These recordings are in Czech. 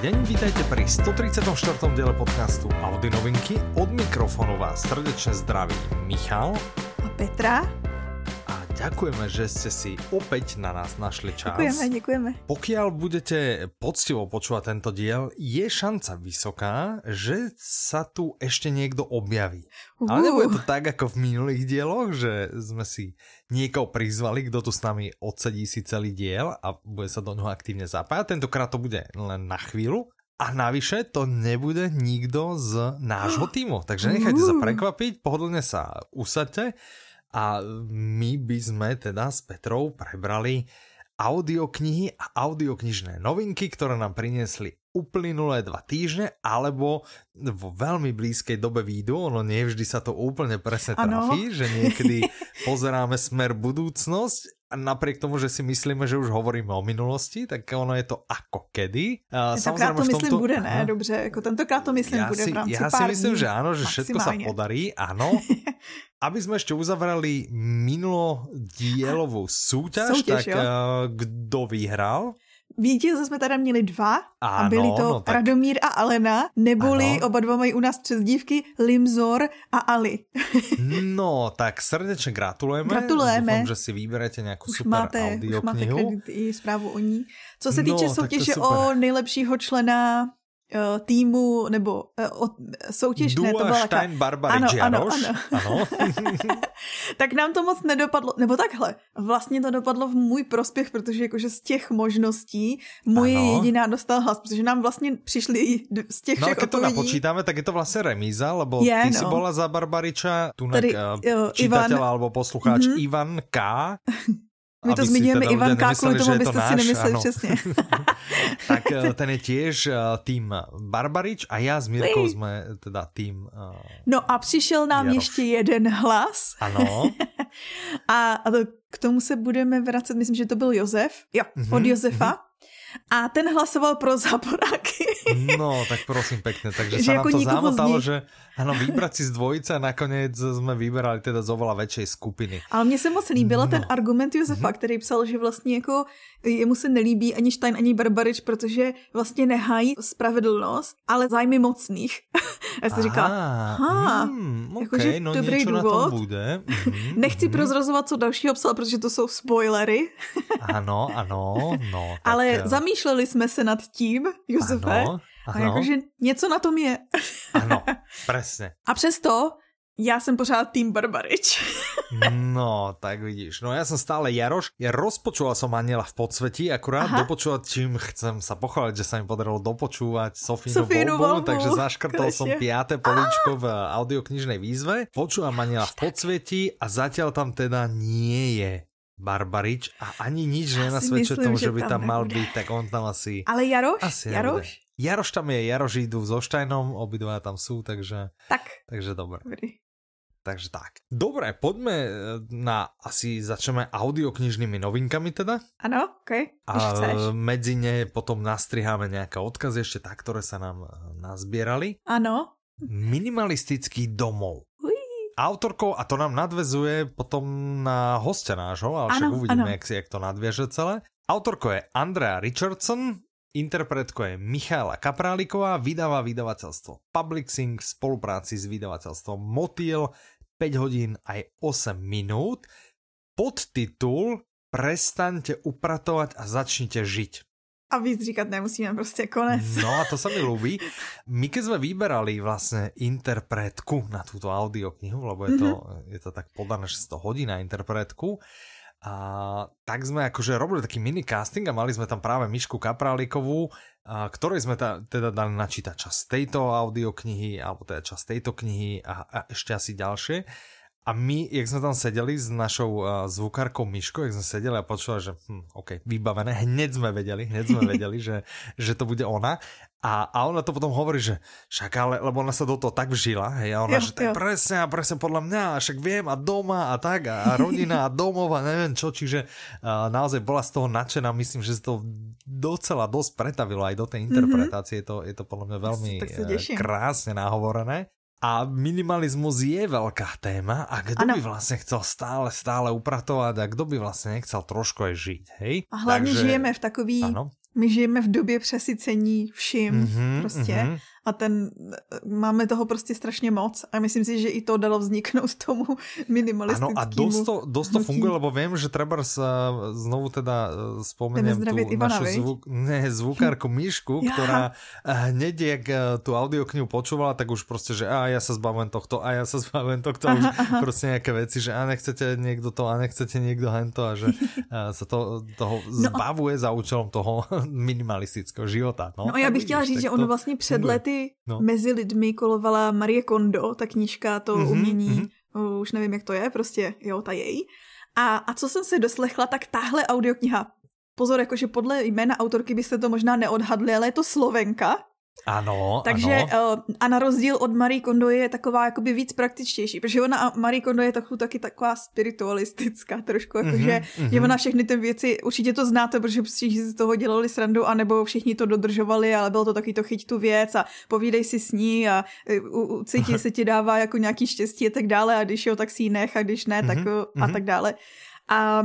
deň, vítajte pri 134. diele podcastu Audi novinky. Od mikrofónu vás srdečne zdraví Michal a Petra. Ďakujeme, že ste si opäť na nás našli čas. Ďakujeme, ďakujeme. Pokiaľ budete poctivo počúvať tento diel, je šanca vysoká, že sa tu ešte niekto objaví. Uh. Ale nebude to tak ako v minulých dieloch, že sme si niekoho prizvali, kto tu s nami odsedí si celý diel a bude sa do ňoho aktívne zapájať. Tentokrát to bude len na chvíľu. A navyše to nebude nikto z nášho týmu. Takže nechajte sa prekvapiť, pohodlne sa usadte a my by sme teda s Petrou prebrali audioknihy a audioknižné novinky, ktoré nám priniesli uplynulé dva týždne, alebo vo veľmi blízkej dobe výjdu, ono nie vždy sa to úplne presne trafí, ano. že niekedy pozeráme smer budúcnosť a napriek tomu, že si myslíme, že už hovoríme o minulosti, tak ono je to ako kedy. Tentokrát to myslím tomto... bude, ne? Dobře, jako tentokrát to myslím ja bude si, v rámci Ja pár si myslím, dní. že áno, že všetko sa podarí, áno. Aby sme ešte uzavrali minulodielovú súťaž, súťaž tak jo? kdo vyhral? Vítěze jsme teda měli dva ano, a byli to no, tak... Radomír a Alena, neboli ano. oba dva mají u nás přezdívky Limzor a Ali. no, tak srdečně gratulujeme. Gratulujeme. Doufám, že si vyberete nějakou už super máte, audioknihu. Už máte kredit i zprávu o ní. Co se týče no, soutěže o nejlepšího člena týmu nebo uh, o, soutěž. Dua ne, to byla Stein Barbary ano, ano, ano. ano. tak nám to moc nedopadlo, nebo takhle, vlastně to dopadlo v můj prospěch, protože jakože z těch možností moje ano. jediná dostal hlas, protože nám vlastně přišli z těch no, všech No to napočítáme, tak je to vlastně remíza, lebo je, ty no. si bola za Barbariča, tu Tady, uh, čitateľ Ivan... alebo poslucháč mm -hmm. Ivan K. My to zmiňujeme teda Ivanka kvůli tomu, abyste si nemysleli ano. přesně. tak eh, ten je tiež uh, tým Barbarič a já s Mírkou jsme teda tým uh, No a přišel nám Jaroš. ještě jeden hlas. Ano. a, a to, k tomu se budeme vracet, myslím, že to byl Josef. Jo, mm-hmm, od Josefa. Mm-hmm. A ten hlasoval pro záporáky. No, tak prosím pekne. Takže že sa nám to zamotalo, že ano, vybrat si z dvojice a nakonec jsme vybrali teda z oveľa väčšej skupiny. Ale mně se moc líbil no. ten argument Josefa, mm-hmm. který psal, že vlastně jako jemu se nelíbí ani Stein, ani Barbarič, protože vlastně nehají spravedlnost, ale zájmy mocných. Já jsem říkala, ha, hmm, okay, jako, no dobrý důvod. Bude. Mm-hmm, Nechci mm-hmm. prozrazovat, co dalšího psal, protože to jsou spoilery. ano, ano, no. Ale tak, zamýšleli jsme se nad tím, Josefe, ano, ano. a jakože něco na tom je. ano, presne. A přesto já jsem pořád tým Barbarič. no, tak vidíš. No ja som stále Jaroš. Ja rozpočúval som Aniela v podsvetí, akurát Aha. dopočúvať, čím chcem sa pochváliť, že sa mi podarilo dopočúvať Sofínu, Sofínu voľbu, takže zaškrtol som piaté poličko v audioknižnej výzve. Počúvam Aniela v podsvetí a zatiaľ tam teda nie je Barbarič a ani nič nenasvedčuje tomu, že by tam, tam mal byť, tak on tam asi... Ale Jaroš? Asi Jaroš? Nebude. Jaroš tam je, Jaroš idú so Štajnom, obidva tam sú, takže... Tak. Takže dobre. Takže tak. Dobre, poďme e, na, asi začneme audioknižnými novinkami teda. Ano, ok. A medzi ne potom nastriháme nejaké odkazy ešte tak, ktoré sa nám e, nazbierali. Ano. Minimalistický domov. Autorkou, a to nám nadvezuje potom na hostia nášho, ale však ano, uvidíme, ano. Jak, si, jak to nadvieže celé. Autorkou je Andrea Richardson, Interpretko je Michála Kapráliková, vydáva vydavateľstvo Publixing v spolupráci s vydavateľstvom Motil 5 hodín aj 8 minút. Podtitul Prestaňte upratovať a začnite žiť. A víc říkat nemusíme, prostě konec. No a to sa mi ľúbi. My keď sme vyberali vlastne interpretku na túto audioknihu, lebo je to, mm -hmm. je to tak podané, že 100 hodín na interpretku, a tak sme akože robili taký mini casting a mali sme tam práve Mišku Kaprálikovú, a ktorej sme ta, teda dali načítať čas tejto audioknihy, alebo teda čas tejto knihy a, a ešte asi ďalšie. A my, jak sme tam sedeli s našou uh, zvukárkou Myškou, jak sme sedeli a počuli, že hm, OK, vybavené, hneď sme vedeli, hneď sme vedeli, že, že to bude ona. A, a ona to potom hovorí, že však ale, lebo ona sa do toho tak vžila, hej, a ona, jo, že je presne a presne podľa mňa, a však viem, a doma a tak, a, a rodina a domov a neviem čo, čiže uh, naozaj bola z toho nadšená, myslím, že to docela dosť pretavilo aj do tej interpretácie, mm -hmm. je, to, je to podľa mňa veľmi uh, krásne nahovorené. A minimalizmus je veľká téma a kdo ano. by vlastne chcel stále, stále upratovať a kdo by vlastne nechcel trošku aj žiť, hej? A hlavne Takže, žijeme v takový ano. my žijeme v době přesycení vším mm-hmm, prostě. Mm-hmm a ten, máme toho prostě strašně moc a myslím si, že i to dalo vzniknout tomu minimalistickému Ano a dost to, dost to funguje, lebo vím, že třeba znovu teda spomeniem tu Ivana, našu zvuk, ne, zvukárku Míšku, ja. ktorá hneď, jak e, tu audioknihu počúvala, tak už prostě, že a ja sa zbavujem tohto, a ja sa zbavujem tohto, aha, už aha. prostě nejaké veci, že a nechcete niekto to, a nechcete niekto hento a že sa to, toho no, zbavuje za účelom toho minimalistického života. No, no a já bych chtěla říct, že ono vlastně před lety no. mezi lidmi kolovala Marie Kondo, ta knížka, to mm-hmm, umění, mm-hmm. už nevím, jak to je, prostě, jo, ta její. A, a co jsem se doslechla, tak tahle audiokniha, pozor, jakože podle jména autorky byste to možná neodhadli, ale je to Slovenka, ano, Takže ano. Eh, a na rozdíl od Marie Kondo je taková jakoby víc praktičtější, protože ona Marie Kondo je takovou taky taková spiritualistická trošku, jakože mm-hmm, že ona všechny ty věci, určitě to znáte, protože si z toho dělali srandu, anebo všichni to dodržovali, ale bylo to taky to chyť tu věc a povídej si s ní a eh, u, u, cítí se ti dává jako nějaký štěstí a tak dále a když jo, tak si ji nech a když ne, tak mm-hmm, a tak dále. A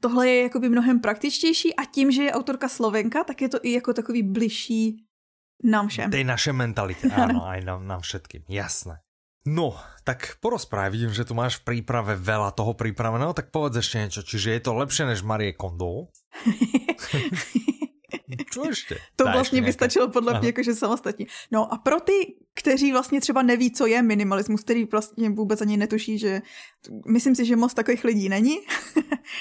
tohle je jakoby mnohem praktičtější a tím, že je autorka Slovenka, tak je to i jako takový bližší nám všem. Tej naše mentalite, áno, aj nám, nám všetkým, jasné. No, tak porozprávaj, vidím, že tu máš v príprave veľa toho pripraveného, tak povedz ešte niečo. Čiže je to lepšie než Marie Kondo? To Dáš vlastně by stačilo podle mě jakože samostatně. No a pro ty, kteří vlastně třeba neví, co je minimalismus, který vlastně vůbec ani netuší, že myslím si, že moc takových lidí není.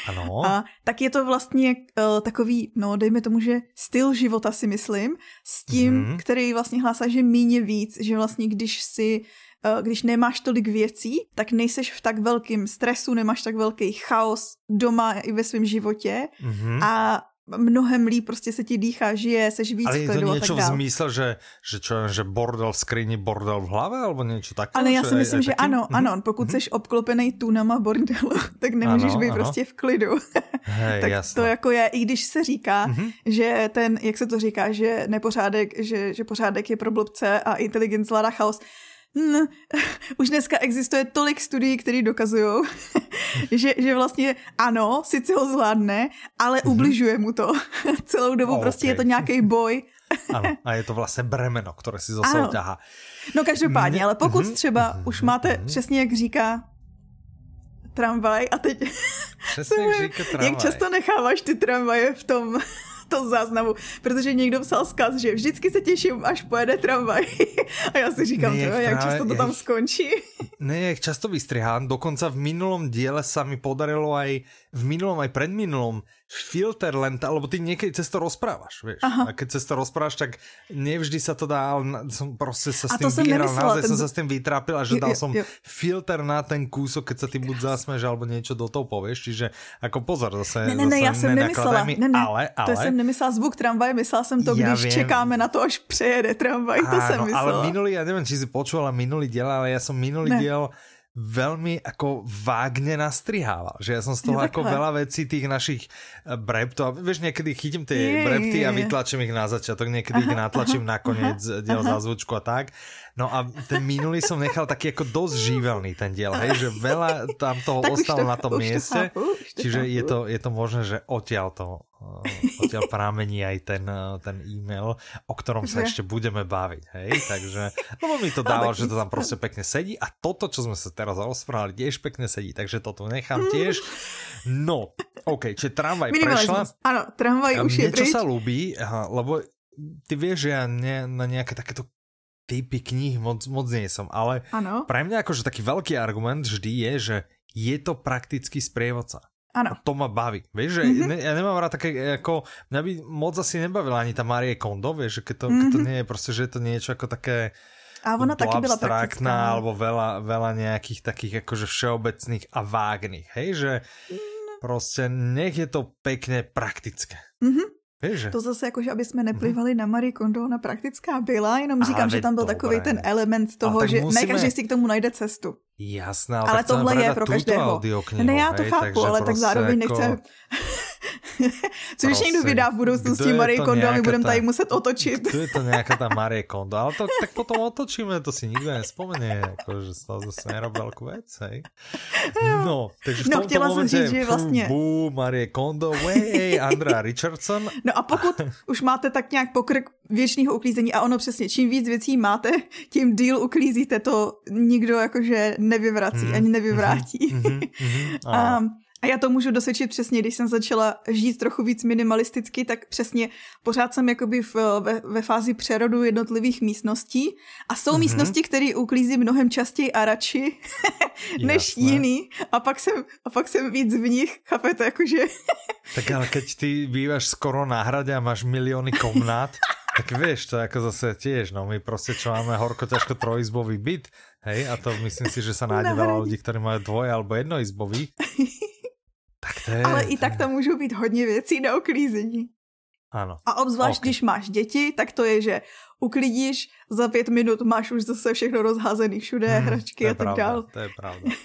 Ano. A tak je to vlastně uh, takový, no dejme tomu, že styl života si myslím, s tím, mm-hmm. který vlastně hlásá, že míně víc, že vlastně když si eh, když nemáš tolik věcí, tak nejseš v tak velkým stresu, nemáš tak velký chaos doma i ve svém životě mm-hmm. a mnohem líp prostě se ti dýchá, žije, seš víc Ale je to něco v zmysle, že, že, čo, že bordel v skrini, bordel v hlave, alebo něco takého? Ale já si myslím, že ano, ano, pokud jsi obklopený tunama bordelu, tak nemůžeš ano, být ano. prostě v klidu. Hej, tak jasno. to jako je, i když se říká, mm-hmm. že ten, jak se to říká, že nepořádek, že, že pořádek je pro blbce a inteligence zvládá chaos, Hmm, už dneska existuje tolik studií, které dokazují, že, že vlastně ano, sice ho zvládne, ale mm-hmm. ubližuje mu to. Celou dobu oh, prostě okay. je to nějaký boj. ano, a je to vlastně bremeno, které si zase ťahá. No každopádně, ale pokud mm-hmm. třeba mm-hmm. už máte mm-hmm. přesně jak říká tramvaj a teď... Přesně jak říká tramvaj. Jak často necháváš ty tramvaje v tom to záznamu, protože někdo psal zkaz, že vždycky se těším, až pojede tramvaj. A já si říkám, ne, to, jak často to tam skončí. Ne, jak často vystrihám, dokonca v minulom diele sa mi podarilo aj v minulom aj predminulom filter len, alebo ty niekedy cez to rozprávaš, vieš. Aha. A keď cez to rozprávaš, tak nevždy sa to dá, ale som proste sa s tým vyhral, naozaj ten... som sa s tým vytrápil a že dal som jo. filter na ten kúsok, keď sa ty buď zasmeš, alebo niečo do toho povieš, čiže ako pozor, zase, ne, ne, ne, zase já jsem nemyslela, mi, ne, ne, ale, ale, to jsem nemyslela zvuk tramvaje, myslela jsem to, když viem. čekáme na to, až přejede tramvaj, to jsem myslela. ale minulý, ja neviem, či si počula minulý diel, ale ja som minulý ne. diel veľmi ako vágne nastrihával. Že ja som z toho ja, ako veľa vecí tých našich eh, breptov, vieš, niekedy chytím tie je, brepty je, je. a vytlačím ich na začiatok, niekedy aha, ich natlačím aha, na koniec diel za zvučku a tak. No a ten minulý som nechal taký ako dosť živelný ten diel, hej, že veľa tam toho ostalo to, na tom mieste, to chápu, čiže je to, je to možné, že odtiaľ to eh, odtiaľ pramení aj ten, eh, ten e-mail, o ktorom sa ešte budeme baviť, hej, takže, lebo mi to dalo, že to tam proste pekne sedí a toto, čo sme sa teraz rozprávali, tiež pekne sedí, takže toto nechám tiež. No, OK, čiže tramvaj prešla. Áno, tramvaj už je Niečo sa ľúbi, lebo ty vieš, že ja ne, na nejaké takéto typy kníh moc, moc nie som, ale ano. pre mňa akože taký veľký argument vždy je, že je to praktický sprievodca. Ano. A to ma baví. Vieš, že mm-hmm. ne, ja nemám rád také, ako, mňa by moc asi nebavila ani tá Marie Kondo, vieš, že keď to, mm-hmm. keď to mhm. nie je proste, že je to niečo ako také a ona taky byla praktická. No. alebo veľa, veľa nejakých takých akože všeobecných a vágných, hej, že mm. proste nech je to pekne praktické. Mm-hmm. Víš, to zase jako, že aby jsme neplývali mm. na Marie Kondo, ona praktická byla, jenom říkám, Aha, že tam byl takový ten element toho, že musíme... ne každý si k tomu najde cestu. Jasné, ale, ale tohle je pro každého. ne, já to chápu, ale tak zároveň jako... nechce Což někdo vydá v budoucnosti Marie Kondo a my budeme tady muset otočit. Kdo je to nějaká ta Marie Kondo? Ale to tak potom otočíme, to si nikdo nespomene, jako, že z toho zase nerobil velkou věc, hej. No, takže v no, no, momente, říct, že vlastně... Bú, Marie Kondo, way, Andrea Richardson. No a pokud už máte tak nějak pokrk věčného uklízení a ono přesně, čím víc věcí máte, tím díl uklízíte, to nikdo jakože nevyvrací, hmm. ani nevyvrátí. Hmm. Hmm. Hmm. um, a já to můžu dosvědčit přesně, když jsem začala žít trochu víc minimalisticky, tak přesně pořád jsem jakoby v, ve, ve fázi přerodu jednotlivých místností a jsou mm-hmm. místnosti, které uklízím mnohem častěji a radši než Jasné. jiný a pak, jsem, a pak jsem víc v nich, chápete, jakože... tak ale keď ty býváš skoro na hrade a máš miliony komnát, tak vieš, to jako zase tiež, no my prostě čo máme horko ťažko trojizbový byt, hej, a to myslím si, že sa nájde veľa ľudí, ktorí majú dvoj alebo jednoizbový. Tak to je, Ale to i tak tam můžou být hodně věcí na uklízení. Ano. A obzvlášť, okay. když máš děti, tak to je, že uklidíš, za pět minut máš už zase všechno rozházený všude, hmm, hračky a tak pravda, dál. To je pravda.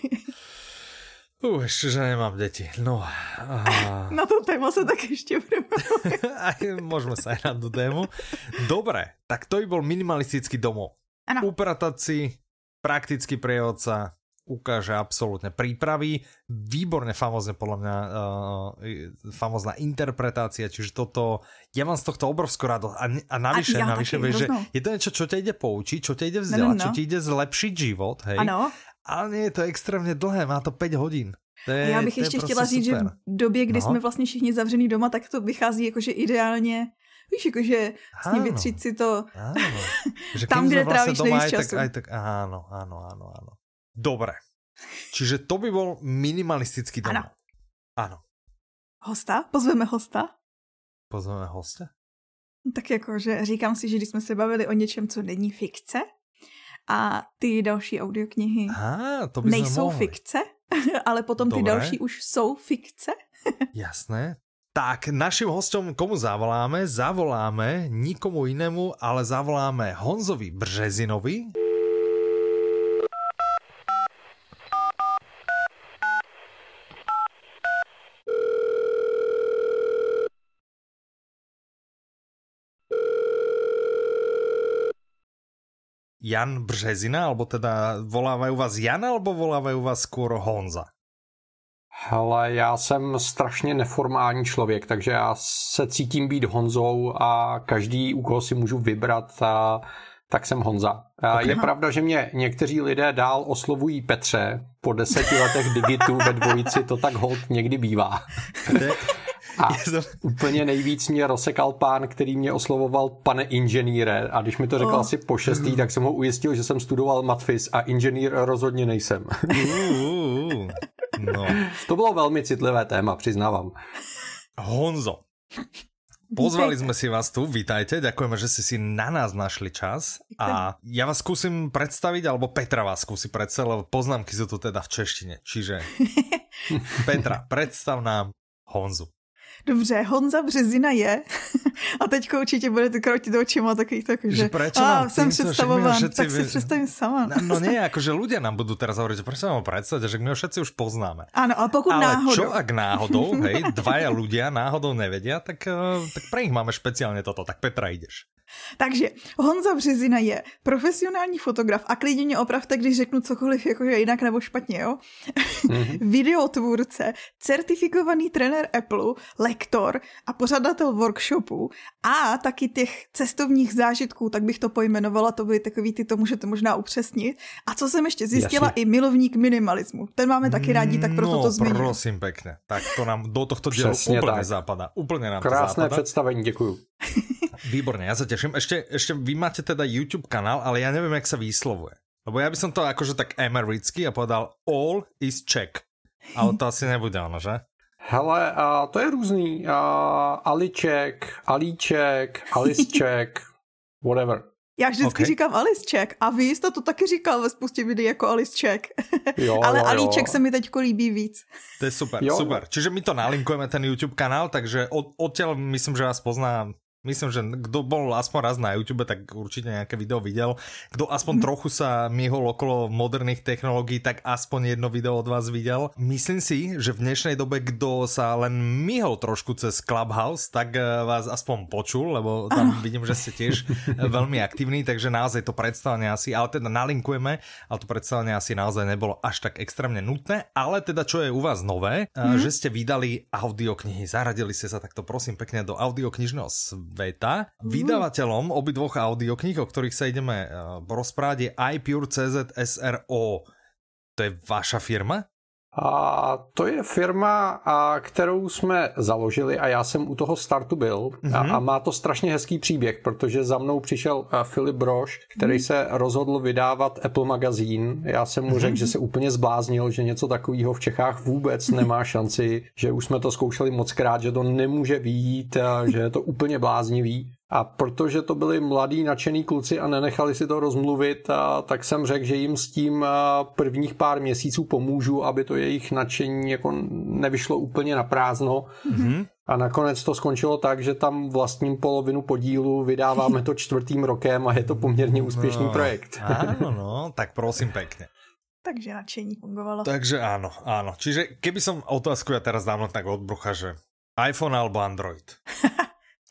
Uh, ještě, že nemám děti. No. Uh... Na to téma se tak ještě budeme Můžeme se na tu tému. Dobre, tak to by byl minimalistický domov. Ano. Upratať si, prakticky pre otca, ukáže absolútne prípravy. Výborne famózne podľa mňa uh, famózna interpretácia, čiže toto, ja mám z tohto obrovskú radosť. A, a navyše, a ja navyše, vieš, že je to niečo, čo ťa ide poučiť, čo ťa ide vzdelať, no, no, no. čo ti ide zlepšiť život, hej. Ano. Ale nie je to extrémně dlhé, má to 5 hodin. To je, já bych ještě prostě chtěla říct, super. že v době, kdy no. jsme vlastně všichni zavřený doma, tak to vychází jakože ideálně Víš, jakože vlastně vytřít si to áno. Že tam, kde vlastně trávíš nejvíc času. Tak, aj tak, áno, áno, áno, áno. Dobre. Čiže to by bol minimalistický dom. Ano. Ano. Hosta? Pozveme hosta? Pozveme hosta? Tak jako, že říkám si, že když jsme se bavili o něčem, co není fikce, a ty další audioknihy Aha, to by nejsou mohli. fikce, ale potom Dobre. ty další už jsou fikce. Jasné. Tak našim hostom komu zavoláme? Zavoláme nikomu inému, ale zavoláme Honzovi Březinovi. Jan Březina, alebo teda volávají vás Jan, alebo volávají vás skôr Honza? Hele, já jsem strašně neformální člověk, takže já se cítím být Honzou a každý, u koho si můžu vybrat, a, tak jsem Honza. Okay. Je pravda, že mě někteří lidé dál oslovují Petře. Po deseti letech digitu ve dvojici to tak hold někdy bývá. A úplně nejvíc mě rozsekal pán, který mě oslovoval pane inženýre a když mi to řekl oh. asi po šestý, tak jsem ho ujistil, že jsem studoval matfis a inženýr rozhodně nejsem. no. To bylo velmi citlivé téma, přiznávám. Honzo, Pozvali sme si vás tu, vítajte, ďakujeme, že ste si na nás našli čas a ja vás skúsim predstaviť, alebo Petra vás skúsi predstaviť, lebo poznámky sú tu teda v češtine, čiže Petra, predstav nám Honzu. Dobře, Honza Březina je. a teďko určitě budete krotit očima takových tak, že, že a jsem představován, tak si představím sama. No, no nie, akože ľudia nám budú teraz hovoriť, že prečo vám predstaviť, že my ho všetci už poznáme. Ano, ale pokud ale náhodou. čo ak náhodou, hej, dvaja ľudia náhodou nevedia, tak, eh, tak pre nich máme špeciálne toto. Tak Petra, ideš. Takže Honza Březina je profesionální fotograf a klidně mě opravte, když řeknu cokoliv jakože jinak nebo špatně, jo? Mm-hmm. Videotvůrce, certifikovaný trenér Apple, lektor a pořadatel workshopů a taky těch cestovních zážitků, tak bych to pojmenovala, to by takový, ty to můžete možná upřesnit. A co jsem ještě zjistila, Jasně. i milovník minimalismu. Ten máme taky rádi, tak proto no, to zmíním. prosím pěkně. Tak to nám do tohto dílu úplně západa. Úplně nám Krásné to západa. představení, děkuju. Výborně, já se těším. Ještě, ještě vy máte teda YouTube kanál, ale já nevím, jak se výslovuje. Lebo já bych to jakože tak americky a povedal all is check. Ale to asi nebude ono, že? Hele, a to je různý. Uh, Aliček, Alíček, Alisček, whatever. Já vždycky okay. říkám Alice Check a vy jste to taky říkal ve spoustě videí jako Alice Check. Jo, Ale jo, Alíček jo. se mi teď líbí víc. To je super, jo. super. Čiže my to nalinkujeme ten YouTube kanál, takže od, odtiaľ myslím, že vás pozná Myslím, že kdo bol aspoň raz na YouTube, tak určite nejaké video videl. Kdo aspoň mm. trochu sa myhol okolo moderných technológií, tak aspoň jedno video od vás videl. Myslím si, že v dnešnej dobe, kdo sa len myhol trošku cez Clubhouse, tak eh, vás aspoň počul, lebo tam vidím, že ste tiež eh, veľmi aktívni, takže naozaj to predstavenie asi, ale teda nalinkujeme, ale to predstavenie asi naozaj nebolo až tak extrémne nutné, ale teda čo je u vás nové, mm. že ste vydali audioknihy, zaradili ste sa takto prosím pekne do audioknižného sveta. Vydavateľom obidvoch audiokníh, o ktorých sa ideme uh, rozprávať, je iPure.cz SRO. To je vaša firma? A to je firma, a kterou jsme založili a já jsem u toho startu byl mm-hmm. a, mhm. a má to strašně hezký příběh, protože za mnou přišel Filip Broš, který mm-hmm. se rozhodl vydávat Apple magazín. Já jsem mu mm-hmm. řekl, že se úplně zbláznil, že něco takového v Čechách vůbec nemá šanci, že už jsme to zkoušeli moc krát, že to nemůže výjít, že je to úplně bláznivý. A protože to byli mladí nadšený kluci a nenechali si to rozmluvit, a, tak jsem řekl, že jim s tím prvních pár měsíců pomůžu, aby to jejich nadšení jako nevyšlo úplně na prázdno. Mm-hmm. A nakonec to skončilo tak, že tam vlastním polovinu podílu vydáváme to čtvrtým rokem a je to poměrně úspěšný no, projekt. Áno, no, tak prosím pekne. Takže nadšení fungovalo. Takže áno, áno. Čiže keby som otázku ja teraz dám tak od brucha, že iPhone alebo Android?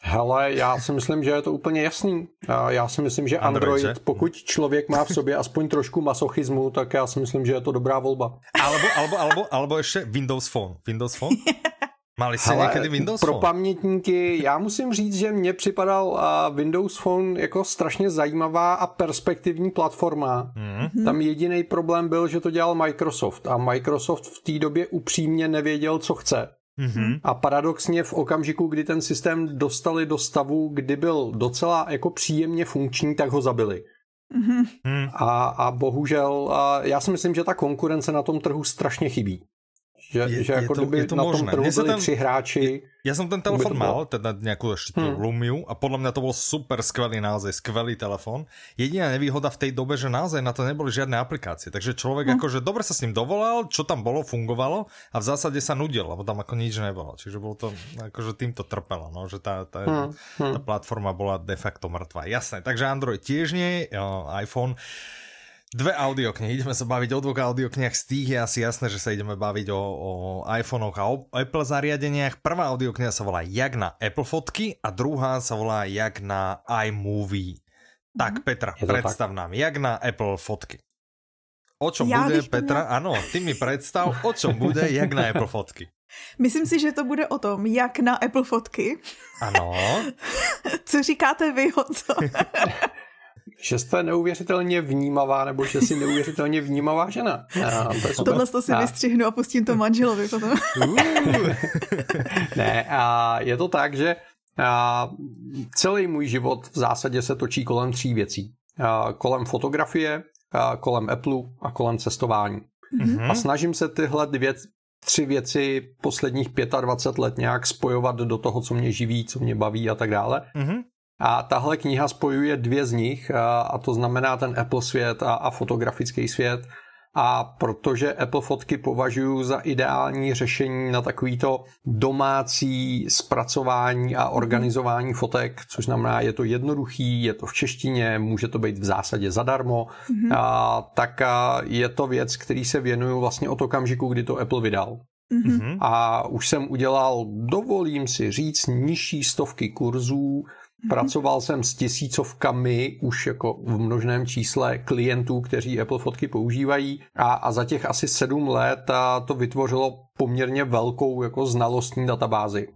Hele, já si myslím, že je to úplně jasný. Já si myslím, že Android, Android pokud člověk má v sobě aspoň trošku masochismu, tak já si myslím, že je to dobrá volba. Alebo, alebo, alebo, alebo ještě Windows Phone. Windows Phone? Mali jste někdy Windows Phone? Pro pamětníky, já musím říct, že mně připadal Windows Phone jako strašně zajímavá a perspektivní platforma. Mm. Tam jediný problém byl, že to dělal Microsoft a Microsoft v té době upřímně nevěděl, co chce. Mm-hmm. A paradoxně v okamžiku, kdy ten systém dostali do stavu, kdy byl docela jako příjemně funkční, tak ho zabili. Mm-hmm. A, a bohužel, a já si myslím, že ta konkurence na tom trhu strašně chybí. Že, je, že jako je to, kdyby je to na možné. tom trhu byli ten, tři hráči... Ja som ten telefon mal, teda nejakú ešte hmm. Lumiu a podľa mňa to bol super skvelý naozaj, skvelý telefon. Jediná nevýhoda v tej dobe, že naozaj na to neboli žiadne aplikácie, takže človek hmm. akože dobre sa s ním dovolal, čo tam bolo, fungovalo a v zásade sa nudil, lebo tam ako nič nebolo. Čiže bolo to, akože týmto trpelo, no, že tá, tá, hmm. tá platforma bola de facto mŕtva. Jasné, takže Android tiež nie, iPhone Dve audioknihy, ideme sa baviť o dvoch audioknihách, z tých je asi jasné, že sa ideme baviť o, o iPhonech a o Apple zariadeniach. Prvá audiokniha sa volá Jak na Apple fotky a druhá sa volá Jak na iMovie. Tak mhm. Petra, predstav tak. nám, jak na Apple fotky. O čom Já bude, Petra? Měl... Ano, ty mi predstav, o čom bude, jak na Apple fotky. Myslím si, že to bude o tom, jak na Apple fotky. Ano. Co říkáte vy, co? že jste neuvěřitelně vnímavá, nebo že jsi neuvěřitelně vnímavá žena. A to Tohle to si a... vystřihnu a pustím to manželovi potom. ne, a je to tak, že a celý můj život v zásadě se točí kolem tří věcí. A kolem fotografie, a kolem Apple a kolem cestování. Mm-hmm. A snažím se tyhle dvě, tři věci posledních 25 let nějak spojovat do toho, co mě živí, co mě baví a tak dále. Mm-hmm. A tahle kniha spojuje dvě z nich, a, to znamená ten Apple svět a, a fotografický svět. A protože Apple fotky považuji za ideální řešení na takovýto domácí zpracování a organizování fotek, což znamená, je to jednoduchý, je to v češtině, může to být v zásadě zadarmo, mm-hmm. a, tak a je to věc, který se věnuju vlastně od okamžiku, kdy to Apple vydal. Mm-hmm. A už jsem udělal, dovolím si říct, nižší stovky kurzů, Mhm. Pracoval jsem s tisícovkami už jako v množném čísle klientů, kteří Apple fotky používají a, a za těch asi sedm let a to vytvořilo poměrně velkou jako znalostní databázi.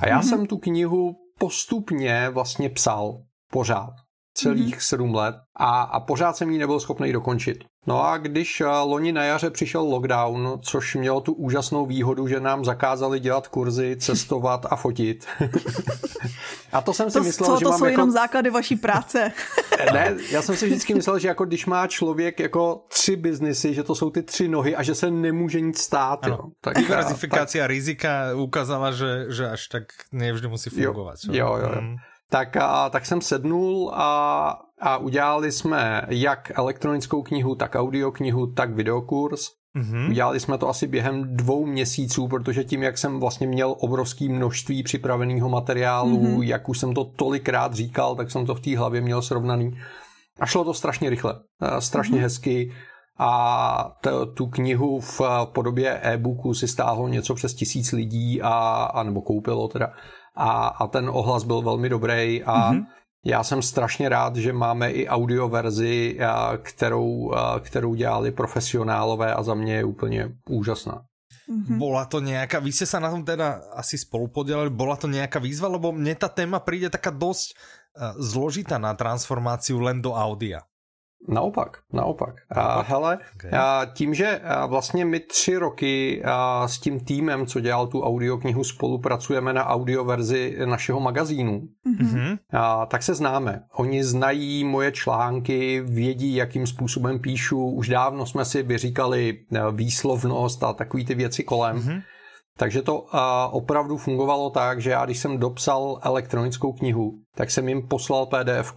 A já mhm. jsem tu knihu postupně vlastně psal pořád celých mm-hmm. sedm let a, a pořád jsem ji nebyl schopný dokončit. No a když eh, loni na jaře přišel lockdown, což mělo tu úžasnou výhodu, že nám zakázali dělat kurzy, cestovat a fotit. a to jsem si to, myslel, co, že to mám jsou jako... jenom základy vaší práce. ne, já jsem si vždycky myslel, že jako když má člověk jako tři biznisy, že to jsou ty tři nohy a že se nemůže nic stát. Ano. Jo. Tak, Diverzifikace tak... rizika ukázala, že, že až tak nevždy musí fungovat. Jo, jo, jo. Mm tak, a, tak jsem sednul a, a udělali jsme jak elektronickou knihu, tak audioknihu, tak videokurs. Mm-hmm. Udělali jsme to asi během dvou měsíců, protože tím, jak jsem vlastně měl obrovské množství připraveného materiálu, mm-hmm. jak už jsem to tolikrát říkal, tak jsem to v té hlavě měl srovnaný. A šlo to strašně rychle, strašně mm-hmm. hezky a t- tu knihu v podobě e-booku si stáhlo něco přes tisíc lidí a, a nebo koupilo teda a, a ten ohlas byl velmi dobrý a mm-hmm. já jsem strašně rád, že máme i audio verzi, kterou, kterou dělali profesionálové a za mě je úplně úžasná. Mm-hmm. Bola to nejaká, vy ste sa na tom teda asi spolu podielali, bola to nejaká výzva, lebo mne tá téma príde taká dosť uh, zložitá na transformáciu len do audia. Naopak, naopak. A, hele, okay. a tím, že vlastně my tři roky a, s tím týmem, co dělal tu audioknihu, spolupracujeme na audioverzi našeho magazínu, mm-hmm. a, tak se známe. Oni znají moje články, vědí, jakým způsobem píšu. Už dávno jsme si vyříkali výslovnost a takové ty věci kolem. Mm-hmm. Takže to uh, opravdu fungovalo tak, že já když jsem dopsal elektronickou knihu, tak jsem jim poslal pdf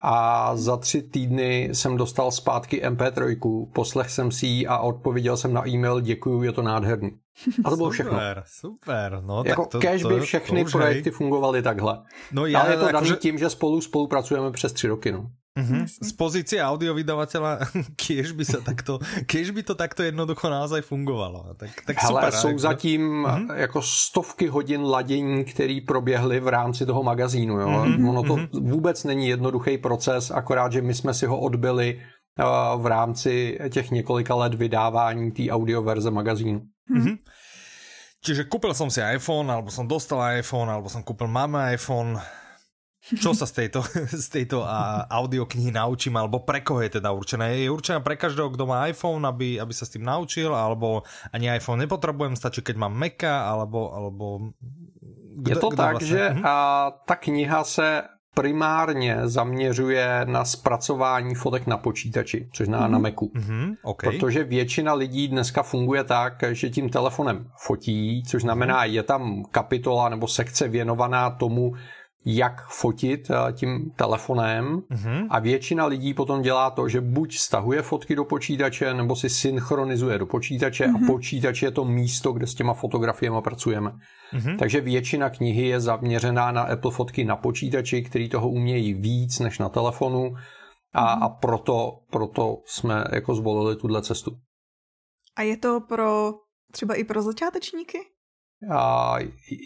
a za tři týdny jsem dostal zpátky MP3, poslech jsem si ji a odpověděl jsem na e-mail, děkuju, je to nádherný. A to bylo všechno. Super, super. No, jako tak to, cash by všechny to projekty fungovaly takhle. No já, Ale je to daný že... tím, že spolu spolupracujeme přes tři roky. No. Mm-hmm. Z pozície audiovydavateľa, kiež by sa takto, kiež by to takto jednoducho naozaj fungovalo. Tak, tak Hele, super. jsou ale... zatím mm-hmm. jako stovky hodin ladění, které proběhly v rámci toho magazínu. Jo? Mm-hmm. Ono to mm-hmm. vůbec není jednoduchý proces, akorát, že my jsme si ho odbyli uh, v rámci těch několika let vydávání té audioverze magazínu. Mm-hmm. Čiže kúpil som si iPhone, alebo som dostal iPhone, alebo som kúpil máme iPhone, čo sa z tejto, z tejto audioknihy naučím, alebo pre koho je teda určená? Je určená pre každého, kto má iPhone, aby, aby sa s tým naučil, alebo ani iPhone nepotrebujem, stačí, keď mám Maca, alebo... alebo kdo, je to tak, vlastně? že mhm. a, ta kniha se primárně zaměřuje na zpracování fotek na počítači, což na, mm-hmm. na Macu. Mm-hmm, okay. Protože většina lidí dneska funguje tak, že tím telefonem fotí, což znamená, mm-hmm. je tam kapitola nebo sekce věnovaná tomu, jak fotit eh, tím telefonem mm-hmm. a většina lidí potom dělá to, že buď stahuje fotky do počítače, nebo si synchronizuje do počítače mm-hmm. a počítač je to místo, kde s těma fotografiemi pracujeme. Mm-hmm. Takže většina knihy je zaměřená na Apple fotky na počítači, který toho umějí víc než na telefonu a, mm-hmm. a proto, proto jsme jako zvolili tuhle cestu. A je to pro třeba i pro začátečníky? A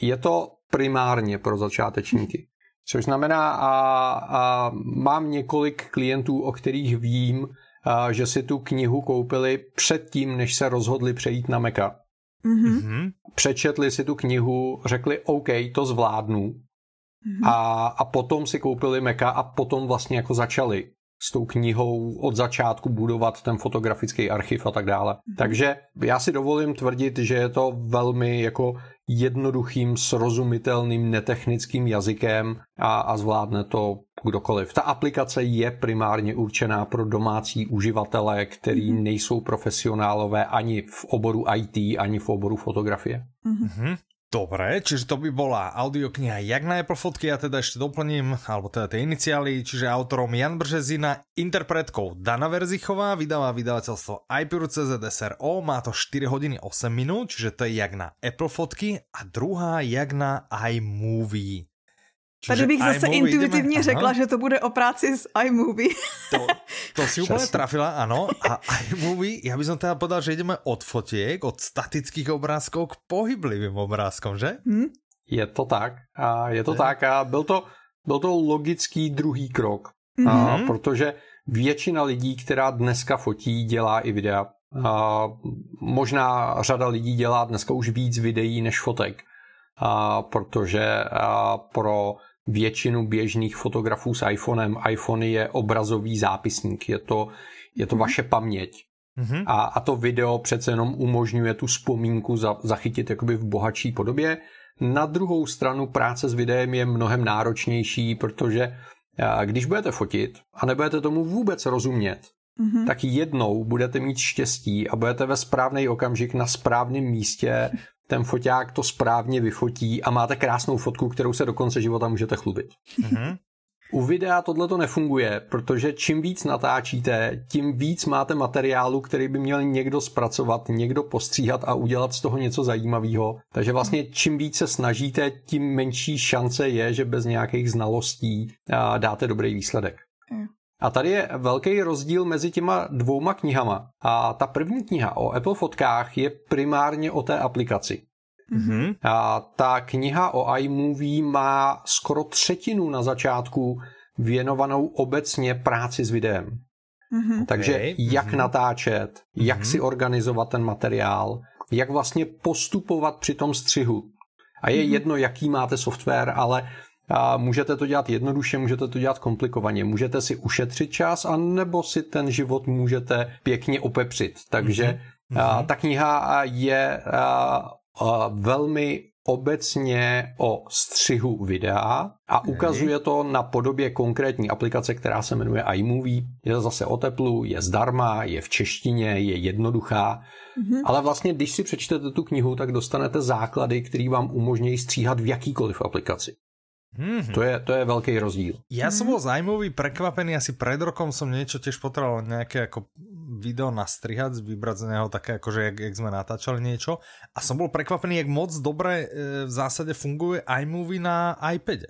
je to primárně pro začátečníky. Což znamená, a, a mám několik klientů, o kterých vím, a, že si tu knihu koupili předtím, než se rozhodli přejít na Meka. Mm-hmm. Přečetli si tu knihu, řekli OK, to zvládnu. Mm-hmm. A, a potom si koupili Meka a potom vlastně jako začali s tou knihou od začátku budovat ten fotografický archiv a tak dále. Mm-hmm. Takže já si dovolím tvrdit, že je to velmi jako jednoduchým, srozumitelným, netechnickým jazykem a, a zvládne to kdokoliv. Ta aplikace je primárně určená pro domácí uživatele, který mm-hmm. nejsou profesionálové ani v oboru IT, ani v oboru fotografie. Mm-hmm. Dobre, čiže to by bola audiokniha Jak na Apple fotky, ja teda ešte doplním, alebo teda tie iniciály, čiže autorom Jan Bržezina, interpretkou Dana Verzichová, vydáva vydavateľstvo iPure.cz SRO, má to 4 hodiny 8 minút, čiže to je Jak na Apple fotky a druhá Jak na iMovie. Tady bych zase iMovie intuitivně jdeme, řekla, aha. že to bude o práci s iMovie. To, to si úplně trafila, ano. A iMovie, já bych teda povedal, že jdeme od fotiek, od statických obrázků k pohyblivým obrázkům, že? Hmm? Je to tak. A je to je. tak a byl to, byl to logický druhý krok. Mm-hmm. A, mhm. protože většina lidí, která dneska fotí, dělá i videa. A, možná řada lidí dělá dneska už víc videí než fotek. A, protože a, pro většinu běžných fotografů s iPhonem. iPhone je obrazový zápisník, je to, je to mm-hmm. vaše paměť. Mm-hmm. A, a to video přece jenom umožňuje tu vzpomínku za, zachytit jakoby v bohatší podobě. Na druhou stranu práce s videem je mnohem náročnější, protože když budete fotit a nebudete tomu vůbec rozumět, mm-hmm. tak jednou budete mít štěstí a budete ve správný okamžik na správném místě ten foťák to správně vyfotí a máte krásnou fotku, kterou se do konce života můžete chlubit. Mm-hmm. U videa tohle to nefunguje, protože čím víc natáčíte, tím víc máte materiálu, který by měl někdo zpracovat, někdo postříhat a udělat z toho něco zajímavého. Takže vlastně čím víc se snažíte, tím menší šance je, že bez nějakých znalostí dáte dobrý výsledek. A tady je velký rozdíl mezi těma dvouma knihama. A ta první kniha o Apple fotkách je primárně o té aplikaci. Mm-hmm. A ta kniha o iMovie má skoro třetinu na začátku věnovanou obecně práci s videem. Mm-hmm. Takže okay. jak mm-hmm. natáčet, jak mm-hmm. si organizovat ten materiál, jak vlastně postupovat při tom střihu. A je mm-hmm. jedno, jaký máte software, ale a můžete to dělat jednoduše, můžete to dělat komplikovaně. Můžete si ušetřit čas, anebo si ten život můžete pěkně opepřit. Takže mm-hmm. a, ta kniha je a, velmi obecně o střihu videa a ukazuje to na podobě konkrétní aplikace, která se jmenuje iMovie. Je zase o teplu, je zdarma, je v češtině, je jednoduchá, mm-hmm. ale vlastně když si přečtete tu knihu, tak dostanete základy, které vám umožňují stříhat v jakýkoliv aplikaci. Mm-hmm. To, je, to je veľký rozdíl. Ja som bol zaujímavý, prekvapený, asi pred rokom som niečo tiež potreboval nejaké ako video nastrihať, vybrať z neho také akože jak, jak sme natáčali niečo a som bol prekvapený, jak moc dobre e, v zásade funguje iMovie na iPade.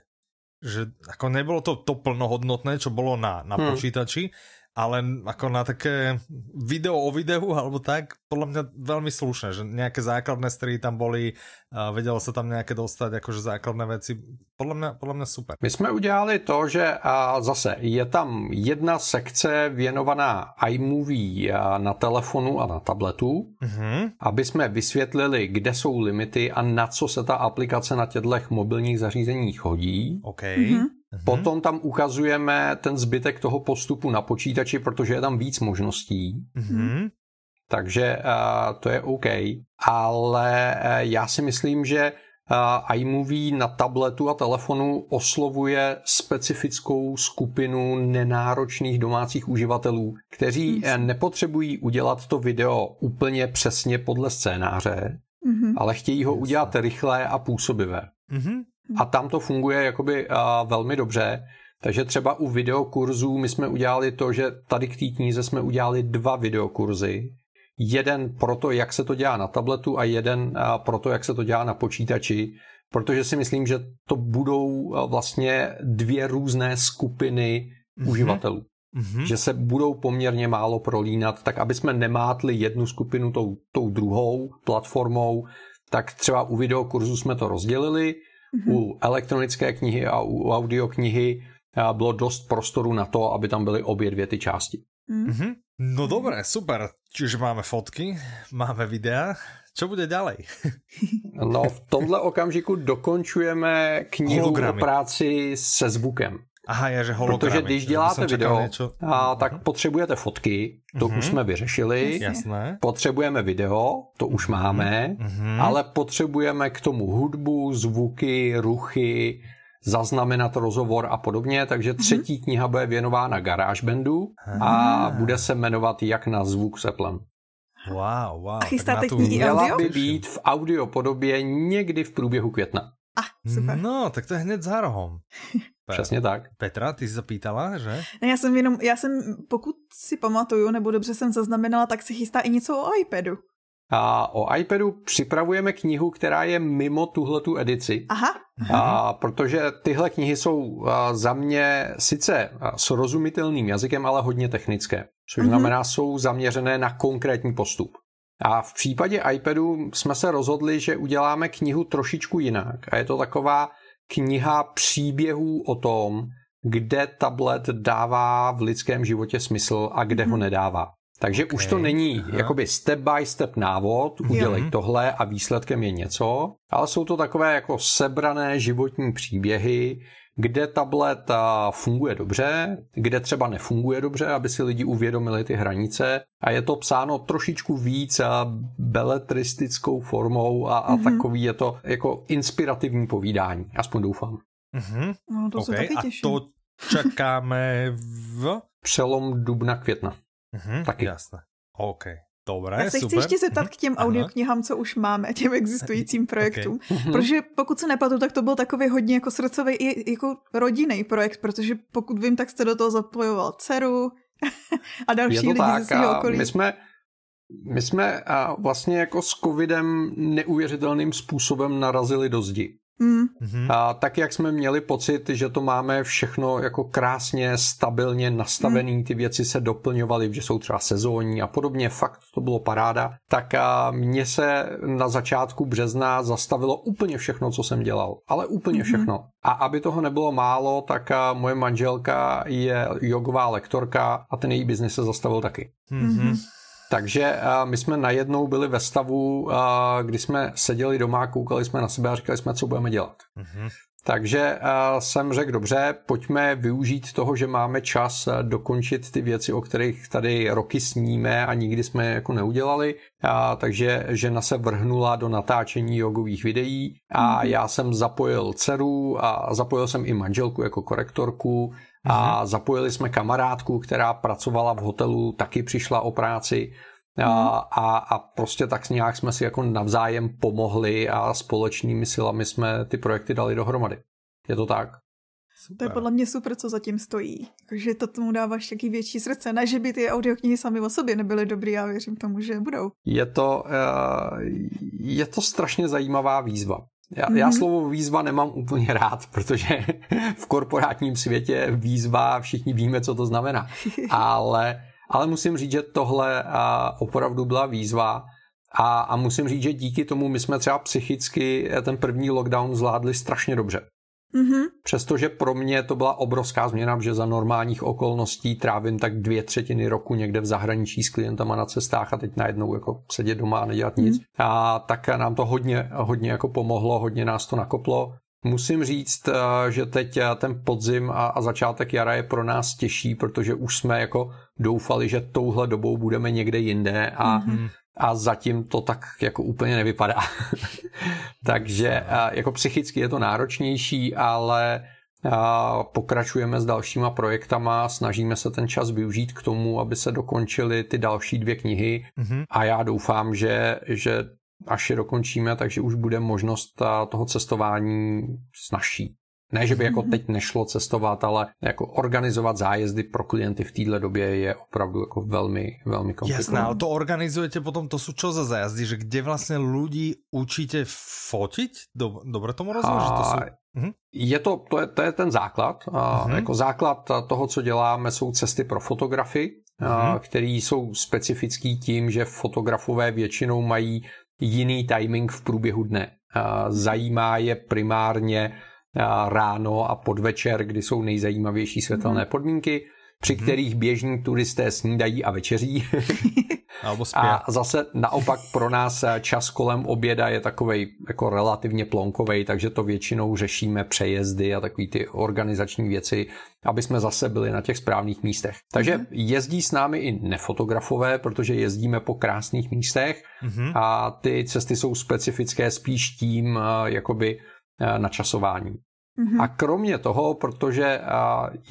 Že ako nebolo to to plnohodnotné, čo bolo na, na hmm. počítači, ale ako na také video o videu alebo tak, podľa mňa veľmi slušné, že nejaké základné stry tam boli, a vedelo sa tam nejaké dostať, akože základné veci, podľa mňa, podľa mňa super. My jsme udělali to, že a zase je tam jedna sekce věnovaná iMovie na telefonu a na tabletu, mm-hmm. aby jsme vysvětlili, kde jsou limity a na co se ta aplikace na těchto mobilních zařízeních hodí. Okay. Mm-hmm. Mhm. Potom tam ukazujeme ten zbytek toho postupu na počítači, protože je tam víc možností. Mm-hmm. Takže uh, to je OK. Ale uh, já si myslím, že uh, iMovie na tabletu a telefonu oslovuje specifickou skupinu nenáročných domácích uživatelů, kteří mm-hmm. nepotřebují udělat to video úplně přesně podle scénáře, mm-hmm. ale chtějí ho udělat rychlé a působivé. Mm-hmm a tam to funguje jakoby uh, velmi dobře. Takže třeba u videokurzů my jsme udělali to, že tady k té knize jsme udělali dva videokurzy. Jeden pro to, jak se to dělá na tabletu a jeden uh, pro to, jak se to dělá na počítači, protože si myslím, že to budou uh, vlastně dvě různé skupiny mm-hmm. uživatelů. Mm-hmm. Že se budou poměrně málo prolínat, tak aby jsme nemátli jednu skupinu tou, tou druhou platformou, tak třeba u videokurzu jsme to rozdělili, Mm-hmm. U elektronické knihy a u audioknihy bylo dost prostoru na to, aby tam byly obě dvě ty části. Mm-hmm. No dobré, super. Čiže máme fotky, máme videa. Co bude ďalej? no v tomhle okamžiku dokončujeme knihu Hologramy. o práci se zvukem. Aha, je, že hologramy. Protože když děláte video, něco... a, tak uh-huh. potřebujete fotky, to uh-huh. už jsme vyřešili. Jasné. Potřebujeme video, to už máme, uh-huh. ale potřebujeme k tomu hudbu, zvuky, ruchy, zaznamenat rozhovor a podobně, takže třetí uh-huh. kniha bude věnována GarageBandu uh-huh. a bude se jmenovat Jak na zvuk s Applem. Wow, wow. A chystáte knihy Měla by být v audio podobě někdy v průběhu května. Ah, super. No, tak to je hned za rohom. Přesně tak. Petra, ty jsi zapýtala, že? Ne, já jsem jenom, já jsem, pokud si pamatuju, nebo dobře jsem zaznamenala, tak se chystá i něco o iPadu. A o iPadu připravujeme knihu, která je mimo tuhletu edici. Aha. A, protože tyhle knihy jsou za mě sice srozumitelným jazykem, ale hodně technické. Což mm-hmm. znamená, jsou zaměřené na konkrétní postup. A v případě iPadu jsme se rozhodli, že uděláme knihu trošičku jinak. A je to taková kniha příběhů o tom, kde tablet dává v lidském životě smysl a kde mm-hmm. ho mhm. nedává. Takže okay. už to není Aha. jakoby step by step návod, udělej tohle a výsledkem je něco, ale jsou to takové jako sebrané životní příběhy, kde tablet funguje dobře, kde třeba nefunguje dobře, aby si lidi uvědomili ty hranice a je to psáno trošičku víc a beletristickou formou a, a mm-hmm. takový je to jako inspirativní povídání, aspoň doufám. Mm-hmm. No to okay. se taky těším. A to čekáme v... Přelom dubna, května. Mm-hmm. Taky. Jasné. OK. Dobré, Já se super. chci ještě zeptat k těm audioknihám, co už máme, těm existujícím projektům. Okay. Protože pokud se nepletu, tak to byl takový hodně jako srdcový i jako rodinný projekt, protože pokud vím, tak jste do toho zapojoval dceru a další lidi tak, ze svého okolí. My jsme, my jsme vlastně jako s covidem neuvěřitelným způsobem narazili do zdi. Mm. A tak, jak jsme měli pocit, že to máme všechno jako krásně, stabilně nastavený, mm. ty věci se doplňovaly, že jsou třeba sezónní a podobně, fakt to bylo paráda, tak a mně se na začátku března zastavilo úplně všechno, co jsem dělal, ale úplně mm. všechno. A aby toho nebylo málo, tak a moje manželka je jogová lektorka a ten její biznis se zastavil taky. Mm-hmm. Takže my jsme najednou byli ve stavu, kdy jsme seděli doma, koukali jsme na sebe a říkali jsme, co budeme dělat. Mm-hmm. Takže jsem řekl, dobře, pojďme využít toho, že máme čas dokončit ty věci, o kterých tady roky sníme a nikdy jsme je jako neudělali. A, takže žena se vrhnula do natáčení jogových videí a mm-hmm. já jsem zapojil dceru a zapojil jsem i manželku jako korektorku a mhm. zapojili jsme kamarádku, která pracovala v hotelu, taky přišla o práci a, mhm. a, a prostě tak nějak jsme si jako navzájem pomohli a společnými silami jsme ty projekty dali dohromady. Je to tak? Super. To je podle mě super, co zatím stojí. Takže to tomu dáváš taky větší srdce. Ne, že by ty audioknihy sami o sobě nebyly dobrý, já věřím tomu, že budou. Je to, eh, je to strašně zajímavá výzva. Já, mm-hmm. já mhm. slovo výzva nemám úplně rád, protože v korporátním světě výzva všichni víme, co to znamená. Ale, ale musím říct, že tohle opravdu byla výzva a, a musím říct, že díky tomu my jsme třeba psychicky ten první lockdown zvládli strašně dobře. Mm-hmm. Přestože pro mě to byla obrovská změna, že za normálních okolností trávím tak dvě třetiny roku někde v zahraničí s klientama na cestách a teď najednou jako sedět doma a nedělat nic. Mm-hmm. A tak nám to hodně, hodně jako pomohlo, hodně nás to nakoplo. Musím říct, eh, že teď eh, ten podzim a, a začátek jara je pro nás těžší, protože už jsme jako doufali, že touhle dobou budeme někde jinde a mm-hmm a zatím to tak jako úplně nevypadá. Takže jako psychicky je to náročnější, ale pokračujeme s dalšíma projektama, snažíme se ten čas využít k tomu, aby se dokončily ty další dvě knihy mm-hmm. a já doufám, že, že až je dokončíme, takže už bude možnost toho cestování snažší. Ne, že by jako teď nešlo cestovat, ale jako organizovat zájezdy pro klienty v této době je opravdu jako velmi, velmi komplikované. Jasné, ale to organizujete potom, to jsou čo za zájezdy, že kde vlastně lidi učíte fotit? Dobre tomu rozumím, že to jsou... Mhm. Je to, to je, to je ten základ. A mhm. Jako základ toho, co děláme, jsou cesty pro fotografy, mhm. které jsou specifický tím, že fotografové většinou mají jiný timing v průběhu dne. A zajímá je primárně ráno a podvečer, kdy jsou nejzajímavější světelné mhm. podmínky, při mhm. kterých běžní turisté snídají a večeří. a zase naopak pro nás čas kolem oběda je takový jako relativně plonkový, takže to většinou řešíme přejezdy a takové ty organizační věci, aby jsme zase byli na těch správných místech. Takže mhm. jezdí s námi i nefotografové, protože jezdíme po krásných místech a ty cesty jsou specifické spíš tím, jakoby Eh, načasování. Mm-hmm. A kromě toho, protože eh,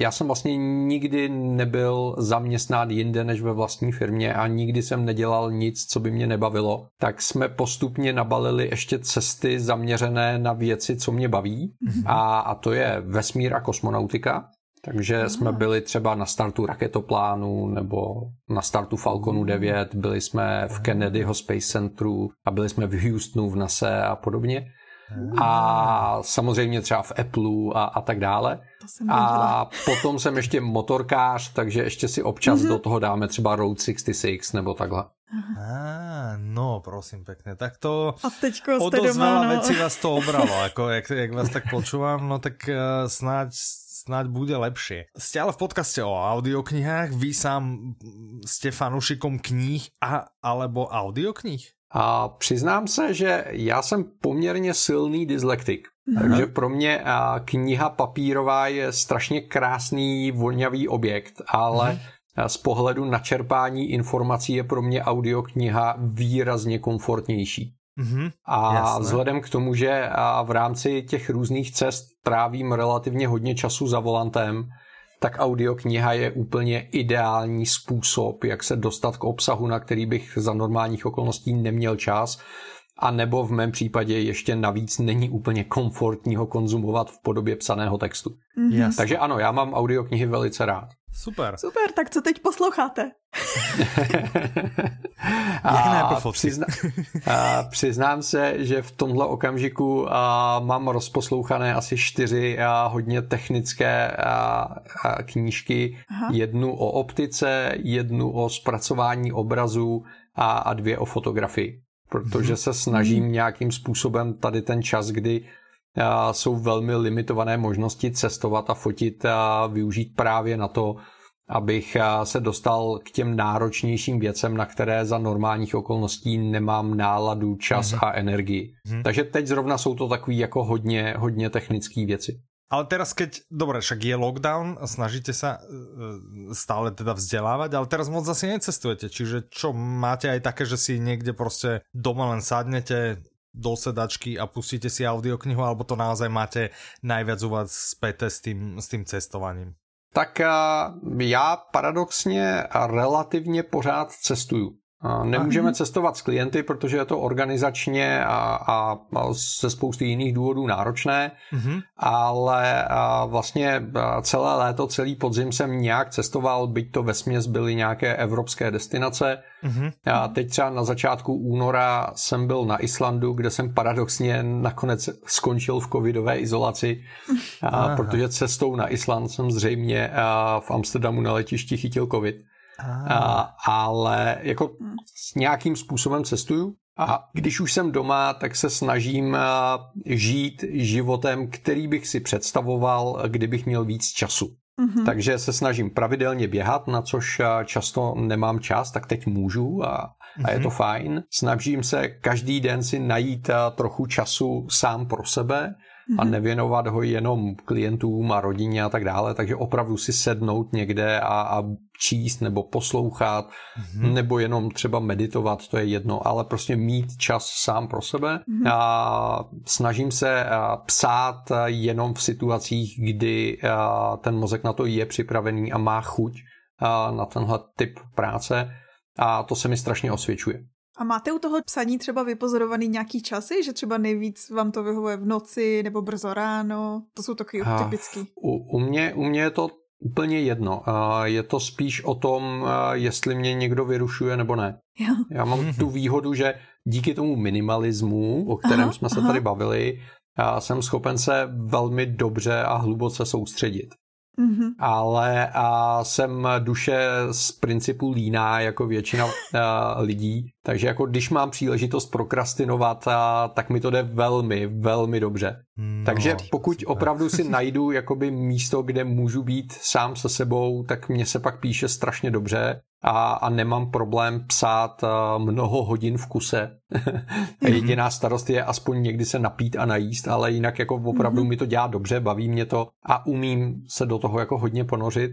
já jsem vlastně nikdy nebyl zaměstnán jinde než ve vlastní firmě a nikdy jsem nedělal nic, co by mě nebavilo, tak jsme postupně nabalili ještě cesty zaměřené na věci, co mě baví. Mm-hmm. A, a to je vesmír a kosmonautika. Takže Aha. jsme byli třeba na startu raketoplánu nebo na startu Falconu 9, byli jsme v Kennedyho Space Centru a byli jsme v Houstonu v NASA a podobně a samozřejmě třeba v Apple a, a tak dále. A potom jsem ještě motorkář, takže ještě si občas mm-hmm. do toho dáme třeba Road 66 nebo takhle. Ah, no, prosím pěkně. Tak to a teďko o dost veľa no. věcí vás to obralo. Jako, jak, jak vás tak počúvam, no tak uh, snáď snáď bude lepšie. Ste ale v podcaste o audioknihách, vy sám ste fanúšikom kníh a alebo audioknih? A přiznám se, že já jsem poměrně silný dyslektik. Aha. Takže pro mě kniha papírová je strašně krásný, vonavý objekt, ale Aha. z pohledu načerpání informací je pro mě audiokniha výrazně komfortnější. Mm-hmm, a jasné. vzhledem k tomu, že v rámci těch různých cest trávím relativně hodně času za volantem, tak audiokniha je úplně ideální způsob, jak se dostat k obsahu, na který bych za normálních okolností neměl čas a nebo v mém případě ještě navíc není úplně komfortní ho konzumovat v podobě psaného textu. Mm-hmm. Takže ano, já mám audioknihy velice rád. Super. Super, tak co teď posloucháte? a, přizna, a přiznám se, že v tomhle okamžiku a, mám rozposlouchané asi čtyři a, hodně technické a, a knížky. Aha. Jednu o optice, jednu o zpracování obrazu a, a dvě o fotografii protože se snažím nějakým způsobem tady ten čas, kdy jsou velmi limitované možnosti cestovat a fotit a využít právě na to, abych se dostal k těm náročnějším věcem, na které za normálních okolností nemám náladu, čas mm-hmm. a energii. Mm-hmm. Takže teď zrovna jsou to takové jako hodně, hodně technické věci. Ale teraz keď, dobre, však je lockdown snažíte sa e, stále teda vzdelávať, ale teraz moc asi necestujete, čiže čo, máte aj také, že si niekde prostě doma len sadnete do sedačky a pustíte si audioknihu, alebo to naozaj máte najviac u vás späté s tým, s tým cestovaním? Tak e, já paradoxně relativně pořád cestuju. Nemůžeme cestovat s klienty, protože je to organizačně a, a, ze spousty jiných důvodů náročné, mm-hmm. ale vlastně celé léto, celý podzim jsem nějak cestoval, byť to ve směs byly nějaké evropské destinace. Mm-hmm. A teď třeba na začátku února jsem byl na Islandu, kde jsem paradoxně nakonec skončil v covidové izolaci, a, protože cestou na Island jsem zřejmě v Amsterdamu na letišti chytil covid. A, ale jako hmm. s nějakým způsobem cestuju a když už jsem doma, tak se snažím žít životem, který bych si představoval, kdybych měl víc času. Mm-hmm. Takže se snažím pravidelně běhat, na což často nemám čas, tak teď můžu a, mm-hmm. a je to mhm. fajn. Snažím se každý den si najít trochu času sám pro sebe a mhm. nevěnovat ho jenom klientům a rodině a tak dále, takže opravdu si sednout někde a, a číst nebo poslouchat, mm-hmm. nebo jenom třeba meditovat, to je jedno, ale prostě mít čas sám pro sebe. Mm-hmm. A snažím se psát jenom v situacích, kdy ten mozek na to je připravený a má chuť na tenhle typ práce a to se mi strašně osvědčuje. A máte u toho psaní třeba vypozorovaný nějaký časy, že třeba nejvíc vám to vyhovuje v noci nebo brzo ráno? To jsou taky typický. U, u, mě, u mě je to úplně jedno. Je to spíš o tom, jestli mě někdo vyrušuje nebo ne. Jo. Já mám tu výhodu, že díky tomu minimalismu, o kterém aha, jsme se aha. tady bavili, jsem schopen se velmi dobře a hluboce soustředit. Mm-hmm. Ale a jsem duše z principu líná jako většina a, lidí, takže jako když mám příležitost prokrastinovat, a, tak mi to jde velmi, velmi dobře. No, takže pokud super. opravdu si najdu jakoby místo, kde můžu být sám se sebou, tak mě se pak píše strašně dobře a, a nemám problém psát mnoho hodin v kuse. Mhm. Jediná starost je aspoň někdy se napít a najíst, ale jinak jako opravdu mm-hmm. mi to dělá dobře, baví mě to a umím se do toho jako hodně ponořit.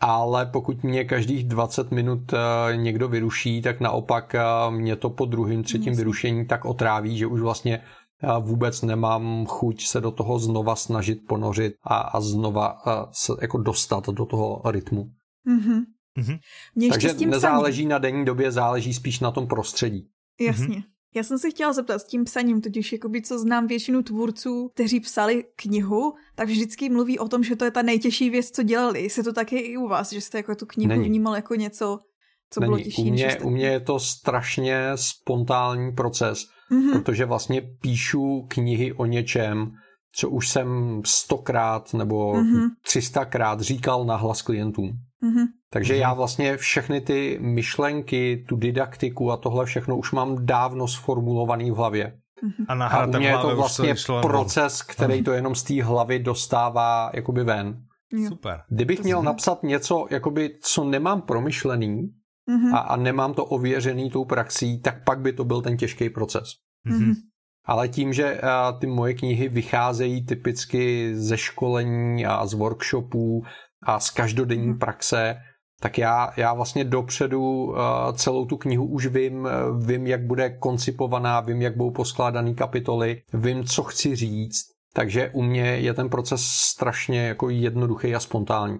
Ale pokud mě každých 20 minut někdo vyruší, tak naopak mě to po druhém, třetím vyrušení tak otráví, že už vlastně já vůbec nemám chuť se do toho znova snažit ponořit a, a znova a se jako dostat do toho rytmu. Mm-hmm. Mm-hmm. Takže nezáleží psaním. na denní době, záleží spíš na tom prostředí. Jasně. Mm-hmm. Já jsem se chtěla zeptat s tím psaním, totiž jakoby co znám většinu tvůrců, kteří psali knihu, tak vždycky mluví o tom, že to je ta nejtěžší věc, co dělali. Jestli to taky i u vás, že jste jako tu knihu Není. vnímal jako něco, co Není. bylo těžší. U mě, u mě je to strašně spontánní proces, mm-hmm. protože vlastně píšu knihy o něčem, co už jsem stokrát nebo mm-hmm. třistakrát říkal na hlas klientům. Mm-hmm. Takže mm-hmm. já vlastně všechny ty myšlenky, tu didaktiku a tohle všechno už mám dávno sformulovaný v hlavě. Mm-hmm. A, a u mě je to vlastně proces, který to jenom z té hlavy dostává jakoby ven. Super. Kdybych to měl napsat něco, jakoby, co nemám promyšlený mm-hmm. a, a nemám to ověřený tou praxí, tak pak by to byl ten těžký proces. Mm-hmm. Ale tím, že ty moje knihy vycházejí typicky ze školení a z workshopů a z každodenní mm-hmm. praxe, tak já, já vlastně dopředu uh, celou tu knihu už vím, vím, jak bude koncipovaná, vím, jak budou poskládané kapitoly, vím, co chci říct, takže u mě je ten proces strašně jako jednoduchý a spontánní.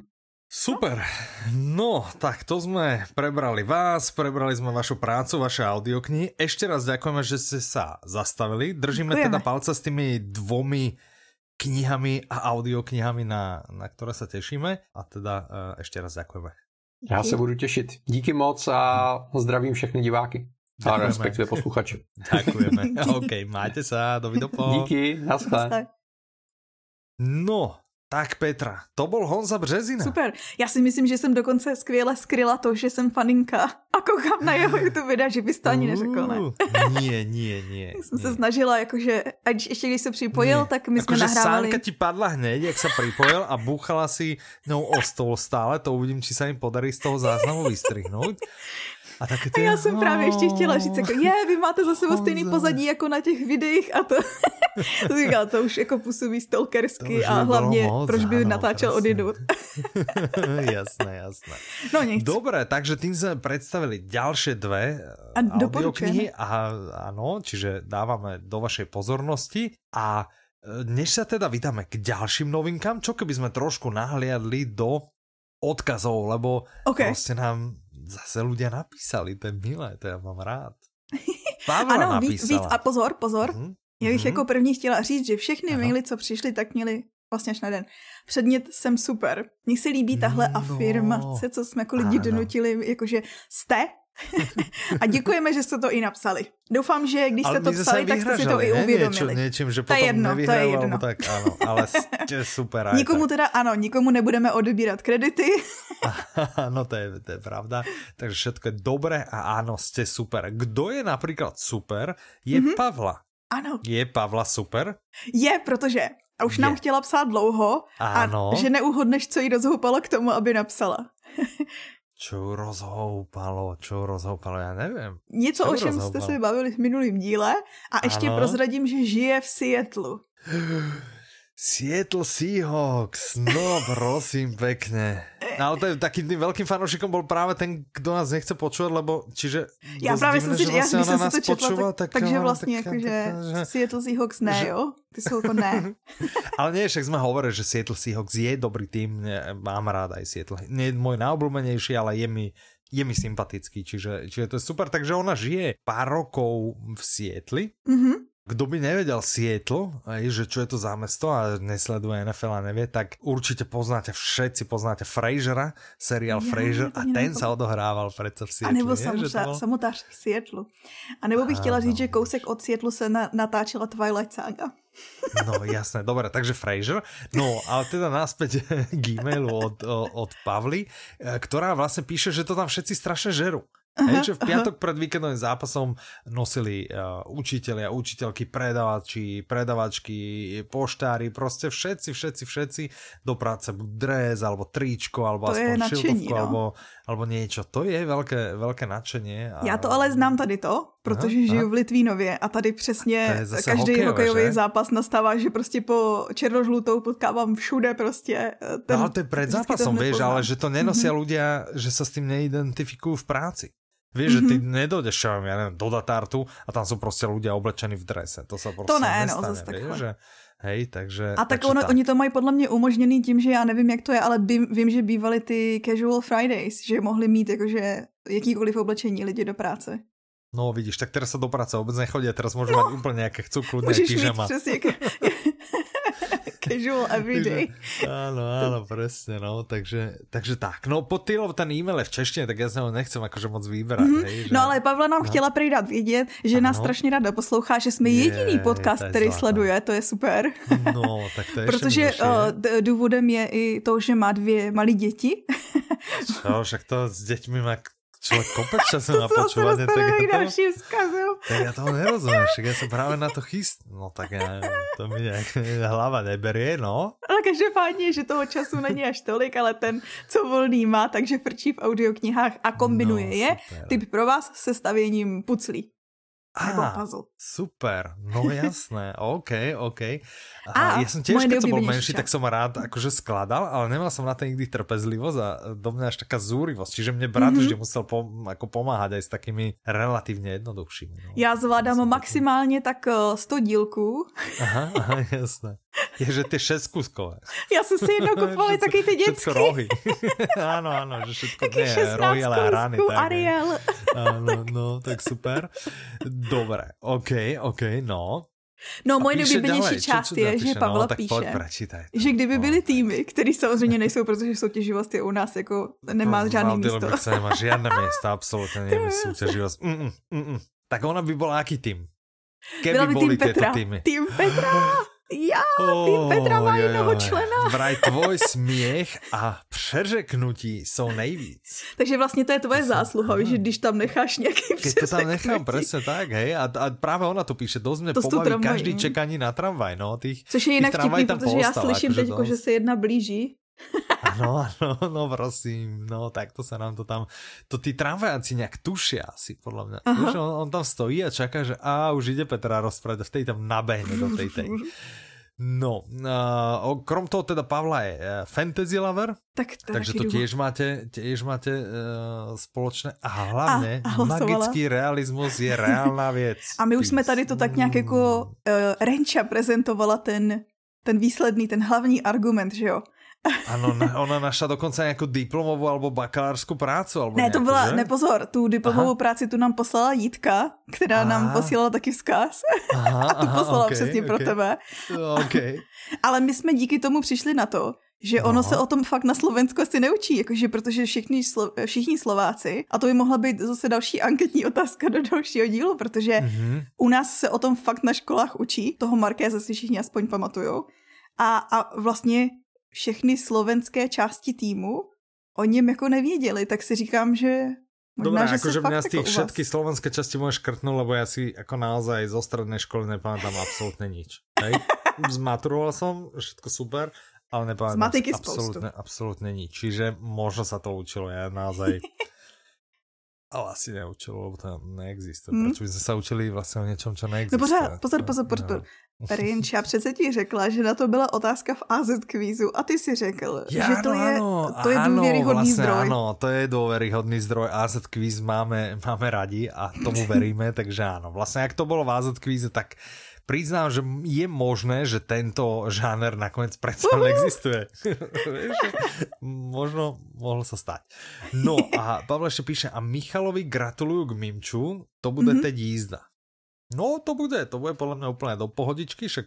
Super. No, tak to sme prebrali vás, prebrali sme vašu prácu, vaše audioknihy. Ešte raz ďakujeme, že ste sa zastavili. Držíme Ďakujeme. teda palce s tými dvomi knihami a audioknihami, na, na ktoré sa tešíme. A teda uh, ešte raz ďakujeme. Já se budu těšit. Díky moc a zdravím všechny diváky. A respektive posluchače. Ďakujeme. OK, máte sa, dovidopo. Díky, naschle. No, tak Petra, to byl Honza Březina. Super. Já si myslím, že jsem dokonce skvěle skryla to, že jsem faninka a koukám na jeho YouTube videa, že bys to ani neřekl, ne? nie, nie, nie. jsem nie. se snažila, jakože, a ještě když se připojil, nie. tak my jsme jako, nahrávali. sánka ti padla hned, jak se připojil a búchala si no o stol stále, to uvidím, či se mi podarí z toho záznamu vystrihnout. A, taky ty, a já jsem oh, právě ještě chtěla říct, jako, je, vy máte za sebou stejný pozadí jako na těch videích a to, říkal, to už jako působí stalkersky a hlavně, moc, proč by áno, natáčel odinut. jasné, jasné. No nic. Dobre, takže tým jsme představili další dve a audioknihy a ano, čiže dáváme do vašej pozornosti a e, než sa teda vydáme k ďalším novinkám, čo keby sme trošku nahliadli do odkazov, lebo okay. prostě nám zase ľudia napísali, to je milé, to já mám rád. Pavla ano, víc, víc, a pozor, pozor, mm-hmm. já bych mm-hmm. jako první chtěla říct, že všechny ano. maily, co přišly, tak měly vlastně až na den. Předmět jsem super. Mně se líbí tahle no. afirmace, co jsme jako lidi donutili, jakože jste a děkujeme, že jste to i napsali. Doufám, že když jste to psali, tak jste si to i uvědomili. Něčím, něčím že potom to je jedno, to je jedno. Tak, ano, ale super. nikomu tak. teda, ano, nikomu nebudeme odebírat kredity. ano, to je, to je pravda. Takže všetko je dobré a ano, jste super. Kdo je například super, je mm-hmm. Pavla. Ano. Je Pavla super? Je, protože a už je. nám chtěla psát dlouho ano. a že neuhodneš, co jí rozhoupalo k tomu, aby napsala. Čo rozhoupalo, čo rozhoupalo, já nevím. Něco, čo o čem jste se bavili v minulém díle a ještě ano. prozradím, že žije v Seattleu. Seattle Seahawks, no prosím pekne. Ale to je takým tým veľkým fanúšikom bol práve ten, kdo nás nechce počúvať, lebo čiže... Já právě jsem si, já vlastně jsem si to četla, počúva, tak, takže no, vlastně tak, jako, že že Seattle Seahawks ne, že... jo? Ty jsou jako ne. Ale nie, však sme hovorili, že Seattle Seahawks je dobrý tým, mám rád aj Seattle. Nie je môj najobľúbenejší, ale je mi je mi sympatický, čiže, čiže to je super. Takže ona žije pár rokov v Sietli. Mm -hmm. Kdo by nevedel Seattle, že čo je to za mesto a nesleduje NFL a nevie, tak určite poznáte, všetci poznáte Frasera, seriál ja, Frasier a ten sa odohrával predsa v Seattle. A nebo samota, samotář v Seattle. A nebo bych chtěla říct, že kousek od Seattle se na, natáčela Twilight Saga. No jasné, dobre, takže Fraser. No, ale teda náspäť k e-mailu od, od Pavly, e, ktorá vlastne píše, že to tam všetci strašne žerú. Hej, že v piatok pred víkendovým zápasom nosili uh, učiteľia, učiteľky, predavači, predavačky, poštári, prostě všetci, všetci, všetci do práce buď dres, alebo tričko, alebo to aspoň šiltovku, no. alebo, alebo niečo. To je veľké, veľké nadšenie. A... Já to ale znám tady to, protože aha, žiju aha. v Litvínově a tady přesně každý hokejové, hokejový že? zápas nastává, že prostě po černožlutou potkávám všude prostě. Eh, ten, no ale to je před zápasom, vieš, ale že to nenosia mm-hmm. ľudia, že sa s tým neidentifikujú v práci. Vieš, mm-hmm. že ty mhm. nedojdeš, čo ja neviem, do Datartu a tam sú prostě ľudia oblečení v drese. To sa prostě to ne, no, nestane, no, vieš, že... Hej, takže... A tak, ono, tak. oni to mají podle mě umožněný tím, že já nevím, jak to je, ale vím, vím, že bývaly ty casual Fridays, že mohli mít jakože jakýkoliv oblečení lidi do práce. No vidíš, tak teraz sa do práce vôbec nechodí, teraz môžu no, mať úplne nejaké chcú kľudné pyžama. Mít casual everyday. Áno, áno, presne, no, takže, takže tak. No, pod týlo ten e-mail je v češtině, tak já se ho nechcem jakože moc vybrať. Mm-hmm. Hej, že... No ale Pavla nám no. chtěla přidat vědět, že ano. nás strašně ráda poslouchá, že jsme je, jediný podcast, který zlatá. sleduje, to je super. No, tak to je Protože uh, důvodem je i to, že má dvě malé děti. Čo, však to s děťmi má člověk kopec času na počúvanie. Tak ja to, tak ja toho nerozumím, však ja sa práve na to chyst. No tak ja to mi nejak hlava neberie, no. Ale každopádně, že toho času není až tolik, ale ten, co volný má, takže frčí v audioknihách a kombinuje no, je. Typ pro vás se stavěním puclí. Nebo puzzle. Super, no jasné, OK, OK. A, ja som tiež, keď som bol menší, tak som rád akože skladal, ale nemal som na to nikdy trpezlivosť a do mňa až taká zúrivosť. Čiže mne brat mm-hmm. vždy musel pom, ako pomáhať aj s takými relatívne jednoduchšími. No. Já zvládám maximálně tak 100 eh, dílků. Aha, aha, jasné. Je, že ty šestkuskové. Já jsem si jednou kupovala taky ty dětské. Všetko rohy. áno, áno, že všetko taky nie, rohy, ale rány. Tak, Ariel. Tak. no, tak super. Dobre, OK, OK, no. No, moje nejoblíbenější část je, že Pavla no, píše, prečítaj, že kdyby no, byly týmy, které samozřejmě nejsou, protože soutěživost je u nás jako nemá no, žádný místo. se nemá žádné místo, absolutně nevím, soutěživost. Mm, mm, mm, mm. Tak ona by byla jaký tým? Keby Byla by tým Petra. Týmy. Tým Petra! Já, oh, Petra má jednoho člena. Vraj tvoj směch a přeřeknutí jsou nejvíc. Takže vlastně to je tvoje to zásluha, že když tam necháš nějaký Keď to tam nechám, přesně tak, hej. A, a právě ona to píše, dost mě to pobaví každý no. čekání na tramvaj, no. Tých, Což je jinak vtipný, protože já slyším teď, že se jedna blíží Ano, ano, no prosím, no tak to se nám to tam, to ty tramvajáci nějak tuší asi, podle mě. Víš, on, on, tam stojí a čaká, že a už jde Petra rozprávať a v tej tam nabehne do tej tej. No, uh, krom toho teda Pavla je uh, fantasy lover, tak to takže to tiež máte, tiež máte uh, společné a hlavně a, a magický realismus je reálná věc. A my už jsme tady to tak nějak jako uh, Renča prezentovala ten, ten výsledný, ten hlavní argument, že jo? Ano, ona našla dokonce nějakou diplomovou alebo bakalářskou prácu. Alebo ne, nějakou, to byla, že? nepozor, tu diplomovou aha. práci tu nám poslala Jitka, která aha. nám posílala taky vzkaz. Aha, a tu aha, poslala okay, přesně okay. pro tebe. Okay. Ale my jsme díky tomu přišli na to, že ono no. se o tom fakt na Slovensku asi neučí, jakože protože všichni, slo, všichni Slováci, a to by mohla být zase další anketní otázka do dalšího dílu, protože mm-hmm. u nás se o tom fakt na školách učí, toho Markéze si všichni aspoň pamatujou. A, a vlastně všechny slovenské části týmu o něm jako nevěděli, tak si říkám, že Možná, Dobre, akože mňa z tých jako všetky slovenské časti môžeš škrtnúť, lebo ja si ako naozaj zo strednej školy nepamätám absolútne nič. Hej? Zmaturoval som, všetko super, ale nepamätám absolútne, absolútne nič. Čiže možno sa to učilo, ja naozaj... ale asi neučilo, lebo to neexistuje. Hmm. Proč by sa učili vlastne o niečom, čo neexistuje? No pořád, pozor, pozor, pozor. No. Rinč, já přece ti řekla, že na to byla otázka v AZ kvízu a ty si řekl, ja, že to je, ano, to je důvěryhodný vlastne, zdroj. Áno, to je důvěryhodný zdroj. AZ kvíz máme, máme radi a tomu veríme, takže áno. Vlastne, jak to bolo v AZ kvíze, tak priznám, že je možné, že tento žáner nakoniec predsa uh-huh. neexistuje. Možno mohlo sa stať. No a Pavel ešte píše, a Michalovi gratulujú k Mimču, to bude mm-hmm. teď jízda. No to bude, to bude podle mě úplně do pohodičky, však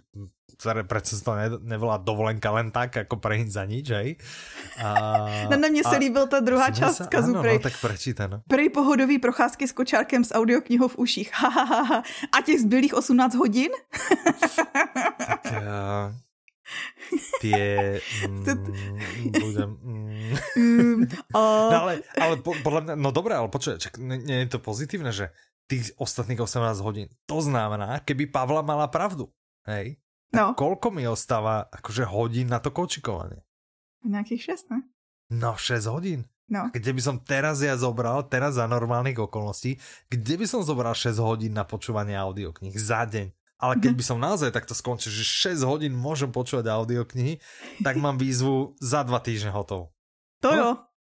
přece to ne, nevolá dovolenka len tak, jako pre za nič, hej. A, no, na mě se líbil ta druhá část se, ano, prej, no, tak prečíte, no. prej pohodový procházky s kočárkem s audioknihou v uších, ha, ha, ha, ha. a těch zbylých 18 hodin? tak já... Tie... Mm, budem... Mm. mm no ale, ale po, podle mě, no dobré, ale počuj, čak, nie je to pozitívne, že tých ostatných 18 hodín. To znamená, keby Pavla mala pravdu, hej, no. koľko mi ostáva akože hodín na to kočikovanie? Nejakých 6, ne? No, 6 hodín. No. Kde by som teraz ja zobral, teraz za normálnych okolností, kde by som zobral 6 hodín na počúvanie audiokníh za deň. Ale keď mhm. by som naozaj takto skončil, že 6 hodín môžem počúvať audioknihy, tak mám výzvu za 2 týždne hotovo. To no? jo.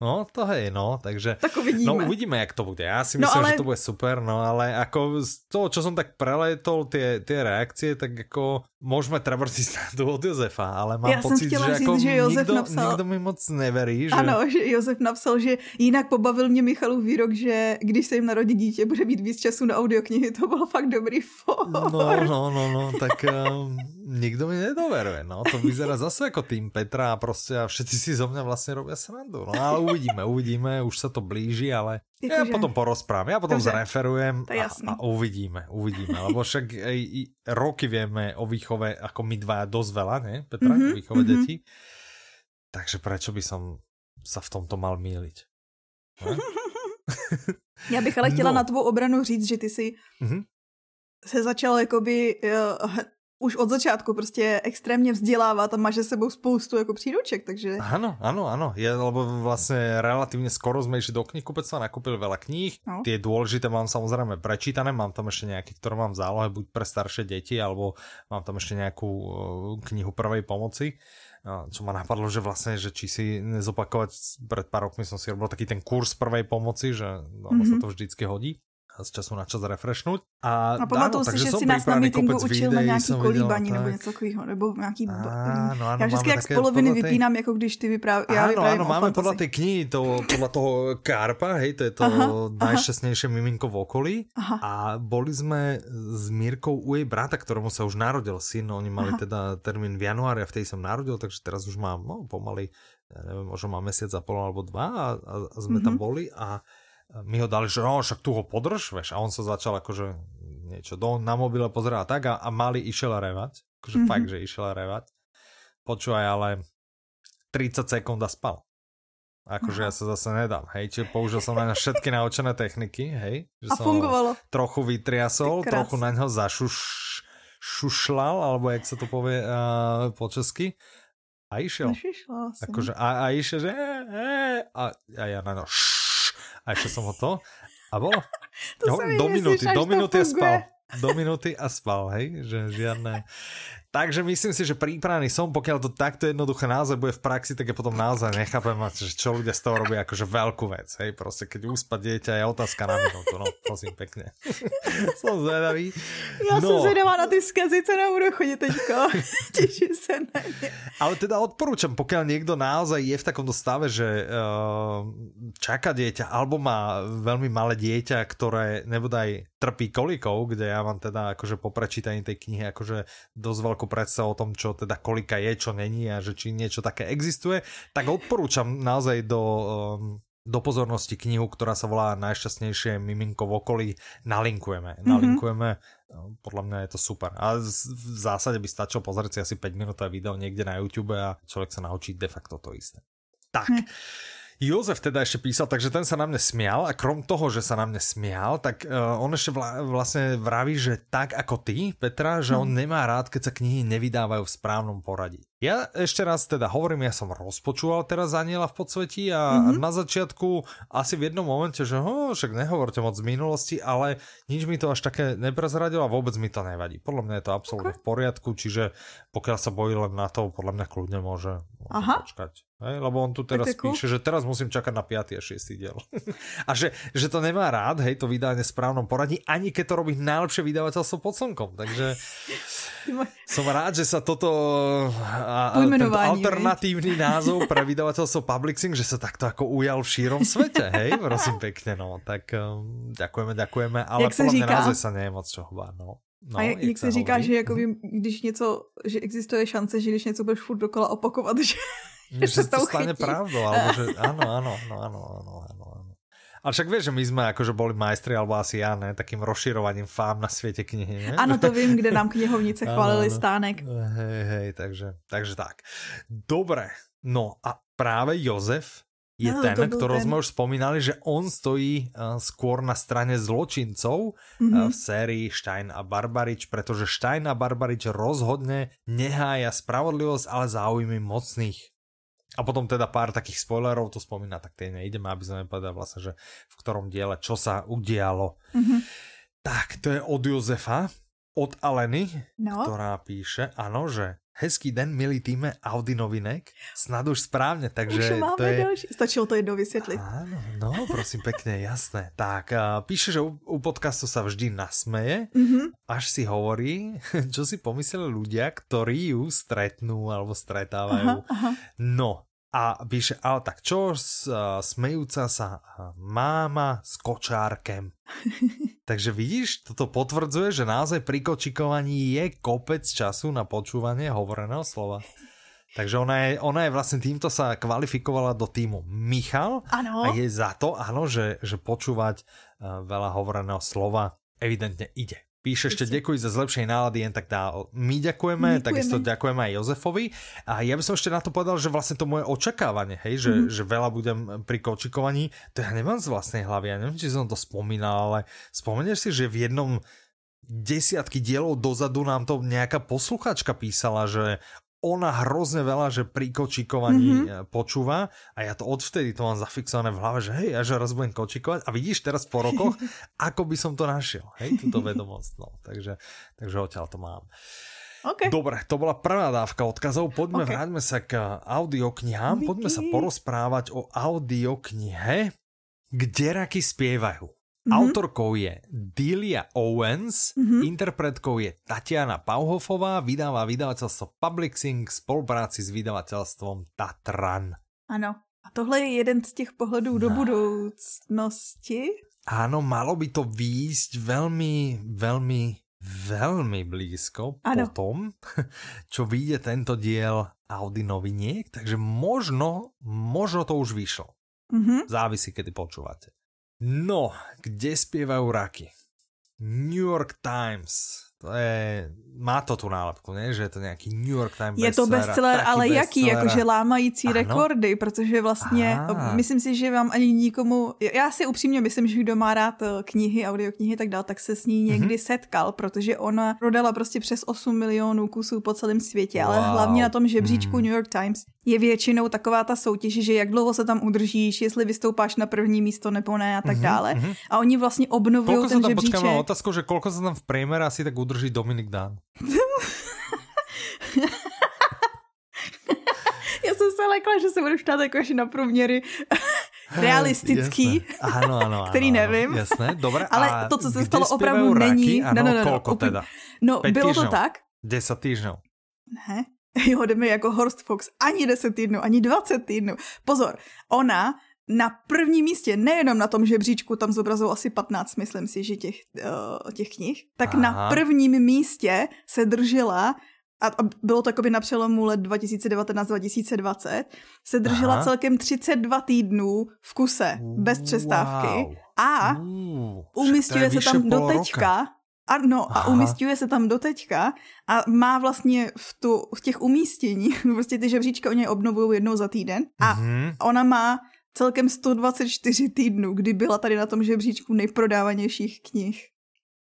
No, to hej, no, takže... Tak uvidíme. No, uvidíme, jak to bude. Já si no, myslím, no, ale... že to bude super, no, ale ako z toho, čo som tak preletol, tie, tie reakcie, tak ako môžeme travrtiť tu od Josefa, ale mám Já pocit, že říct, jako že Josef nikdo, napsal... nikdo mi moc neverí. Že... Ano, že Josef napsal, že jinak pobavil mě Michalův výrok, že když se jim narodí dítě, bude mít víc času na audioknihy, to bylo fakt dobrý for. No, no, no, no, tak um, nikdo mi nedoveruje, no, to vyzerá zase jako tým Petra a prostě a všetci si zo mňa vlastně robia srandu, no, ale uvidíme, uvidíme, už se to blíží, ale jako ja že... potom porozprávám, ja potom Dobře, zreferujem a, a uvidíme, uvidíme, lebo však roky vieme o výchove, ako my dva dosť veľa, ne, Petra, mm -hmm, o výchove mm -hmm. detí. Takže prečo by som sa v tomto mal míliť? Já bych ale chtěla no. na tvou obranu říct, že ty si mm -hmm. se začal jakoby uh, už od začátku prostě extrémně vzdělávat a má že sebou spoustu jako příruček, takže... Áno, áno, áno. Ja, lebo vlastne relatívne skoro sme išli do knihkupectva, nakúpili veľa kníh. No. Tie dôležité mám samozrejme prečítané, mám tam ešte nejaké, ktoré mám v zálohe, buď pre staršie deti, alebo mám tam ešte nejakú uh, knihu prvej pomoci. Čo ma napadlo, že vlastne, že či si nezopakovať, pred pár rokmi som si robil taký ten kurz prvej pomoci, že no, mm -hmm. sa to vždycky hodí z času na čas refreshnúť. A, a pamatuju si, že si nás na meetingu učil na nějaký kolíbaní nebo něco takového, nebo nějaký... Áno, áno, Já vždycky jak z poloviny tej... vypínám, jako když ty vypráv... Áno, vyprávím áno, máme podľa tej knihy, to, podľa toho Karpa, hej, to je to aha, aha. miminko v okolí. Aha. A boli sme s Mírkou u jej brata, ktorému sa už narodil syn, oni mali aha. teda termín v januári a vtedy som narodil, takže teraz už mám no, pomaly, ja neviem, možno mám mesiac a pol alebo dva a, a, a sme mm-hmm. tam boli a mi ho dali, že no, však tu ho podrž, veš, a on sa začal akože niečo do, na mobile pozerať tak a, a mali išiel revať, akože mm-hmm. fakt, že išiel revať. Počúvaj, ale 30 sekúnd a spal. Akože ja sa zase nedám, hej, čiže použil som na ňa všetky naučené techniky, hej. Že a som fungovalo. trochu vytriasol, trochu na ňo zašuš, šušlal, alebo jak sa to povie uh, po česky. A išiel. Akože, a, a išiel, že e, e, a, a ja na ňo š, a ešte som ho to. A bolo. to no, do minúty, do minúty a spal. Do minúty a spal, hej? Že žiadne... Takže myslím si, že prípravný som, pokiaľ to takto jednoduché naozaj bude v praxi, tak ja potom naozaj nechápem, že čo ľudia z toho robia akože veľkú vec. Hej, proste keď úspa dieťa je otázka na minútu, no prosím pekne. som zvedavý. Ja no. som zvedavá na ty skazy, co nám budú chodiť teďko. Teším sa na ne. Ale teda odporúčam, pokiaľ niekto naozaj je v takomto stave, že uh, čaká dieťa, alebo má veľmi malé dieťa, ktoré nebodaj trpí kolikou, kde ja mám teda akože po prečítaní tej knihy akože dosť veľkú nejakú predstavu o tom, čo teda kolika je, čo není a že či niečo také existuje, tak odporúčam naozaj do, um, do pozornosti knihu, ktorá sa volá Najšťastnejšie miminko v okolí. Nalinkujeme. Mm-hmm. Nalinkujeme. Podľa mňa je to super. A v zásade by stačilo pozrieť si asi 5 minútové video niekde na YouTube a človek sa naučí de facto to isté. Tak. Hm. Jozef teda ešte písal, takže ten sa na mne smial a krom toho, že sa na mne smial, tak uh, on ešte vla, vlastne vraví, že tak ako ty, Petra, že on hm. nemá rád, keď sa knihy nevydávajú v správnom poradí. Ja ešte raz teda hovorím, ja som rozpočúval teraz Aniela v podsvetí a mm-hmm. na začiatku asi v jednom momente, že ho, však nehovorte moc z minulosti, ale nič mi to až také neprezradilo a vôbec mi to nevadí. Podľa mňa je to absolútne okay. v poriadku, čiže pokiaľ sa bojí len na to, podľa mňa kľudne môže, môže Aha. počkať. Hej, lebo on tu teraz píše, že teraz musím čakať na 5. a 6. diel. a že, že to nemá rád, hej, to vydanie správnom poradí, ani keď to robí najlepšie vydavateľstvo pod slnkom. Takže som rád, že sa toto a, alternatívny názov pre vydavateľstvo Publixing, že sa takto ako ujal v šírom svete, hej, prosím pekne, no. Tak um, ďakujeme, ďakujeme, ale podľa mňa naozaj sa nie je moc čo báť, no. No, a jak, jak se říká, že jako když něco, že existuje šance, že když něco budeš furt dokola opakovat, že že to stane pravdou, alebo že áno, áno, áno, áno, áno, áno. Ale však vieš, že my sme akože boli majstri, alebo asi ja, ne, takým rozširovaním fám na svete knihy, ne? Ano, to vím, kde nám knihovnice chválili stánek. Hej, hej, takže, takže tak. Dobre, no a práve Jozef je no, ten, ktorého ten... sme už spomínali, že on stojí uh, skôr na strane zločincov mm-hmm. uh, v sérii Stein a Barbarič, pretože Stein a Barbarič rozhodne nehája spravodlivosť, ale záujmy mocných. A potom teda pár takých spoilerov to spomína, tak tie nejdeme, aby sme nepovedali vlastne, že v ktorom diele čo sa udialo. Mm-hmm. Tak, to je od Jozefa, od Aleny, no. ktorá píše, ano, že Hezký den, milý týme Audi novinek. Snad už správne, takže už to je... Další. Stačilo to jedno vysvětlit. Áno, no, prosím pekne, jasné. Tak, píše, že u, u podcastu sa vždy nasmeje, mm-hmm. až si hovorí, čo si pomysleli ľudia, ktorí ju stretnú alebo stretávajú. Aha, aha. No, a píše, ale tak čo, smejúca sa máma s kočárkem. Takže vidíš, toto potvrdzuje, že naozaj pri kočikovaní je kopec času na počúvanie hovoreného slova. Takže ona je, ona je vlastne týmto sa kvalifikovala do týmu Michal ano. a je za to, áno, že, že počúvať uh, veľa hovoreného slova evidentne ide. Píše ešte, ďakujem za zlepšenie nálady, jen tak dá. My ďakujeme, ďakujeme, takisto ďakujeme aj Jozefovi. A ja by som ešte na to povedal, že vlastne to moje očakávanie, hej, že, mm-hmm. že veľa budem pri kočikovaní, to ja nemám z vlastnej hlavy, ja neviem, či som to spomínal, ale spomenieš si, že v jednom desiatky dielov dozadu nám to nejaká posluchačka písala, že ona hrozne veľa, že pri kočikovaní mm-hmm. počúva a ja to odvtedy to mám zafixované v hlave, že hej, ja že raz budem kočikovať a vidíš teraz po rokoch, ako by som to našiel, hej, túto vedomosť, no, takže, takže odtiaľ to mám. Okay. Dobre, to bola prvá dávka odkazov. Poďme, okay. vráťme sa k audioknihám. Poďme sa porozprávať o audioknihe, kde raky spievajú. Mm-hmm. Autorkou je Delia Owens, mm-hmm. interpretkou je Tatiana Pauhofová, vydáva vydavateľstvo Publixing v spolupráci s vydavateľstvom Tatran. Ano. A tohle je jeden z těch pohledů no. do budoucnosti? Áno, malo by to výjsť veľmi, veľmi, veľmi blízko ano. potom, čo vyjde tento diel Audi noviniek, takže možno, možno to už vyšlo. Mm-hmm. Závisí, kedy počúvate. No, kde spievajú raky? New York Times. To je, má to tu nálepku, ne? že je to nějaký New York Times Je to bestseller, ale bestseller. jaký, jakože lámající ano? rekordy, protože vlastně, Aha. myslím si, že vám ani nikomu, já si upřímně myslím, že kdo má rád eh, knihy, audioknihy tak dál, tak se s ní někdy mm-hmm. setkal, protože ona prodala prostě přes 8 milionů kusů po celém světě, wow. ale hlavně na tom žebříčku mm. New York Times je většinou taková ta soutěž, že jak dlouho se tam udržíš, jestli vystoupáš na první místo nebo ne a tak mm-hmm, dále. Mm-hmm. A oni vlastně obnovují ten žebříček. Počkám, otázku, že kolko se tam v priemere asi tak udrží Dominik Dán? Já jsem se lekla, že se budu ptát jakože na průměry realistický, jasné. Ano, ano, který ano, nevím. Jasné, dobré. Ale to, co se stalo, opravdu není. Ano, no, no, no, kolko teda? No, Pět bylo týždňov. to tak. 10 týždňov. Ne, jo, jdeme jako Horst Fox, ani 10 týdnů, ani 20 týdnů. Pozor, ona na prvním místě, nejenom na tom žebříčku, tam zobrazují asi 15, myslím si, že těch, uh, těch knih, tak Aha. na prvním místě se držela a, bylo to jakoby na přelomu let 2019-2020, se držela Aha. celkem 32 týdnů v kuse, bez přestávky. Wow. A umistuje se tam do teďka, a umístuje se tam do teďka a má vlastně v, tu, v těch umístění, prostě ty žebříčka o něj obnovují jednou za týden a mm-hmm. ona má celkem 124 týdnů, kdy byla tady na tom žebříčku nejprodávanějších knih.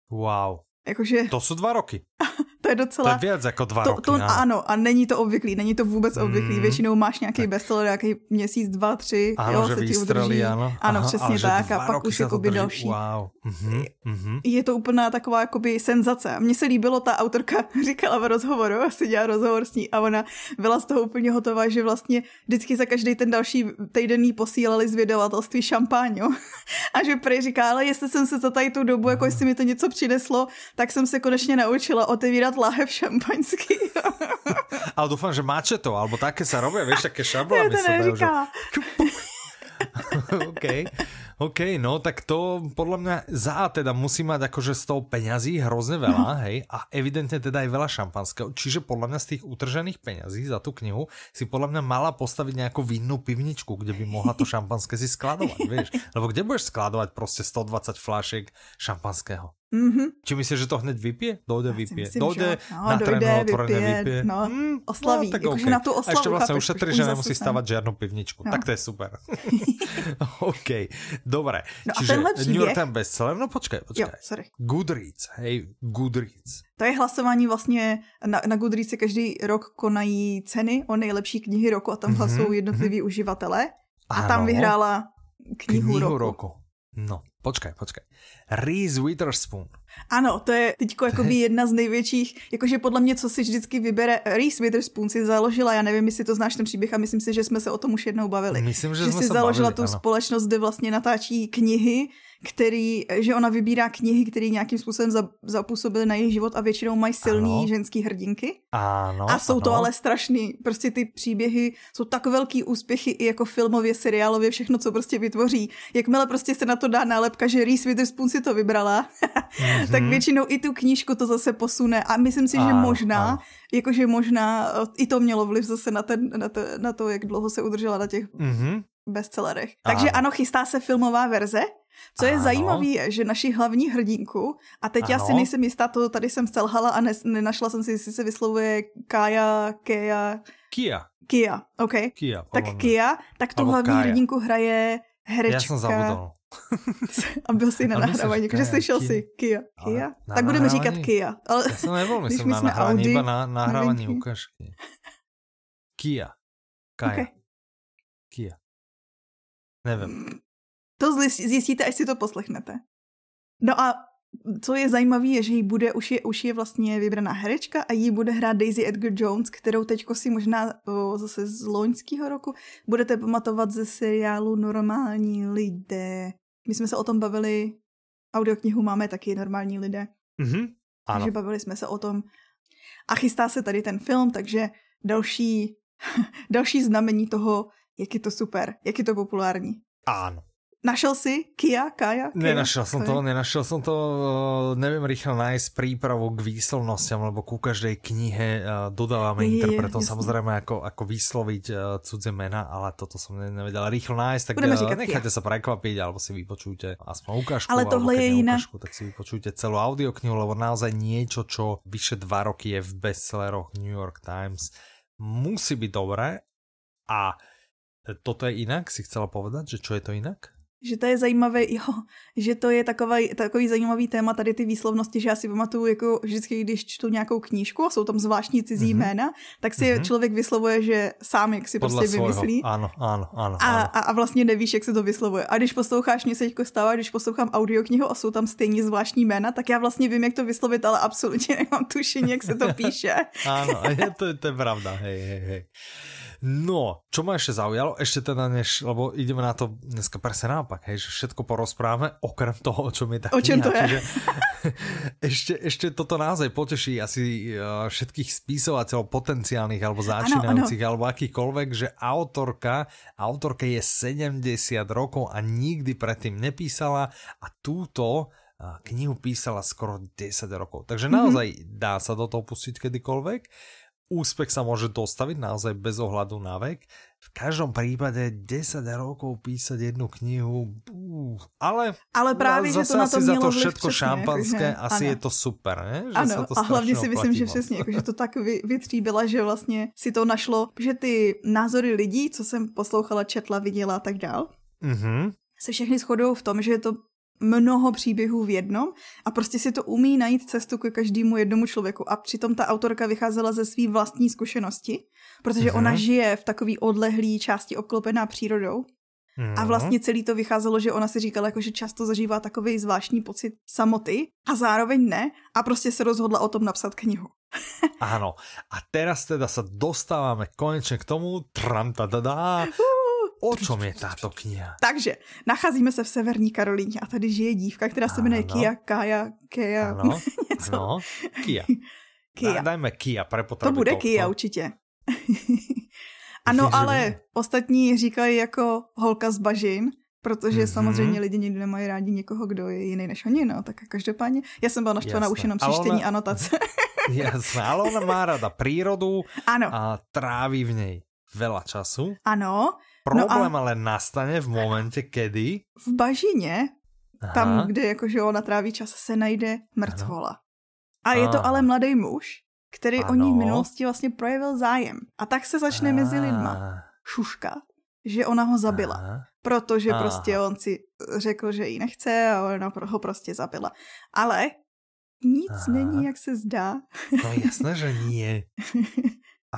Wow. Jakože... To jsou dva roky. to je docela... To je víc jako dva to, roky. To, ano. ano, a není to obvyklý, není to vůbec obvyklý. Mm. Většinou máš nějaký tak. bestseller, nějaký měsíc, dva, tři, ano, jo, že se ti udrží. Ano, ano Aha, přesně tak. A pak už jakoby další. Wow. Mm-hmm, mm-hmm. Je to úplná taková jakoby senzace. Mně se líbilo, ta autorka říkala v rozhovoru, asi dělá rozhovor s ní a ona byla z toho úplně hotová, že vlastně vždycky za každý ten další týden jí posílali z vydavatelství šampáňu. a že prej říká, ale jestli jsem se za tady tu dobu, jako jestli mi to něco přineslo, tak jsem se konečně naučila otevírat láhev šampaňský. Ale dúfam, že máte to, alebo také sa robia, vieš, také šablány ja to že... OK. OK, no tak to podľa mňa za teda musí mať akože z toho peňazí hrozne veľa, hej, a evidentne teda aj veľa šampanského, čiže podľa mňa z tých utržených peňazí za tú knihu si podľa mňa mala postaviť nejakú vinnú pivničku, kde by mohla to šampanské si skladovať, vieš, lebo kde budeš skladovať proste 120 flášek šampanského? Mm-hmm. Či myslíš, že to hned vypije? Dojde, vypije. Myslím, dojde, no, otvorené, vypije. vypije. No, mm, oslaví, no, tak okay. na tu oslavu. A ešte vlastne ušetrí, že nemusí stavať žiadnu pivničku. No. Tak to je super. OK, dobre. No Čiže příběh... New York Times bestseller, no počkej, počkej. Jo, sorry. Goodreads, hej, Goodreads. To je hlasování vlastně, na, na Goodreads se každý rok konají ceny o nejlepší knihy roku a tam mm-hmm. hlasují jednotliví mm-hmm. uživatelé. A ano. tam vyhrála knihu, knihu roku. roku. No, počkej, počkej. Reese Witherspoon. Ano, to je teď jakoby jedna z největších, jakože podle mě, co si vždycky vybere, Reese Witherspoon si založila, já nevím, jestli to znáš ten příběh a myslím si, že jsme se o tom už jednou bavili. Myslím, že, že jsme si se založila bavili, tu ano. společnost, kde vlastně natáčí knihy který, že ona vybírá knihy, které nějakým způsobem zapůsobily na její život a většinou mají silný ano. ženský hrdinky. Ano, a jsou ano. to ale strašný, prostě ty příběhy jsou tak velký úspěchy i jako filmově, seriálově, všechno, co prostě vytvoří. Jakmile prostě se na to dá nálepka, že Reese Witherspoon si to vybrala, mm-hmm. tak většinou i tu knížku to zase posune a myslím si, že ano, možná, ano. jakože možná i to mělo vliv zase na, ten, na, to, na to, jak dlouho se udržela na těch mm-hmm. bestsellerech. Takže ano. chystá se filmová verze, co je zajímavé, je, že naši hlavní hrdinku, a teď ano. já si nejsem jistá, to tady jsem selhala a ne, nenašla jsem si, jestli se vyslovuje Kaja, Keja... Kia. Kia, OK. Kia, tak Kia, tak tu hlavní Kaja. hrdinku hraje herečka. Já jsem zabudol. A byl si na nahrávání, jakože slyšel si Kia. Kia? Tak budeme říkat Kia. Ale Já jsem nebyl, myslím, na nahrávání, Audi, iba na nahrávání ukážky. Kia. Kaja. Okay. Kia. Nevím. To zjistíte, až si to poslechnete. No a co je zajímavé, je, že jí bude, už je, už je vlastně vybraná herečka a jí bude hrát Daisy Edgar Jones, kterou teďko si možná o, zase z loňského roku budete pamatovat ze seriálu Normální lidé. My jsme se o tom bavili, audioknihu máme taky Normální lidé. Mm-hmm. Ano. Takže bavili jsme se o tom. A chystá se tady ten film, takže další, další znamení toho, jak je to super, jak je to populární. Ano. Našel si Kia, Kaja? Kia? Nenašel som to, nenašel som to, eh, neviem rýchlo nájsť prípravu k výslovnostiam, lebo ku každej knihe eh, dodávame je, interpretom je, samozrejme ako, ako vysloviť eh, cudzie mena, ale toto som nevedel rýchlo nájsť, tak Budeme říkať nechajte Kia. sa prekvapiť, alebo si vypočujte aspoň ukážku, ale tohle je. Ukážku, tak si vypočujte celú audioknihu, lebo naozaj niečo, čo vyše dva roky je v bestselleroch New York Times, musí byť dobré a toto je inak, si chcela povedať, že čo je to inak? Že to je zajímavý, jo, že to je takový, takový zajímavý téma, tady ty výslovnosti, že já si pamatuju, jako vždycky, když čtu nějakou knížku a jsou tam zvláštní cizí mm-hmm. jména, tak si mm-hmm. člověk vyslovuje, že sám, jak si Podle prostě svojho. vymyslí. Ano, ano, ano. A, a, a vlastně nevíš, jak se to vyslovuje. A když posloucháš, mě se teďko stává, když poslouchám audioknihu a jsou tam stejně zvláštní jména, tak já vlastně vím, jak to vyslovit, ale absolutně nemám tušení, jak se to píše. ano, je to, to je pravda, hej, hej, hej. No, čo ma ešte zaujalo, ešte teda než, lebo ideme na to dneska presne naopak, hej, že všetko porozprávame, okrem toho, o čom je tá O čem to je? Čiže ešte, ešte toto naozaj poteší asi uh, všetkých spisovateľov potenciálnych alebo začínajúcich alebo akýkoľvek, že autorka, autorka je 70 rokov a nikdy predtým nepísala a túto uh, knihu písala skoro 10 rokov. Takže naozaj mm-hmm. dá sa do toho pustiť kedykoľvek úspech sa môže dostaviť naozaj bez ohľadu na vek. V každom prípade 10 rokov písať jednu knihu, ale, ale právě, že to na to za to všetko přesně, šampanské, jako, asi ano. je to super, ne? Že ano, to a hlavně si myslím, že přesně, jako, že to tak vy, vytříbila, že vlastně si to našlo, že ty názory lidí, co jsem poslouchala, četla, viděla a tak dál, mm-hmm. se všechny shodují v tom, že je to mnoho příběhů v jednom a prostě si to umí najít cestu ke každému jednomu člověku. A přitom ta autorka vycházela ze své vlastní zkušenosti, protože mm-hmm. ona žije v takový odlehlý části obklopená přírodou. Mm-hmm. A mhm. vlastně celý to vycházelo, že ona si říkala, jako, že často zažívá takový zvláštní pocit samoty a zároveň ne a prostě se rozhodla o tom napsat knihu. Áno. A teraz teda sa dostávame konečne k tomu. Tram, ta, da, da. O čom je táto kniha? Takže, nacházíme se v Severní Karolíně a tady žije dívka, která se jmenuje Kia, Kaja, Kia, ano, něco. Ano, Kia. Kia. Dajme Kia pre To bude to, Kia to. určitě. ano, ale ostatní říkají jako holka z bažin, protože mm-hmm. samozřejmě lidi nikdy nemají rádi někoho, kdo je jiný než oni, no, tak každopádně. Já jsem byla naštvaná už jenom při čtení ona... anotace. Jasné, ale ona má rada přírodu a tráví v něj veľa času. Ano, Problém no ale nastane v momente, kedy... V bažině, Aha. tam, kde jakože ona tráví čas, se najde mrtvola. Ano. A je to ale mladý muž, který ano. o ní v minulosti vlastně projevil zájem. A tak se začne Aha. mezi lidma šuškat, že ona ho zabila. Aha. Protože Aha. prostě on si řekl, že ji nechce a ona ho prostě zabila. Ale nic Aha. není, jak se zdá. No jasné, že nie.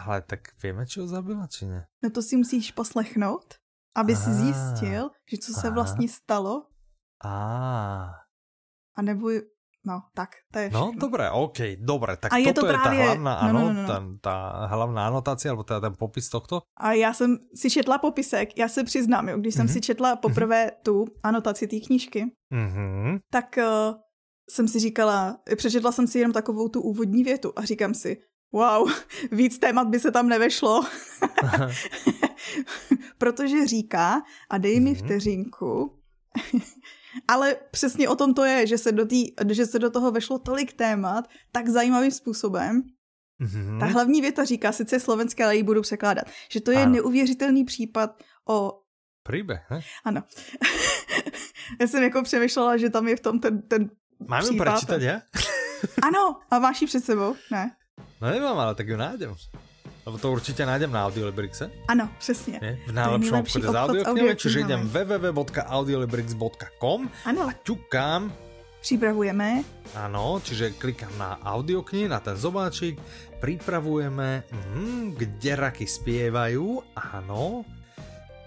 Ale tak víme, čo zabila, či ne? No to si musíš poslechnout, aby si zjistil, že co se vlastně stalo. A. A nebo No, tak, to je No, dobré, OK, dobré. Tak a je toto to právě... je ta hlavná, ano, no, no, no, no. Ten, ta hlavná anotace, alebo teda ten popis tohto? A já jsem si četla popisek, já se přiznám, jo, když mm-hmm. jsem mhm. si četla poprvé mm-hmm. tu anotaci té knížky, mm-hmm. tak uh, jsem si říkala, přečetla jsem si jenom takovou tu úvodní větu a říkám si, wow, víc témat by se tam nevešlo. Protože říká, a dej mi mhm. vteřinku, ale přesně o tom to je, že se, do tý, že se do toho vešlo tolik témat tak zajímavým způsobem. Mm-hmm. Ta hlavní věta říká, sice slovenské, ale ji budu překládat, že to je ano. neuvěřitelný případ o... Příběh, ne? Ano. Já jsem jako přemýšlela, že tam je v tom ten, ten Mám ji prečítať, ja? ano, a máš ji před sebou, ne? No nemám, ale tak ju nájdem. Lebo to určitě najdem na Audiolibrixe. Ano, přesně. Je? V najlepšom obchode s audioknihami, čiže idem www.audiolibrix.com Ano. ťukám Připravujeme. Ano, čiže klikám na audioknihy, na ten zobáčik, pripravujeme, mm, kde raky spievajú, áno,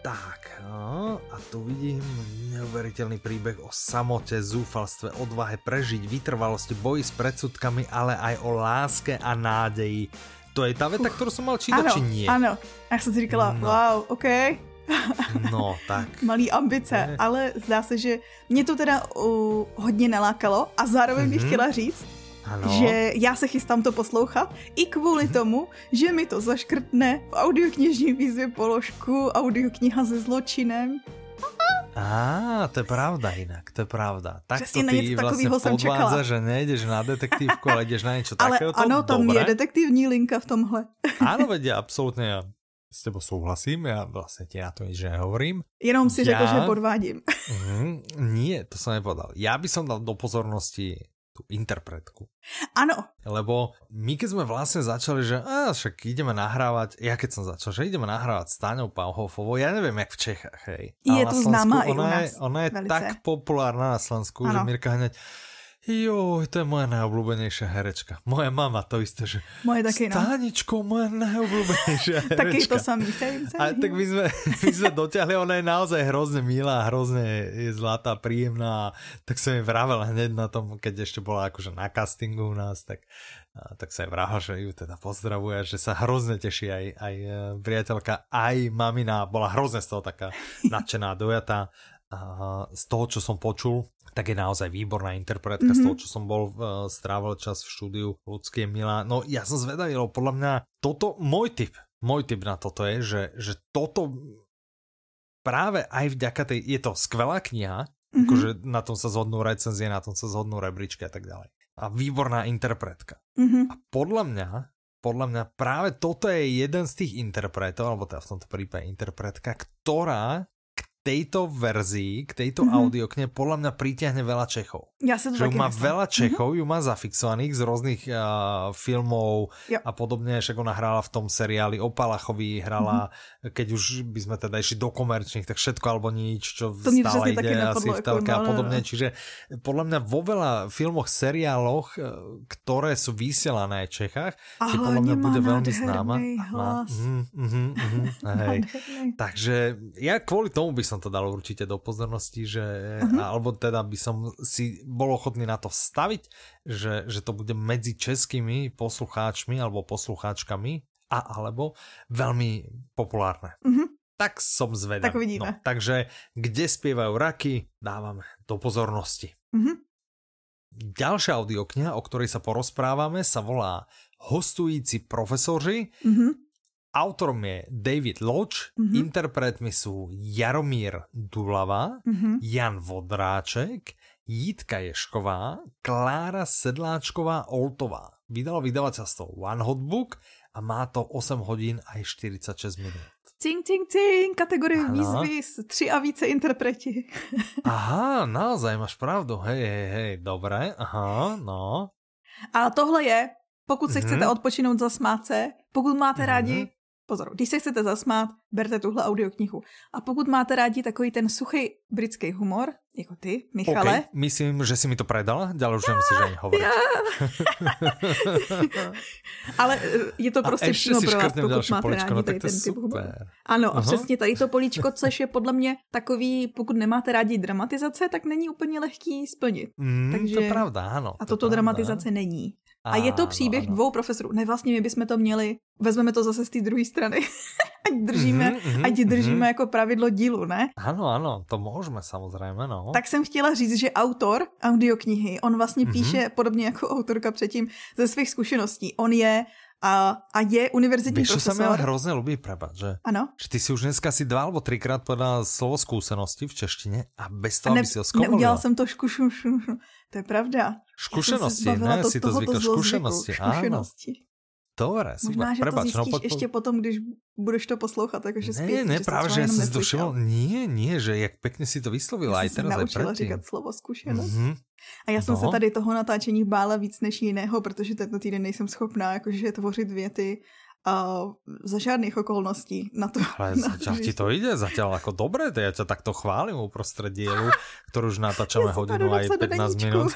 tak, no, a tu vidím neuveriteľný príbeh o samote, zúfalstve, odvahe prežiť, vytrvalosti, boji s predsudkami, ale aj o láske a nádeji. To je tá veta, ktorú som mal čítať, ano, či nie? Ano, já jsem si říkala, no. wow, OK. No, tak. Malý ambice, ne. ale zdá se, že mě to teda uh, hodně nalákalo a zároveň mm-hmm. bych mhm. chtěla říct, ano. že já se chystám to poslouchat i kvůli mm-hmm. tomu, že mi to zaškrtne v audioknižní výzvě položku audiokniha se zločinem. Á, to je pravda inak, to je pravda. Tak to ty vlastně podvádza, že nejdeš na detektívku, ale jdeš na něco ale ano, tam dobré. je detektivní linka v tomhle. Áno, vedia, absolútne ja s tebou souhlasím, já vlastně ti na to nič nehovorím. Jenom si ja... řekl, že podvádím. Mm, nie, to som nepovedal. Ja by som dal do pozornosti tú interpretku. Ano. Lebo my keď sme vlastne začali, že á, však ideme nahrávať, ja keď som začal, že ideme nahrávať s Táňou Pauhofovou, ja neviem, jak v Čechách, hej. Je to známa i u nás. Je, ona je velice. tak populárna na Slovensku, ano. že Mirka hneď, Jo, to je moja najobľúbenejšia herečka. Moja mama to isté, že... Moje taky, no. Stáničko, moja najobľúbenejšia herečka. taky to samý. A tak my sme, my sme dotiahli, ona je naozaj hrozne milá, hrozne je zlatá, príjemná. Tak som jej vravel hneď na tom, keď ešte bola akože na castingu u nás, tak, tak sa jej vravel, že ju teda pozdravuje, že sa hrozne teší aj, aj e, priateľka, aj mamina. Bola hrozne z toho taká nadšená, dojatá. A z toho, čo som počul, tak je naozaj výborná interpretka mm -hmm. z toho, čo som bol, uh, strávil čas v štúdiu ľudské milá. No ja som zvedavý, lebo podľa mňa toto, môj tip, môj tip na toto je, že, že toto práve aj vďaka tej, je to skvelá kniha, mm -hmm. akože na tom sa zhodnú recenzie, na tom sa zhodnú rebríčky a tak ďalej. A výborná interpretka. Mm -hmm. A podľa mňa, podľa mňa práve toto je jeden z tých interpretov, alebo teda v tomto prípade interpretka, ktorá tejto verzii, k tejto mm-hmm. audiokne podľa mňa pritiahne veľa Čechov. Ja sa to že má myslím. veľa Čechov, mm-hmm. ju má zafixovaných z rôznych uh, filmov yep. a podobne, však ona hrála v tom seriáli o Palachovi, hrala, mm-hmm. keď už by sme teda išli do komerčných, tak všetko alebo nič, čo to stále ide asi v telke a podobne. Čiže podľa mňa vo veľa filmoch, seriáloch, e, ktoré sú vysielané v Čechách, a že podľa mňa bude veľmi známa. Má, mm, mm, mm, hej. Takže ja kvôli tomu by som to dal určite do pozornosti, že, uh-huh. alebo teda by som si bol ochotný na to staviť, že, že to bude medzi českými poslucháčmi alebo poslucháčkami a alebo veľmi populárne. Uh-huh. Tak som zvedavý. Tak uvidíme. No, takže kde spievajú raky, dávame do pozornosti. Uh-huh. Ďalšia audiokniha, o ktorej sa porozprávame, sa volá Hostující profesoři. Uh-huh. Autorom je David Lodge, mm-hmm. interpretmi sú Jaromír Dulava, mm-hmm. Jan Vodráček, Jitka Ješková, Klára Sedláčková Oltová. Vydalo vydavateľstvo One Hot Book a má to 8 hodín aj 46 minút. Cing, cing, cing, kategorie výzvy, tři a více interpreti. aha, naozaj máš pravdu, hej, hej, hej, dobré, aha, no. A tohle je, pokud se mm-hmm. chcete odpočinout za smáce, pokud máte mm-hmm. rádi pozor, když se chcete zasmát, berte tuhle audioknihu. A pokud máte rádi takový ten suchý britský humor, jako ty, Michale. Okay. Myslím, že si mi to predala, ďalej už nemusíš ani hovoriť. Ale eh, je to prostě přímo pro vás, pokud máte poličko, rádi no, tady ten typ humoru. Ano, a Aha. přesně tady to políčko, což je podle mě takový, pokud nemáte rádi dramatizace, tak není úplně lehký splnit. Mm, Takže... To je pravda, ano. A toto pravda. dramatizace není. A je to příběh ano. dvou profesorů. Ne, vlastně my bychom to měli, vezmeme to zase z té druhé strany. ať držíme, mm-hmm, ať držíme mm-hmm. jako pravidlo dílu, ne? Ano, ano, to můžeme samozřejmě, no. Tak jsem chtěla říct, že autor audioknihy, on vlastně mm-hmm. píše podobně jako autorka předtím ze svých zkušeností. On je a, a je univerzitní Víš, profesor. Víš, sa mi hrozně ľubí, prepad, že? Ano. Že ty si už dneska si dva alebo třikrát povedal slovo zkušenosti v češtině a bez toho, ne, aby si ho zkomolila. Neudělal jsem to škušu, to je pravda. Zkušenosti, ne? To, si to zvykl, zkušenosti. Zkušenosti. Dobre, super. Možná, že Prepač, to zjistíš no, po... ještě potom, když budeš to poslouchat, takže zpět. Ne, ne, právě, že já jsem si to všiml. Nie, nie, že jak pěkně si to vyslovila, aj teraz, aj predtým. říkat slovo zkušenost. Mm-hmm. A já jsem no. se tady toho natáčení bála víc než jiného, protože tento týden nejsem schopná jakože tvořit věty a za žádných okolností na to. Ale na zatiaľ ti to ide, zatiaľ ako dobre, to ja ťa takto chválim uprostred dielu, ktorú už natáčame hodinu aj 15 minút.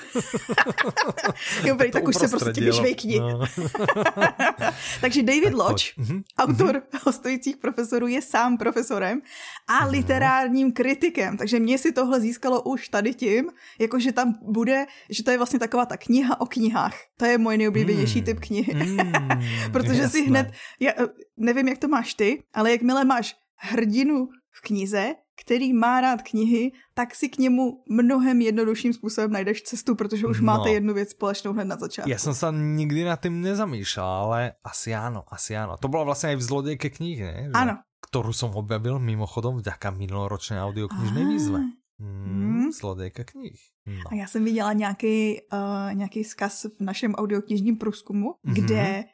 jo, tak už se prostě vyšvejkni. No. Takže David tak Lodge, mm-hmm. autor mm-hmm. hostujících profesorů, je sám profesorem a mm-hmm. literárním kritikem. Takže mě si tohle získalo už tady tím, jakože tam bude, že to je vlastně taková ta kniha o knihách. To je můj nejoblíbenější mm. typ knihy. Mm, Protože jasné. si hned já eh, nevím, jak to máš ty, ale jakmile máš hrdinu v knize, který má rád knihy, tak si k němu mnohem jednodušším způsobem najdeš cestu, protože už no. máte jednu věc společnou hned na začátku. Já jsem se nikdy na tím nezamýšlel, ale asi ano, asi ano. To bylo vlastně i v Zlodejke knih, ne? Že, ano. Kterou jsem objavil mimochodom vďaka minuloročné audioknižné výzve. Hmm, Zlodejka knih. No. A já jsem viděla nějaký, uh, nějaký zkaz v našem audioknižním průzkumu, mm-hmm. kde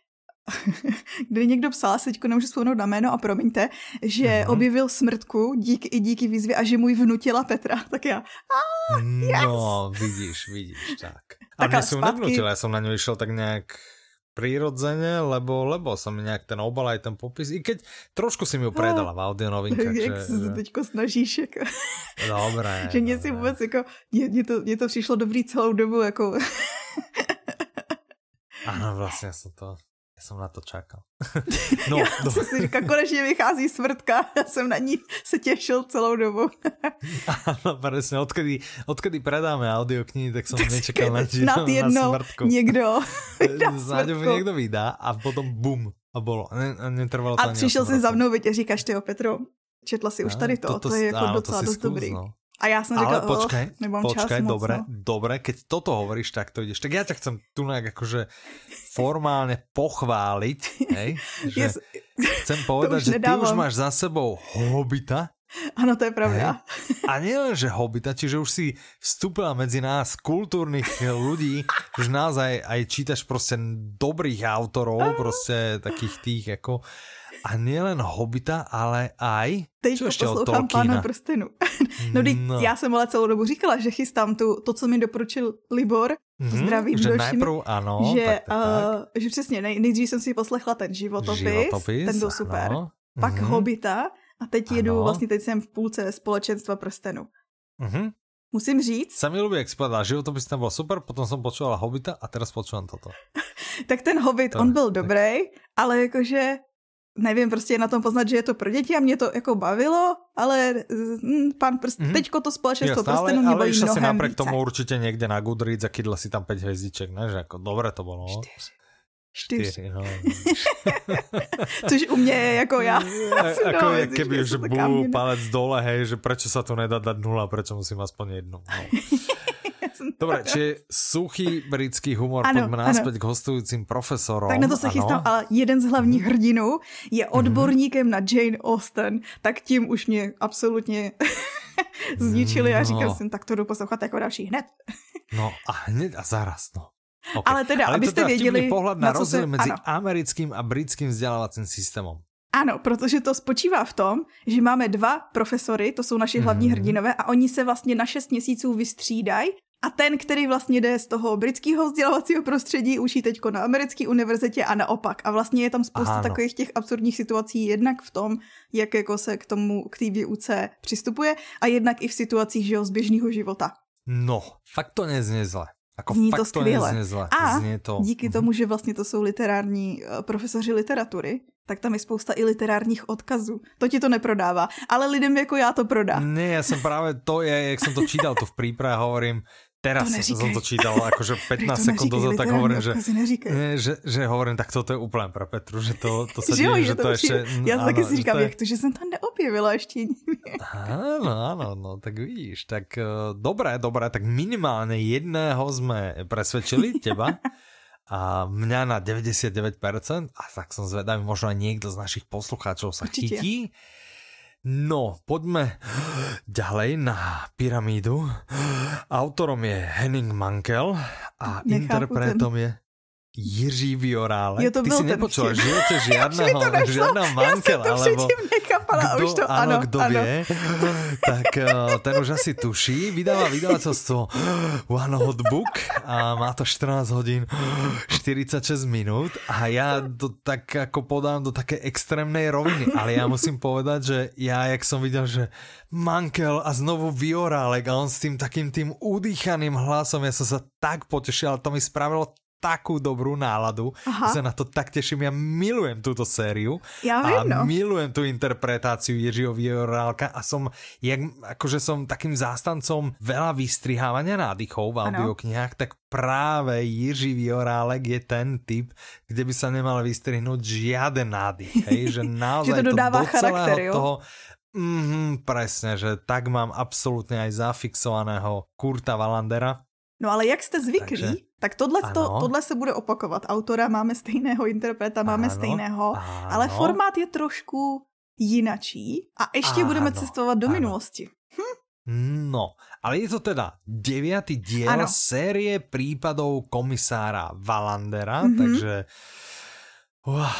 kde někdo psal, se teďko nemůžu vzpomenout na jméno a promiňte, že uh-huh. objevil smrtku díky i díky výzvě a že mu ji vnutila Petra, tak já, ah, yes. No, vidíš, vidíš, tak. A mě jsem nevnutil, já jsem na něj šel tak nějak prirodzene, lebo, lebo som nějak ten obal aj ten popis, i keď trošku si mi ho predala v audio novinkách. Jak že, se teďko snažíš, jako. Dobré. že mě si vůbec jako, mě, to, mě to přišlo dobrý celou dobu, jako. Ano, vlastně jsem to, jsem na to čakal. no, Já no. jsem si říkal, konečně vychází svrtka, já jsem na ní se těšil celou dobu. ano, přesně, odkedy, odkedy predáme audioknihy, tak jsem nečekal na, na, jedno na smrtku. někdo Záďovi někdo vydá a potom bum a bolo. Ne, netrvalo to A přišel si za mnou, viď, říkáš ty, Petro, četla si už tady to, to, to, to je jako áno, docela dost dobrý. No. A já jsem říkal, Ale počkej, oh, nemám počkej, čas dobre, moc, no. dobre, keď toto hovoríš, tak to ideš. Tak ja ťa chcem tu nejak akože formálne pochváliť, hej? Že yes. chcem povedať, že nedávam. ty už máš za sebou hobita. Ano, to je pravda. Hej? A nielen, že hobita, čiže už si vstúpila medzi nás kultúrnych ľudí, už naozaj aj čítaš prostě dobrých autorov, prostě takých tých ako a nielen Hobita, ale aj... Teď ještě poslouchám Pána prstenu. no, no, já jsem ale celou dobu říkala, že chystám tu, to, co mi doporučil Libor, mm-hmm, zdravím že najprv, ano, že, tak, tak, tak. Uh, že přesně, nej, nejdřív jsem si poslechla ten životopis, životopis ten byl super, ano. pak mm-hmm. Hobita a teď ano. jedu, vlastně teď jsem v půlce společenstva prstenu. Mm-hmm. Musím říct. Se mi ľúbi, jak spadá. Životopis tam byl super, potom jsem počúvala Hobita a teraz počúvam toto. tak ten Hobbit, to, on byl tak. dobrý, ale jakože nevím, prostě je na tom poznat, že je to pro děti a mě to jako bavilo, ale hm, pan prst, mm-hmm. teďko to společenstvo prstenů mě baví mnohem si napriek tomu určitě někde na Goodreads a kydla si tam 5 hvězdiček, ne? Že jako dobré to bylo. Čtyři. Čtyři. Čtyři no. Což u mě je jako já. jako jak keby už byl palec dole, hej, že proč se to nedá dát nula, proč musím aspoň jednu. No. Dobre, čiže suchý britský humor, ano, pojďme náspäť k hostujícím profesorom. Tak na to se ano. chystám, ale jeden z hlavních hrdinů je mhm. odborníkem mm. na Jane Austen, tak tím už mě absolutně zničili a říkal no. jsem, tak to jdu poslouchat jako další hned. no a hned a zaraz, no. Okay. Ale teda, Ale abyste to teda věděli... pohled na, na rozdíl se... mezi ano. americkým a britským vzdělávacím systémem. Ano, protože to spočívá v tom, že máme dva profesory, to jsou naši hlavní mm. hrdinové, a oni se vlastně na šest měsíců vystřídají a ten, který vlastně jde z toho britského vzdělávacího prostředí, učí teďko na americké univerzitě a naopak. A vlastně je tam spousta ano. takových těch absurdních situací, jednak v tom, jak jako se k tomu, k té výuce přistupuje, a jednak i v situacích že jo, z běžného života. No, fakt to nezně zle. Ako Zní to skvěle. To zle. A Znie to... díky mm-hmm. tomu, že vlastně to jsou literární uh, profesoři literatury, tak tam je spousta i literárních odkazů. To ti to neprodává, ale lidem jako já to prodá. Ne, já jsem právě to, je, jak jsem to čítal tu v príprave, hovorím, Teraz to som to čítal, akože 15 sekúnd dozadu, tak hovorím, že, že, že hovorím, tak toto je úplne pre Petru, že to, to sa deje, že to, to ešte... Ja áno, taky si říkám, je... jak to, že som tam neobjevila ešte Áno, áno, no tak vidíš, tak uh, dobré, dobré, tak minimálne jedného sme presvedčili, teba, a mňa na 99% a tak som zvedavý, možno aj niekto z našich poslucháčov sa Určite. chytí. No, poďme ďalej na pyramídu. Autorom je Henning Mankel a Nechápu interpretom ten... je... Jiří Viorále. Jo, to Ty si nepočula v živote žiadného, žiadného mankela, ja alebo nechápala, kdo, už to, áno, ano, kdo ano. vie, tak uh, ten už asi tuší. Vydáva vydavateľstvo One Hot Book a má to 14 hodín 46 minút a ja to tak ako podám do také extrémnej roviny, ale ja musím povedať, že ja, jak som videl, že Mankel a znovu Viorálek a on s tým takým tým udýchaným hlasom, ja som sa tak potešil, ale to mi spravilo takú dobrú náladu, Aha. že sa na to tak teším. Ja milujem túto sériu ja viem, a no. milujem tú interpretáciu Jiřího Viorálka a som, jak, akože som takým zástancom veľa vystrihávania nádychov v audioknihách, tak práve Jiří Viorálek je ten typ, kde by sa nemal vystrihnúť žiaden nádych. Hej? Že naozaj že to dodává to do charakter, jo? toho, Mm, presne, že tak mám absolútne aj zafixovaného Kurta Valandera. No ale jak jste zvyklí, Takže, tak tohle, to, tohle se bude opakovat. Autora máme stejného, interpreta máme ano, stejného, ano. ale formát je trošku jinačí a ještě ano, budeme cestovat do ano. minulosti. Hm? No, ale je to teda deviatý diel ano. série prípadov komisára Valandera, mm-hmm. takže... Uh,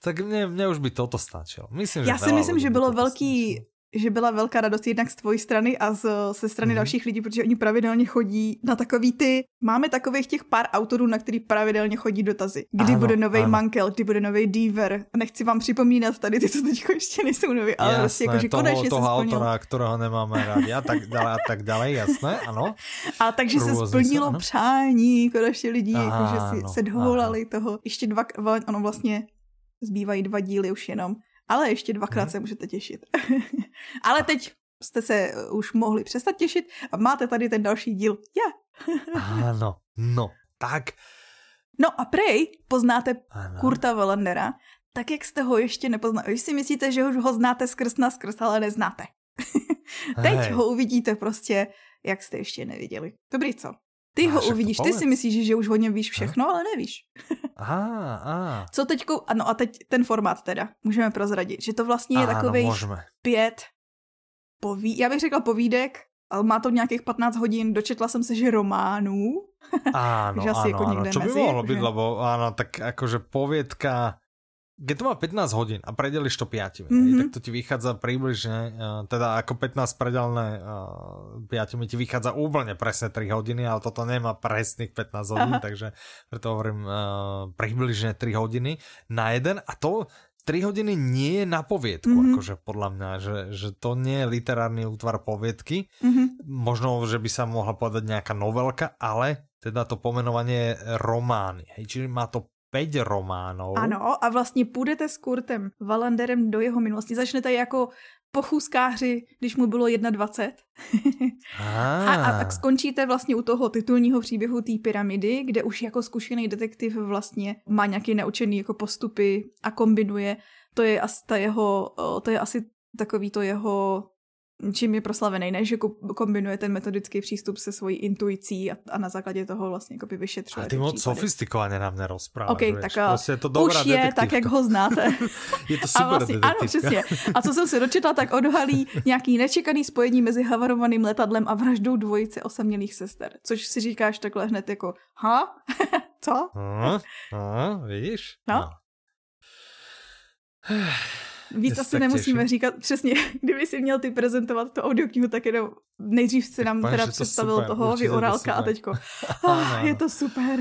tak mne, mne už by toto stačilo. Myslím, Já že si myslím, že bylo velký, stačilo že byla velká radost jednak z tvojí strany a z, ze strany mm. dalších lidí, protože oni pravidelně chodí na takový ty, máme takových těch pár autorů, na který pravidelně chodí dotazy. Kdy ano, bude nový Mankel, kdy bude nový Deaver. Nechci vám připomínat tady ty, co teď ještě nejsou nový, ale jasné, prostě jako, že toho, konečně toho se splnilo. autora, kterého nemáme rádi a tak dále a tak dále, jasné, ano. A takže se splnilo se, přání konečně lidí, jako, že si se dovolali toho. Ještě dva, ono vlastně zbývají dva díly už jenom. Ale ještě dvakrát hmm. se můžete těšit. Ale teď jste se už mohli přestat těšit a máte tady ten další díl. Ja. ano, no, tak. No a prej poznáte ano. Kurta Valendera, tak jak jste ho ještě nepoznali. Vy si myslíte, že už ho znáte skrz na skrz, ale neznáte. teď Hej. ho uvidíte prostě, jak jste ještě neviděli. Dobrý, co? Ty ho uvidíš, ty si myslíš, že už něm víš všechno, ale nevíš. Aha, aha. Co teďko, ano a teď ten formát teda, můžeme prozradit, že to vlastně je takový pět poví, já bych řekla povídek, ale má to nějakých 15 hodin, dočetla jsem se, že románů. Áno, že asi áno, jako áno. Čo by mohlo byť, lebo áno, tak akože poviedka keď to má 15 hodín a predeliš to 5, mm-hmm. tak to ti vychádza približne, uh, teda ako 15 predelené uh, 5 ti vychádza úplne presne 3 hodiny, ale toto nemá presných 15 hodín, Aha. takže preto hovorím uh, približne 3 hodiny na jeden a to 3 hodiny nie je na poviedku, mm-hmm. akože podľa mňa, že, že to nie je literárny útvar poviedky, mm-hmm. možno, že by sa mohla povedať nejaká novelka, ale teda to pomenovanie je román, hej, čiže má to 5 románov. Ano, a vlastně půjdete s Kurtem Valanderem do jeho minulosti. Začnete jako pochůzkáři, když mu bylo 21. a, a tak skončíte vlastně u toho titulního příběhu té pyramidy, kde už jako zkušený detektiv vlastně má nějaké naučený jako postupy a kombinuje. To je asi ta jeho, to je asi takový to jeho čím je proslavený, ne, že kombinuje ten metodický přístup se svojí intuicí a, a na základě toho vlastně jako vyšetřuje. A ty moc sofistikovaně nám nerozpráváš. OK, tak prostě je to dobrá už je detektivka. tak, jak ho znáte. je to super a vlastně, Ano, přesně. A co jsem si dočetla, tak odhalí nějaký nečekaný spojení mezi havarovaným letadlem a vraždou dvojice osamělých sester. Což si říkáš takhle hned jako, ha? Co? Ha? Ha? Vidíš? No. no. Víc asi nemusíme těším. říkat, přesně, kdyby si měl ty prezentovat to audioknihu, tak jenom nejdřív si nám teda představil super, toho Orálka a teďko, oh, je to super.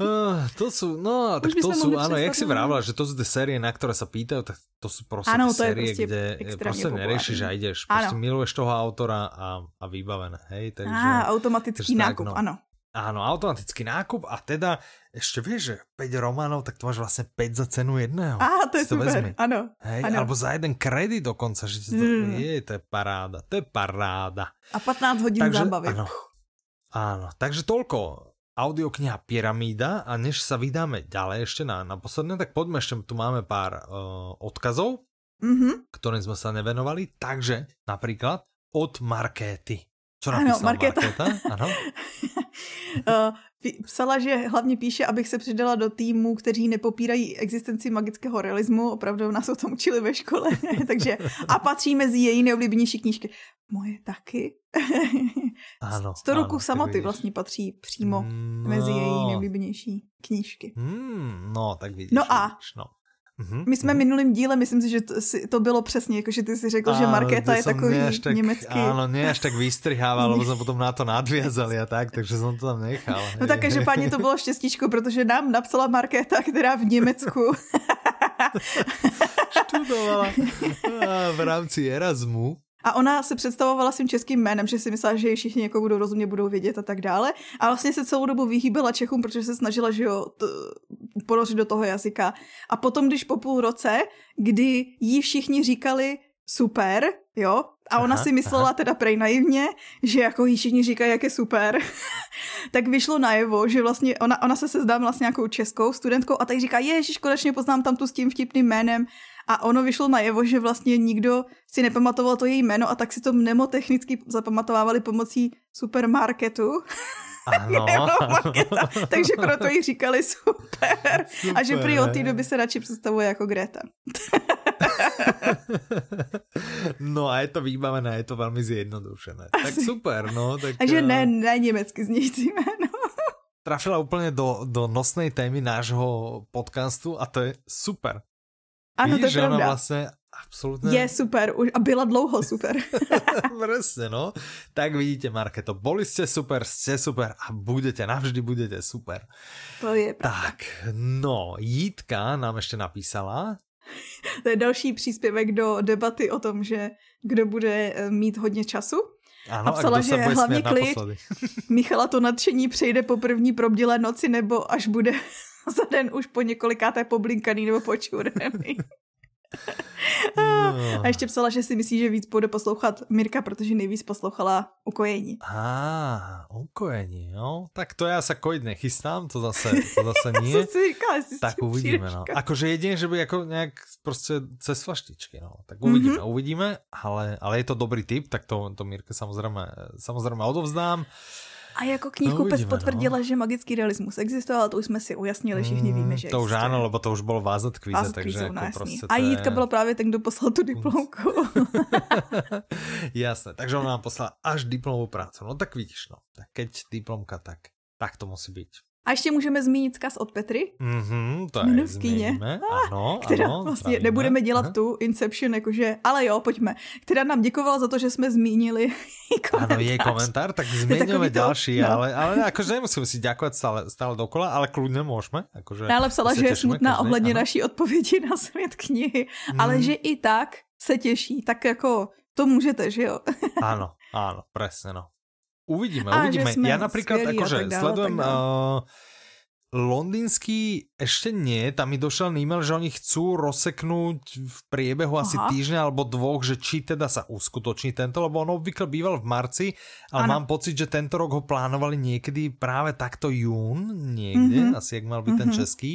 uh, to jsou, no, tak to jsou, ano, jak si vrávila, že to jsou ty série, na které se pýtají, tak to jsou prostě ano, ty série, prostě kde prostě neriešiš a jdeš, prostě ano. miluješ toho autora a, a vybavené, hej, takže... Á, automatický nákup, tak, no. ano. Áno, automatický nákup a teda ešte vieš, že 5 románov, tak to máš vlastne 5 za cenu jedného. Á, to je to super, vezmi. áno. Hej, ano. Alebo za jeden kredit dokonca, že to, mm. je, to je paráda, to je paráda. A 15 hodín takže, zábavy. Áno, áno, takže toľko audiokniha Pyramída a než sa vydáme ďalej ešte na, na posledné, tak poďme ešte, tu máme pár uh, odkazov, mm-hmm. ktorým sme sa nevenovali, takže napríklad od Markéty Čo napísala ano, Markéta? Markéta? Ano. Psala, že hlavně píše, abych se přidala do týmu, kteří nepopírají existenci magického realismu. Opravdu nás o tom učili ve škole. Takže a patří mezi její neoblíbenější knížky. Moje taky. Ano, 100 roků samoty vlastně patří přímo no. mezi její neoblíbenější knížky. Hmm, no, tak vidíš. No a vidíš, no. Mm-hmm. My jsme mm-hmm. minulým díle, myslím si, že to, to bylo přesně, jako že ty si řekl, áno, že Markéta je takový tak, německý. Áno, nie až tak vystrihával, lebo jsme potom na to nadviazali a tak, takže jsem to tam nechal. No tak každopádně to bylo štěstíčko, protože nám napsala Markéta, která v Německu študovala v rámci Erasmu. A ona se představovala svým českým jménem, že si myslela, že ji všichni jako budou rozumět, budou vědět a tak dále. A vlastně se celou dobu vyhýbala Čechům, protože se snažila, že jo, t- ponořit do toho jazyka. A potom, když po půl roce, kdy jí všichni říkali super, jo, a ona aha, si myslela aha. teda prej naivně, že jako jí všichni říkají, jak je super, tak vyšlo najevo, že vlastně ona, ona se sezdá vlastně nějakou českou studentkou a tak říká, ježiš, konečně poznám tam tu s tím vtipným jménem a ono vyšlo najevo, že vlastně nikdo si nepamatoval to její jméno a tak si to mnemotechnicky zapamatovávali pomocí supermarketu. Ano. takže proto jí říkali super. super. A že prý od té doby se radši představuje jako Greta. no a je to vybavené, je to velmi zjednodušené. Asi. Tak super, no. Tak, Takže ne, eh, ne německy znějící jméno. Trafila úplně do, do nosnej témy nášho podcastu a to je super. Ano, Víš, to je pravda. vlastně absolutně... Je super a byla dlouho super. Presne, no. Tak vidíte, Marketo, boli ste super, ste super a budete, navždy budete super. To je pravda. Tak, no, Jítka nám ještě napísala, to je další příspěvek do debaty o tom, že kdo bude eh, mít hodně času. Ano, a psala, a že hlavně klid. Michala to nadšení přejde po první probdělé noci, nebo až bude za den už po několikáté poblinkaný nebo počurený. No. A ještě psala, že si myslí, že víc bude poslouchat Mirka, protože nejvíc poslouchala ukojení. A, ah, ukojení, no. Tak to já se kojit nechystám, to zase, to zase nie. si říkala, tak uvidíme, no. Akože jedině, že by jako nějak prostě cez flaštičky, no. Tak uvidíme, mm-hmm. uvidíme, ale, ale je to dobrý tip, tak to, to Mirke samozřejmě, samozřejmě odovzdám. A jako knihkupec no, potvrdila, no. že magický realismus existoval, to už jsme si ujasnili, všichni mm, víme, že To už ano, lebo to už bylo vázat kvíze, vázat takže kvíze, jako prostě A Jítka je... byla právě ten, kdo poslal tu diplomku. Jasné, takže ona nám poslala až diplomovou práci. No tak vidíš, no. Tak keď diplomka, tak, tak to musí být. A ještě můžeme zmínit zkaz od Petry. Mm-hmm, to je zmíníme, ano, Která ano, vlastně pravíme. nebudeme dělat Aha. tu Inception, jakože, ale jo, pojďme. Která nám děkovala za to, že jsme zmínili komentář. Ano, je komentár, tak změníme další, no. ale, ale jakože nemusíme si děkovat stále, stále dokola, ale kludně můžeme. Jakože ale psala, že je smutná ohledně ano. naší odpovědi na svět knihy, mm. ale že i tak se těší, tak jako to můžete, že jo? ano, ano, přesně no. Uvidíme, a, uvidíme. Ja napríklad akože sledujem uh, londýnsky ešte nie, tam mi došel e-mail, že oni chcú rozseknúť v priebehu Aha. asi týždňa alebo dvoch, že či teda sa uskutoční tento, lebo on obvykle býval v marci, ale ano. mám pocit, že tento rok ho plánovali niekedy práve takto jún, niekde, mm-hmm. asi jak mal byť mm-hmm. ten mhm. český.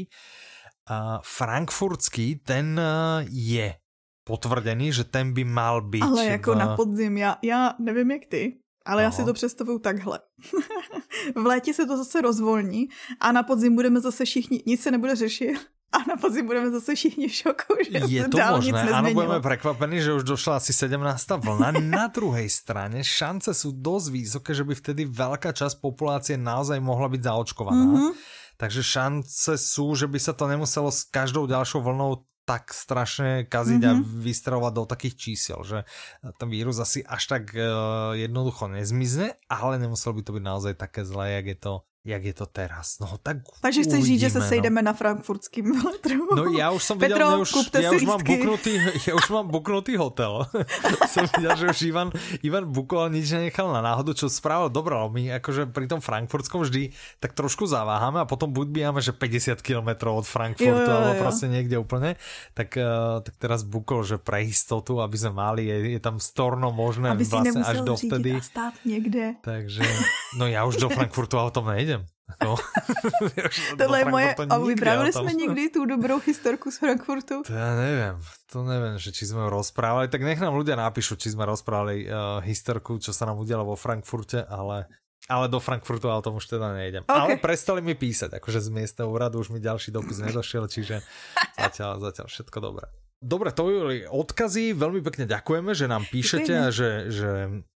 Uh, frankfurtský, ten uh, je potvrdený, že ten by mal být. Ale jako v... na podzim, já, já nevím jak ty, ale Aha. já si to představuju takhle. v létě se to zase rozvolní a na podzim budeme zase všichni, nic se nebude řešit. A na podzim budeme zase všichni v šoku, že Je to dál možné, nic ano, budeme překvapení, že už došla asi 17. vlna. Na druhé straně šance jsou dost vysoké, že by vtedy velká část populácie naozaj mohla být zaočkovaná. Mm -hmm. Takže šance jsou, že by se to nemuselo s každou dalšou vlnou tak strašně kazit mm -hmm. a mhm. vystravovat do takých čísel, že ten vírus asi až tak uh, jednoducho nezmizne, ale nemuselo by to být naozaj také zlé, jak je to jak je to teraz. No tak Takže chceš říct, že se no. sejdeme na frankfurtském veletru. No já už jsem viděl, Petro, já už, já už mám buknutý, já už mám buknutý hotel. jsem viděl, že už Ivan, Ivan bukoval, nič nenechal na náhodu, čo spravil dobré, ale my akože pri tom frankfurtskom vždy tak trošku zaváháme a potom buď býváme, že 50 km od Frankfurtu, jo, jo, jo. alebo prostě někde úplně, tak, uh, tak teraz bukol, že pre istotu, aby sme mali, je, je tam storno možné aby vlastne až do vtedy. stát někde. Takže, no já už do Frankfurtu autom nejdem. No. Tohle je moje, a vyprávili jsme někdy tu dobrou historku z Frankfurtu? To ja neviem, to neviem, že či sme rozprávali, tak nech nám ľudia napíšu, či sme rozprávali uh, historku, čo sa nám udialo vo Frankfurte, ale ale do Frankfurtu, ale tomu už teda nejdem. Okay. Ale prestali mi písať, akože z miestneho úradu už mi ďalší dopis nedošiel, čiže zatiaľ, zatiaľ všetko dobré. Dobre, to boli odkazy, veľmi pekne ďakujeme, že nám píšete a že, že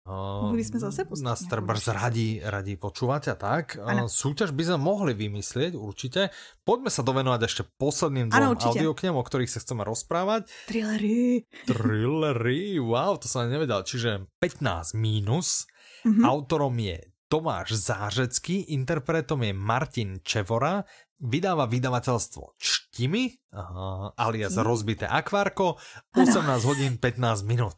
uh, sme zase nás trebárs radi, radi počúvate a tak. Uh, súťaž by sme mohli vymyslieť určite. Poďme sa dovenovať ešte posledným dvom audioknem, o ktorých sa chceme rozprávať. Trillery. Trillery, wow, to som nevedel. Čiže 15 mínus. Mm-hmm. Autorom je Tomáš Zářecký, interpretom je Martin Čevora, vydáva vydavateľstvo Čtimi, uh, alias Čtimi? rozbité akvárko, 18 ano. hodín 15 minut.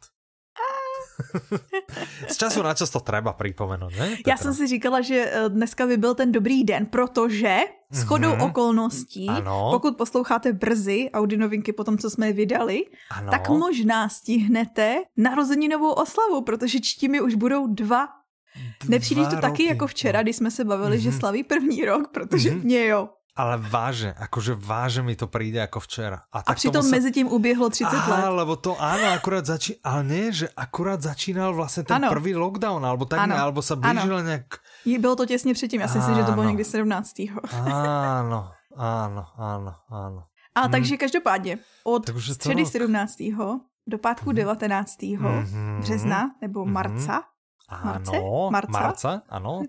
Z času na čas to treba připomenout, ne? Petra? Já jsem si říkala, že eh, dneska by byl ten dobrý den, protože s chodou mm-hmm. okolností, ano. pokud posloucháte brzy Audi novinky po tom, co jsme je vydali, ano. tak možná stihnete narozeninovou oslavu, protože čtimi už budou dva Nepřijde to taky jako včera, když jsme se bavili, mm-hmm. že mhm. slaví první rok, protože mm-hmm. mě jo. Ale váže, akože váže mi to príde ako včera. A, a přitom sa... mezi tím uběhlo 30 Aha, let. lebo to áno, akurát začí... Ale nie, že akurát začínal vlastně ten ano. prvý lockdown, alebo tak, ano. alebo sa blížil ano. nějak... Bylo to těsně předtím, já si myslím, že to bylo někdy 17. Áno, áno, áno, áno. A hmm. takže každopádně od středy 17. do pátku 19. Mm-hmm. března nebo mm-hmm. marca Marce? Marca? Marca, ano.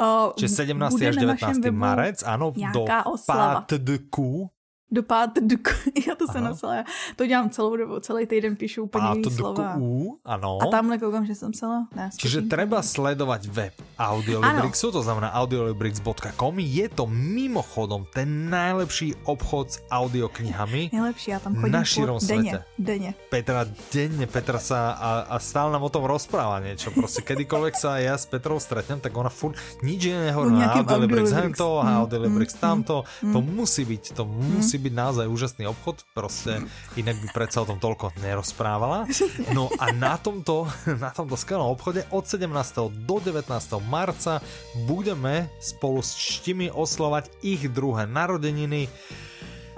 Uh, Čiže 17. až 19. marec, ano, do pátku do pátku, já to jsem napsala, to dělám celou dobu, celý týden píšu úplně jiný slova. ano. A tamhle koukám, že jsem psala. Ne, Čiže treba sledovat web Audiolibrixu, to znamená audiolibrix.com. Je to mimochodom ten najlepší obchod s audioknihami. Nejlepší, já tam chodím na širom denně, denně. Petra, denně, Petra sa a, a stále nám o tom rozpráva niečo. Prostě kedykoľvek sa ja s Petrou stretnem, tak ona furt nič nehovorí na Audiolibrix hento, mm, Audiolibrix mm, tamto. Mm, to musí byť, to musí byť naozaj úžasný obchod, proste inak by predsa o tom toľko nerozprávala. No a na tomto, na tomto skvelom obchode od 17. do 19. marca budeme spolu s Štimi oslovať ich druhé narodeniny.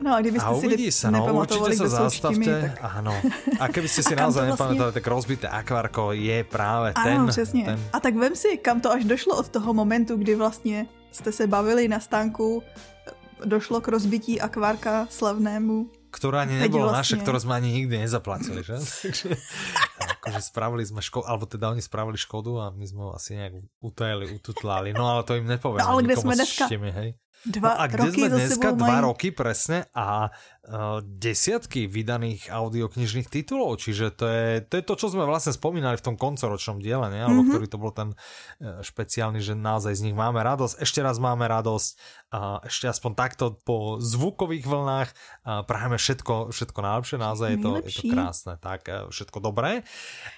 No a kdybyste a uvidí si sa, no, určite sa zastavte. Tak... Áno. A keby ste si naozaj vlastně... nepamätali, tak rozbité akvárko je práve ano, ten. přesně. Ten... A tak vem si, kam to až došlo od toho momentu, kdy vlastně jste se bavili na stánku došlo k rozbití akvárka slavnému. Ktorá ani nebola vlastne... naša, ktorú sme ani nikdy nezaplatili, že? Takže akože spravili sme škodu, alebo teda oni spravili škodu a my sme ho asi nejak utajili, ututlali. No ale to im nepoviem. No, ale kde sme dneska? Štimi, hej? Dva no a kde roky sme dneska? Dva mají... roky presne a uh, desiatky vydaných audioknižných titulov, čiže to je, to je to, čo sme vlastne spomínali v tom koncoročnom diele, ne? alebo mm-hmm. ktorý to bol ten uh, špeciálny, že naozaj z nich máme radosť, ešte raz máme radosť, uh, ešte aspoň takto po zvukových vlnách uh, prajeme všetko, všetko najlepšie, naozaj je to, je to krásne, tak uh, všetko dobré.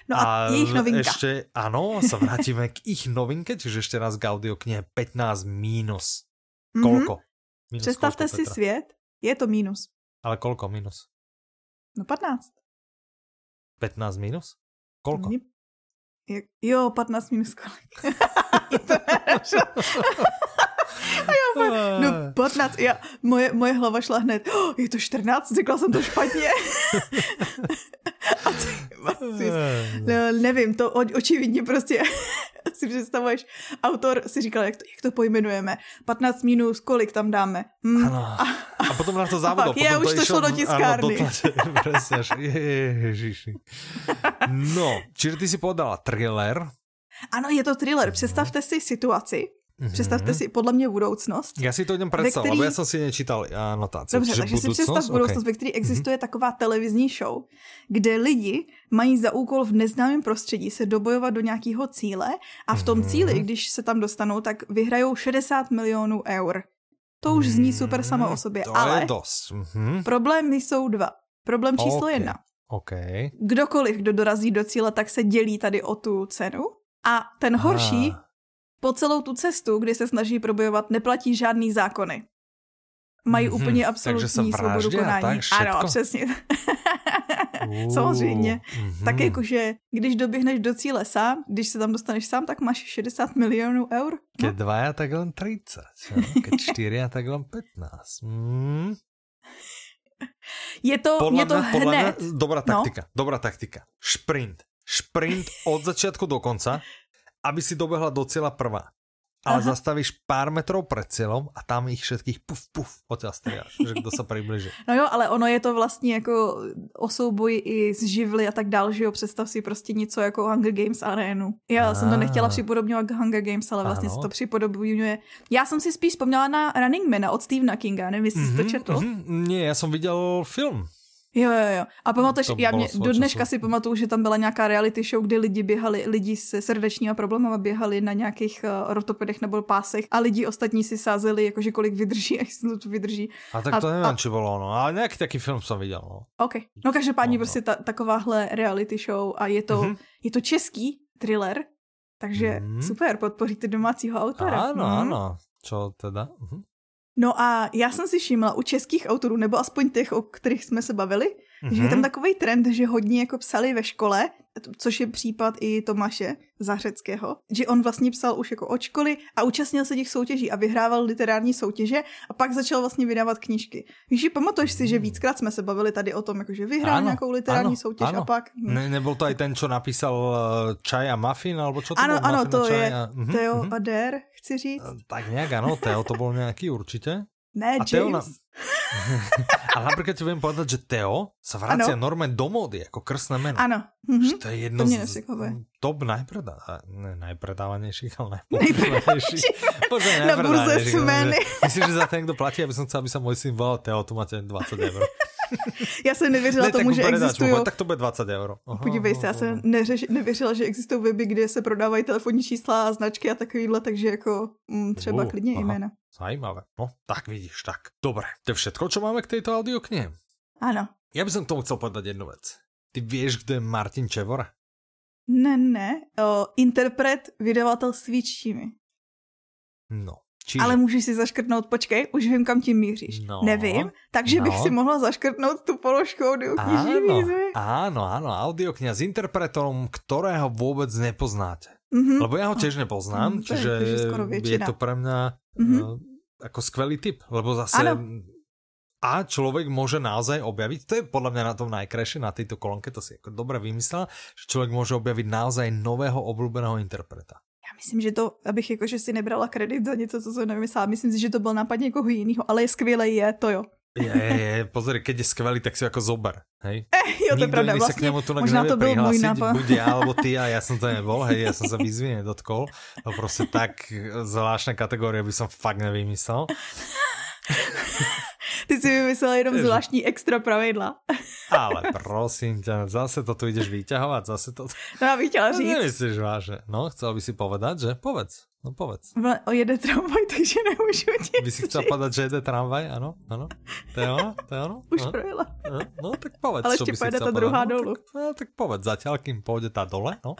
No a, a ich novinka. Ešte, áno, sa vrátime k ich novinke, čiže ešte raz k audioknihe 15 mínus. Mm-hmm. Kolko? Minus Představte kolko, si Petra? svět, je to mínus. Ale kolko minus? No 15. 15 minus? Kolko? Jo, 15 minus kolik. to A já no 15, já, moje, moje hlava šla hned, oh, je to 14, řekla jsem to špatně. A ty, no, nevím, to o, očividně prostě si představuješ, autor si říkal, jak to, jak to pojmenujeme, 15 minus, kolik tam dáme. Hmm. Ano. A, a potom na to závodil. Pak je, už to šlo do tiskárny. Ano, do presne, až, ježiši. No, čiže ty si podala thriller. Ano, je to thriller. Představte si situaci, Mm-hmm. Představte si podle mě budoucnost. Já si to jdem představit, který... já jsem si nečítal anotace. Dobře, takže budoucnost? si představ budoucnost, okay. ve které mhm. existuje mm-hmm. taková televizní show, kde lidi mají za úkol v neznámém prostředí se dobojovat do nějakého cíle a v tom mm-hmm. cíli, když se tam dostanou, tak vyhrajou 60 milionů eur. To už zní super samo o sobě, to ale je dost. Mm-hmm. problémy jsou dva. Problém číslo okay. jedna. Okay. Kdokoliv, kdo dorazí do cíle, tak se dělí tady o tu cenu. A ten horší ah po celou tu cestu, kdy se snaží probojovat, neplatí žádný zákony. Mají mm-hmm, úplně absolutní svobodu konání. Tak, ano, přesně. Samozřejmě. Mm-hmm. Tak jakože, když doběhneš do cíle sám, když se tam dostaneš sám, tak máš 60 milionů eur. No? Ke dvaja tak len 30, ke čtyřia tak len 15. Mm. Je to, podľa je to mňa, hned. Mňa, dobrá no. taktika, no? dobrá taktika. Šprint. Šprint od začiatku do konca, aby si dobehla do cieľa prvá ale Aha. zastavíš pár metrov před cílem a tam ich všetkých puf, puf, odtiaľ že kdo se přibliží. No jo, ale ono je to vlastně jako o souboji i z živly a tak dál, že jo, představ si prostě něco jako Hunger Games arénu. Já a. jsem to nechtěla připodobňovat k Hunger Games, ale vlastně ano. se to připodobňuje. Já jsem si spíš vzpomněla na Running Mana od Stevena Kinga, nevím, jestli mm-hmm, jsi to mhm, četl. Mm-hmm, ne, já jsem viděl film. Jo, jo, jo. A pamatuješ, já mě do dneška si pamatuju, že tam byla nějaká reality show, kde lidi běhali, lidi se srdečníma problémama běhali na nějakých uh, rotopedech nebo pásech a lidi ostatní si sázeli, jakože kolik vydrží, jak se to vydrží. A tak to a, nevím, a... či bylo, no, ale nějaký taký film jsem viděl, no. OK. No každopádně no, no. prostě ta, takováhle reality show a je to, mm-hmm. je to český thriller, takže mm-hmm. super, podpoříte domácího autora. Ano, mm. ano. Čo teda? Mm-hmm. No a já jsem si všimla u českých autorů, nebo aspoň těch, o kterých jsme se bavili, mm-hmm. že je tam mhm. takový trend, že hodně jako psali ve škole, což je případ i Tomáše Zářeckého, že on vlastně psal už jako od školy a účastnil se těch soutěží a vyhrával literární soutěže a pak začal vlastně vydávat knížky. Víš, pamatuješ si, že víckrát jsme se bavili tady o tom, jako že vyhrál ano, nějakou literární ano, soutěž ano. a pak... Hm. Ne, nebyl to i ten, co napísal eh, Čaj a Muffin, alebo čo to Ano, ano, to je a... Teo uh-huh. Ader, chci říct. Eh, tak nějak ano, Teo to byl nějaký určitě. Ne, a James. Na... Ale napríklad ti viem povedať, že Teo sa vracia normálne do módy, ako krstné meno. Áno. Mm-hmm. to je jedno to z top najpredá... ne, najpredávanejších, ale najpopulárnejších. Bože, Na burze smeny. Myslíš, že za ten, kdo platí, aby som chcel, aby sa môj syn volal Teo, tu máte 20 eur. Já jsem nevěřila ne, tomu, že existují. Tak to bude 20 euro. Aha, Podívej se, já jsem neřeš, nevěřila, že existují weby, kde se prodávají telefonní čísla a značky a takovýhle, takže jako mm, třeba uh, klidně aha. jména. Zajímavé. No, tak vidíš, tak. Dobre, to je všetko, čo máme k této audioknihe? Ano. Já bych k tomu chcel povedať jednu věc. Ty víš, kde je Martin Čevora? Ne, ne. O, interpret vydavatelství Čímy. No, Čiže... Ale můžeš si zaškrtnout, počkej, už vím, kam tím míříš. No, Nevím, takže no. bych si mohla zaškrtnout tu položku audioknižní výzvy. Áno, áno, audiokniha s interpretom, ktorého vůbec nepoznáte. Mm-hmm. Lebo já ho tiež nepoznám, mm, čiže je, je to pre mňa mm-hmm. uh, ako skvelý tip, lebo zase ano. a člověk může naozaj objaviť, to je podľa mňa na tom najkrajšie, na tejto kolonke, to si jako dobre vymyslel, že člověk může objavit naozaj nového obľúbeného interpreta myslím, že to, abych jakože si nebrala kredit za něco, co jsem nevymyslela, myslím si, že to byl nápad někoho jiného, ale je skvělé, je to jo. Je, je, je, pozor, keď je skvelý, tak si jako zober, hej? Eh, jo, to je pravda, vlastně, se k němu tu možná to byl můj nápad. buď já, alebo ty a já jsem to nebol, hej, já jsem se výzvy nedotkol, to prostě tak zvláštna kategorie by som fakt nevymyslel. Ty si vymyslel jenom zvláštní extra pravidla. Ale prosím ťa, zase to tu ideš vyťahovať, zase to... No já bych chtěla říct. No, nemyslíš vážně. No, chcel by si povedať, že? Povedz. No povedz. O jede tramvaj, takže nemůžu ti By si chcel povedať, že jede tramvaj, ano? Ano? To je ono? To je ono? Už no? projela. No, no, tak povedz, Ale ještě pojede ta druhá povedať. No, tak, no, tak povedz, zatiaľ, kým pôjde tá dole, no.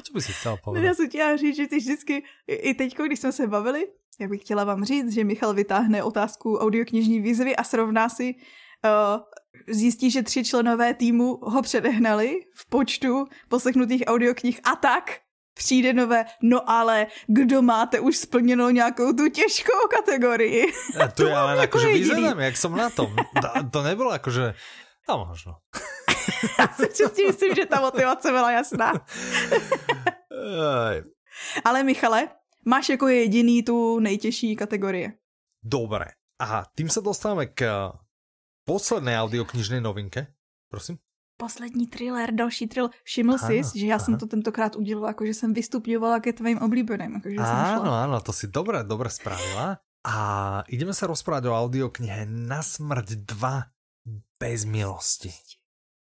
Co by si chcel povedať? Já jsem chtěla říct, že ty vždycky, i teď, když jsme se bavili, já bych chtěla vám říct, že Michal vytáhne otázku audioknižní výzvy a srovná si, uh, zjistí, že tři členové týmu ho předehnali v počtu poslechnutých audioknih a tak přijde nové, no ale kdo máte už splněnou nějakou tu těžkou kategorii? A to je ale jakože výzvedem, jak jsem na tom. To, to nebylo jakože, no možno. Já si čistě myslím, že ta motivace byla jasná. ale Michale, máš jako jediný tu nejtěžší kategorie. Dobré. A tím se dostáváme k posledné audioknižné novinke. Prosím. Poslední thriller, další thriller. Všiml jsi, že já aha. jsem to tentokrát udělala, jako že jsem vystupňovala ke tvým oblíbeným. Jako, že jsem áno, to si dobré, dobré spravila. A ideme sa rozprávať o audioknihe Na smrť 2 bez milosti.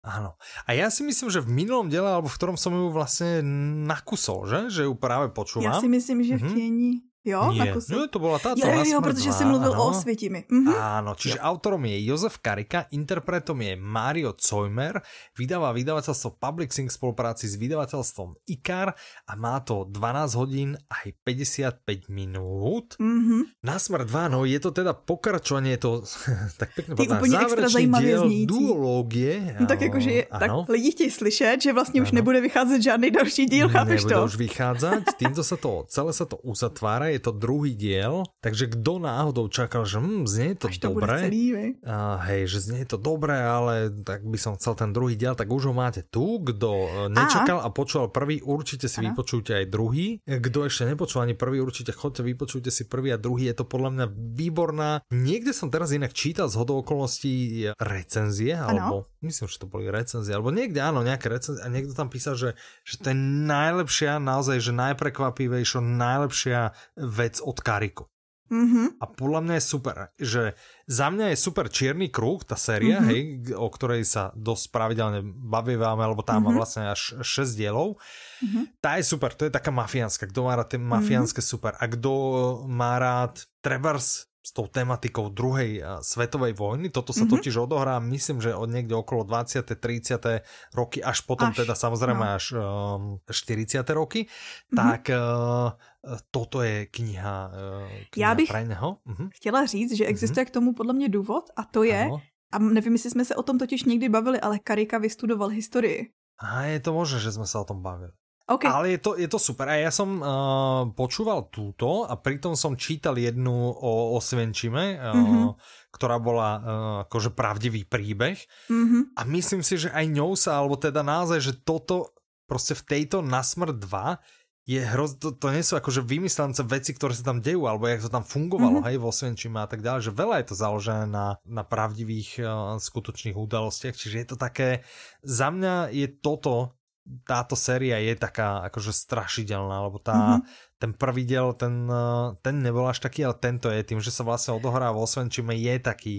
Áno. A ja si myslím, že v minulom diele, alebo v ktorom som ju vlastne nakusol, že? Že ju práve počúvam. Ja si myslím, že v mm-hmm. Jo, Nie, na kuse. no, to bola táto Jo, jo, jo, protože si mluvil áno. o Osvětimi. Mhm. Áno, čiže jo. autorom je Jozef Karika, interpretom je Mario Cojmer, vydáva vydavateľstvo Public Sync spolupráci s vydavateľstvom IKAR a má to 12 hodín aj 55 minút. Mhm. Na smrť 2, no je to teda pokračovanie, je to tak pekne Ty úplně extra zajímavě duológie. No tak jakože je, tak lidi chtějí slyšet, že vlastně už Ano. nebude vycházet žádný další díl, chápeš Nebude to? už vychádzať, týmto sa to, celé sa to uzatvára, je to druhý diel, takže kto náhodou čakal, že hm, znie to Až to dobre, celý, a hej, že znie to dobre, ale tak by som chcel ten druhý diel, tak už ho máte tu, kto e, nečakal a počúval prvý, určite si Aha. vypočujte aj druhý, kto ešte nepočul ani prvý, určite chodte, vypočujte si prvý a druhý, je to podľa mňa výborná, niekde som teraz inak čítal z hodou okolností recenzie, alebo myslím, že to boli recenzie, alebo niekde áno, nejaké recenzie. A niekto tam písal, že, že to je najlepšia, naozaj, že najprekvapivejšia, najlepšia vec od Kariku. Mhm. A podľa mňa je super, že za mňa je super Čierny kruh, tá séria, Mhm. mm-hmm. hej, o ktorej sa dosť pravidelne bavíme, lebo tá má Mhm. vlastne až 6 dielov. Mhm. Tá je super, to je taká mafiánska. Kto má rád tie mafiánske, super. A kto má rád Trebars s tou tematikou druhej svetovej vojny, toto sa Mhm. totiž odohrá, myslím, že od niekde okolo 20. 30. roky, až potom Až, teda samozrejme no. až um, 40. roky, Mhm. tak uh, toto je kniha, uh, kniha Já bych- pre neho. Mhm. Chtěla říct, že existuje k tomu podle mě důvod a to je, Áno. a nevím, jestli jsme se o tom totiž někdy bavili, ale Karika vystudoval historii. A je to možné, že sme sa o tom bavili. OK, Ale je to, je to super. A ja som uh, počúval túto a pritom som čítal jednu o Osvenčime, uh, Mhm. ktorá bola uh, akože pravdivý príbeh. mhm. A myslím si, že aj ňou sa, alebo teda naozaj, že toto proste v tejto Na smrť 2 je hroz, to, to nie sú akože vymyslence veci, ktoré sa tam dejú, alebo jak to tam fungovalo, mm-hmm. hej, vo Osvenčime a tak ďalej, že veľa je to založené na, na pravdivých uh, skutočných udalostiach, čiže je to také, za mňa je toto táto séria je taká akože strašidelná, lebo tá, Mhm. mm-hmm. ten prvý diel, ten, ten nebol až taký, ale tento je tým, že sa vlastne odohrá vo Osvenčime, je taký,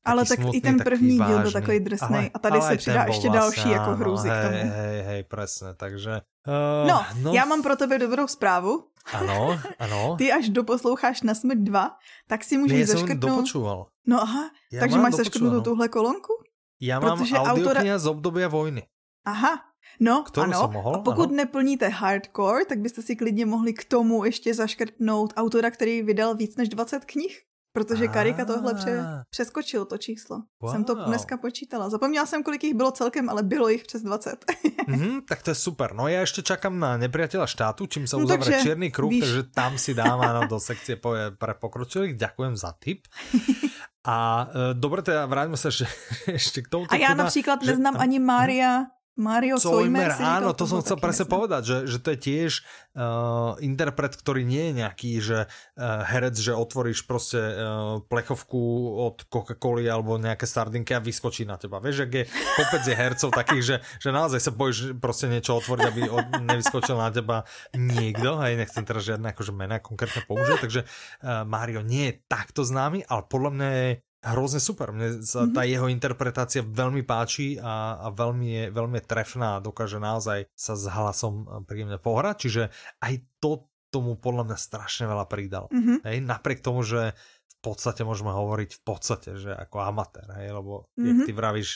Ale taký tak i smutný, ten taký první díl byl takový drsnej a tady se ten přidá ještě další jako hrůzy k hej, tomu. Hej, hej, presne, takže... Uh, No, já mám pro tebe dobrou zprávu. Ano, ano. Ty až doposloucháš na smrt 2, tak si můžeš som zaškrtnout. dopočúval. No aha, Ja takže máš zaškrtnutou dopočúvanú. tuhle kolonku? Ja mám Protože audiokniha z obdobia vojny. Aha, no Kterou ano. jsem mohl, a pokud ano. neplníte hardcore, tak byste si klidně mohli k tomu ještě zaškrtnout autora, který vydal víc než 20 knih. Protože Karika tohle pře- Ah. přeskočil to číslo. Wow. Jsem to dneska počítala. Zapomněla jsem, kolik jich bylo celkem, ale bylo jich přes 20. Mhm, tak to je super. No ja ešte čakám na nepriateľa štátu, čím sa No uzavre takže, čierny kruh, víš. takže tam si dám áno, do sekcie po- pre pokročilých. Ďakujem za tip. A e, dobre, teda vráťme sa ešte, ešte k tomu. A já například neznám ani Mária, Mario Cojmer. Cojmer, áno, to som chcel presne povedať, že, že to je tiež uh, interpret, ktorý nie je nejaký, že uh, herec, že otvoríš proste uh, plechovku od Coca-Coly alebo nejaké sardinky a vyskočí na teba. Vieš, ak je kopec je hercov takých, že, že naozaj sa bojíš proste niečo otvoriť, aby od, nevyskočil na teba niekto, hej, nechcem teraz žiadne akože mená konkrétne použiť, takže uh, Mario nie je takto známy, ale podľa mňa je hrozne super. Mne sa tá jeho interpretácia veľmi páči a, a veľmi, je, veľmi je trefná a dokáže naozaj sa s hlasom príjemne pohrať, čiže aj to tomu podľa mňa strašne veľa pridal. Mhm. Hej, napriek tomu, že v podstate môžeme hovoriť v podstate, že ako amatér, hej, lebo mm-hmm. Mhm. jak ty vravíš,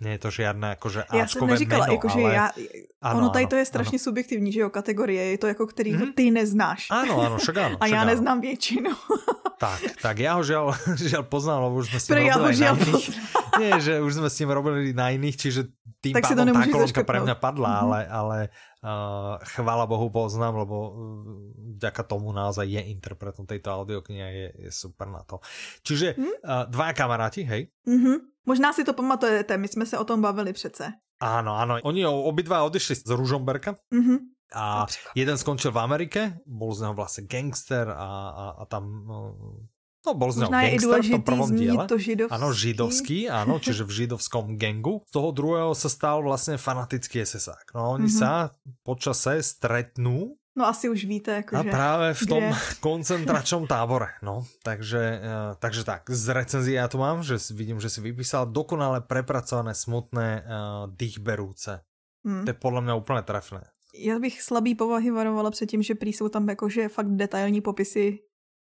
nie je to žiadne akože Já jsem neříkala, meno, jakože ale... já, Ano, ono tady ano, to je strašně subjektivní, že jo, kategorie, je to jako kterýho Mhm. ty neznáš. Áno, áno, však áno. A však já áno. neznám většinu. Tak, tak ja ho žiaľ, žiaľ poznám, lebo už sme s ním Pre ja ho iných. Nie, že už sme s ním robili na iných, čiže tým Tak si to pádom tá zaškrtnúť. pre mňa padla, Mhm. ale, ale uh, chvála Bohu poznám, lebo uh, vďaka tomu naozaj je interpretom tejto audioknihy a je, je super na to. Čiže uh, dva kamaráti, hej? Mhm. Možná si to pamatujete, my jsme se o tom bavili přece. Áno, áno. Oni obidva odišli z Ružomberka Mhm. a jeden skončil v Amerike, bol z neho vlastne gangster a, a, a tam... No, no bol z neho Možná je i gangster v tom prvom diele. to židovský. Áno, židovský, áno, čiže v židovskom gengu. Z toho druhého sa stal vlastne fanatický SSák. No oni Mhm. sa počase stretnú No asi už víte, a jakože. práve v tom kde? koncentračnom tábore. No, takže, eh, takže tak, z recenzie ja tu mám, že vidím, že si vypísal dokonale prepracované, smutné, uh, dýchberúce. Hm. To je podľa mňa úplne trefné. Já bych slabý povahy varovala před tím, že prý jsou tam jakože fakt detailní popisy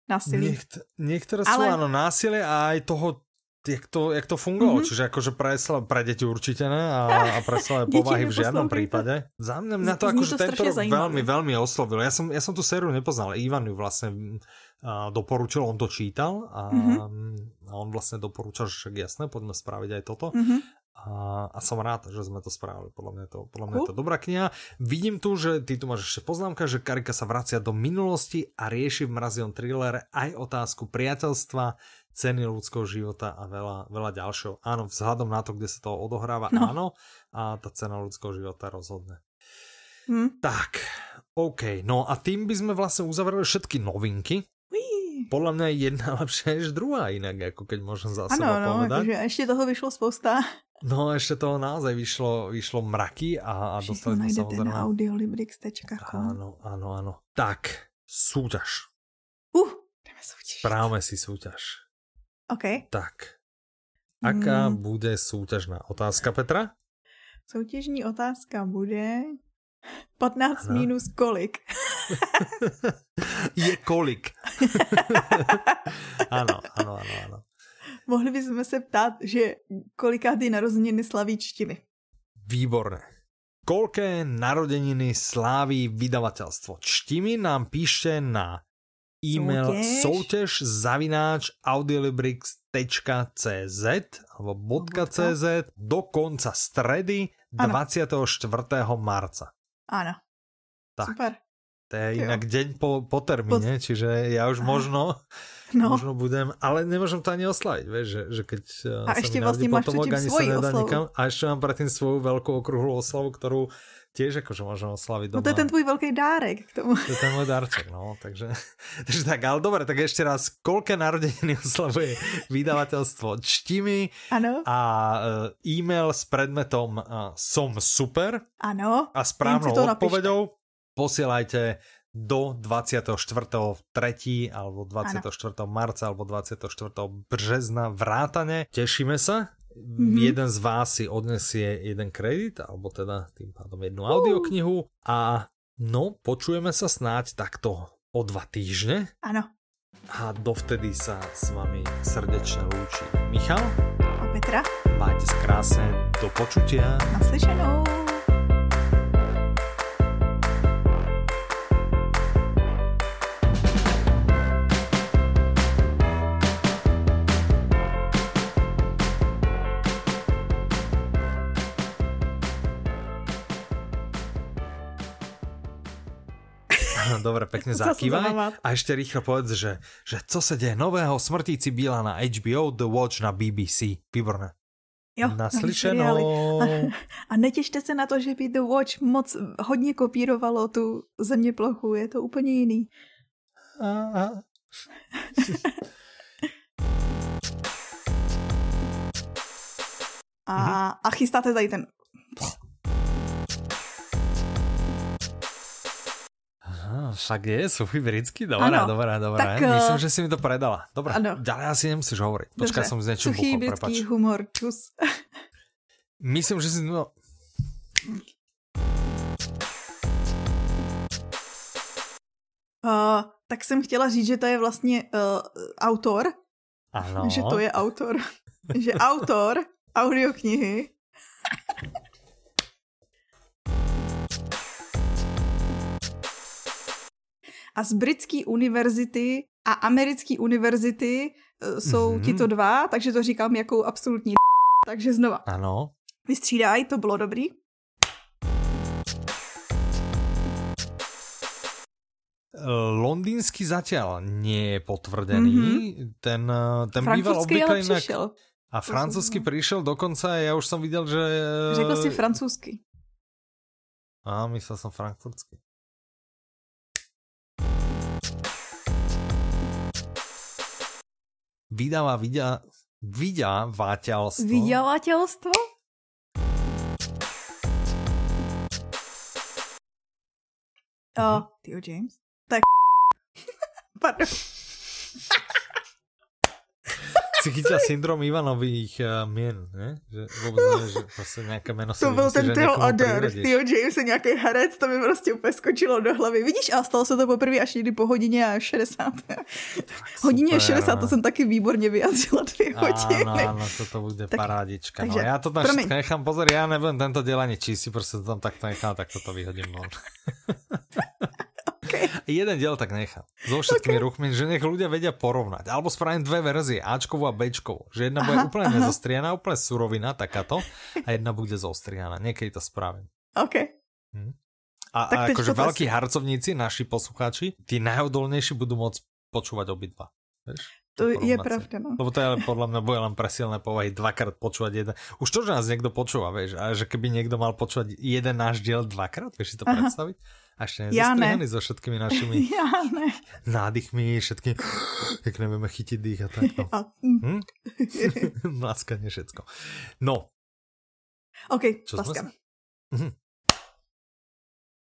násilí. Niekt, niektoré Ale... sú áno násilie a aj toho, jak to, jak to fungovalo. Mm-hmm. Čiže akože pre, pre deti určite ne a, a pre slabé povahy v žiadnom prípade. Za mňa, mňa to akože tento rok veľmi, veľmi oslovilo. Ja som, ja som tú sériu nepoznal. Ivan ju vlastne a doporučil, on to čítal a, mm-hmm. a on vlastne doporučil, že však jasné, poďme spraviť aj toto. Mm-hmm. A, a som rád, že sme to spravili. Podľa mňa je to, podľa mňa je to dobrá kniha. Vidím tu, že ty tu máš ešte poznámka, že Karika sa vracia do minulosti a rieši v mraziom thrillere aj otázku priateľstva, ceny ľudského života a veľa, veľa ďalšieho. Áno, vzhľadom na to, kde sa to odohráva, no. áno. A tá cena ľudského života rozhodne. Hmm. Tak, OK. No a tým by sme vlastne uzavreli všetky novinky. Podľa mňa je jedna lepšia než druhá inak, ako keď môžem za ano, seba no, povedať. Ano, ešte toho vyšlo spousta. No, ešte toho naozaj vyšlo, vyšlo mraky a, a dostali sme samozrejme... na audiolibrix.com. Áno, áno, áno. Tak, súťaž. Uh, jdeme súťaž. Právme si súťaž. OK. Tak. Aká hmm. bude súťažná otázka, Petra? Soutěžní otázka bude 15 ano. minus kolik? je kolik. ano, ano, ano, ano. Mohli bychom se ptát, že kolikátý narozeniny slaví čtimi. Výborné. Kolké narodeniny sláví vydavatelstvo? Čtimi nám píšte na e-mail soutěž, soutěž zavináč audiolibrix.cz alebo .cz do konca stredy ano. 24. marca. Ano. Tak. Super. To je inak jo. deň po, po termíne, po... čiže ja už možno, no. možno budem, ale nemôžem to ani oslaviť, vieš, že, že keď a sa ešte mi vlastne máš potomok, ani sa nedá nikam. A ešte mám predtým svoju veľkú okruhlú oslavu, ktorú tiež akože môžem oslaviť doma. No to je ten tvoj veľký dárek k tomu. To je ten môj dárček, no, takže, takže tak, ale dobre, tak ešte raz, koľké narodeniny oslavuje vydavateľstvo Čtimi ano. a e, e-mail s predmetom uh, Som super ano. a správnou odpovedou posielajte do 24.3. alebo 24. Ano. marca alebo 24. března vrátane. Tešíme sa. Mm-hmm. Jeden z vás si odnesie jeden kredit, alebo teda tým pádom jednu uh. audioknihu a no, počujeme sa snáď takto o dva týždne. Áno. A dovtedy sa s vami srdečne lúči Michal a Petra. Majte sa krásne, do počutia. Naslyšenou. Dobre, pekne zakývaj. A ešte rýchlo povedz, že, že co se deje nového Smrtíci Bíla na HBO, The Watch na BBC. Výborné. Jo, Naslyšenou. A, a netěšte se na to, že by The Watch moc hodně kopírovalo tu země plochu. Je to úplně jiný. A, a. a, a chystáte tady ten však je, Sofie Bricky, dobrá, ano, dobrá, dobrá. Tak, Myslím, že si mi to predala. Dobrá, ano. ďalej asi nemusíš hovoriť. Počkaj, som z niečo Suchý britský humor, čus. Myslím, že si... No... Uh, tak jsem chtěla říct, že to je vlastně uh, autor. Ano. Že to je autor. že autor audioknihy a z britské univerzity a americké univerzity uh, jsou mm-hmm. tito dva, takže to říkám jako absolutní takže znova. Ano. Vystřídaj, to bylo dobrý. Londýnsky zatiaľ nie je potvrdený. Mm-hmm. Ten, eh, ten býval obvykle inak... Přišel. A francúzsky prišiel dokonca, ja už som videl, že... Řekl si francúzsky. A, myslel som frankfurtsky. Vydáva vidia, vydavateľstvo. Vydavateľstvo? Uh, mm-hmm. Theo James? Tak... Pardon. si chytila syndrom Ivanových uh, mien, ne? Že vůbec ne, že prostě nějaké jméno To byl ten Theo Adar, Theo James, nějaký herec, to mi prostě úplně skočilo do hlavy. Vidíš, a stalo se to poprvé až někdy po hodině a 60. hodině 60, to jsem taky výborně vyjádřila dvě hodiny. Ano, ano, to bude tak, parádička. No, takže, no, já to tam všechno nechám, pozor, já nebudem tento diel ani čísti, prostě to tam takto nechám, tak to vyhodím von. Okay. Jeden diel tak nechám. So všetkými okay. ruchmi, že nech ľudia vedia porovnať. Alebo spravím dve verzie, Ačkovú a Bčkovú. Že jedna bude aha, úplne aha. nezostrianá, úplne surovina, takáto, a jedna bude zostrianá. Niekedy to spravím. OK. Hm. A, tak a akože veľkí si... harcovníci, naši poslucháči, tí najodolnejší budú môcť počúvať obidva. Vieš? To je pravda, no. Lebo to je podľa mňa bude len presilné povahy dvakrát počúvať jeden. Už to, že nás niekto počúva, vieš, a že keby niekto mal počúvať jeden náš diel dvakrát, vieš si to Aha. predstaviť? A ešte ja ne. so všetkými našimi ja ne. nádychmi, všetkým, jak nevieme chytiť dých a tak. No. A... Hm? Mlaskanie všetko. No. OK, Čo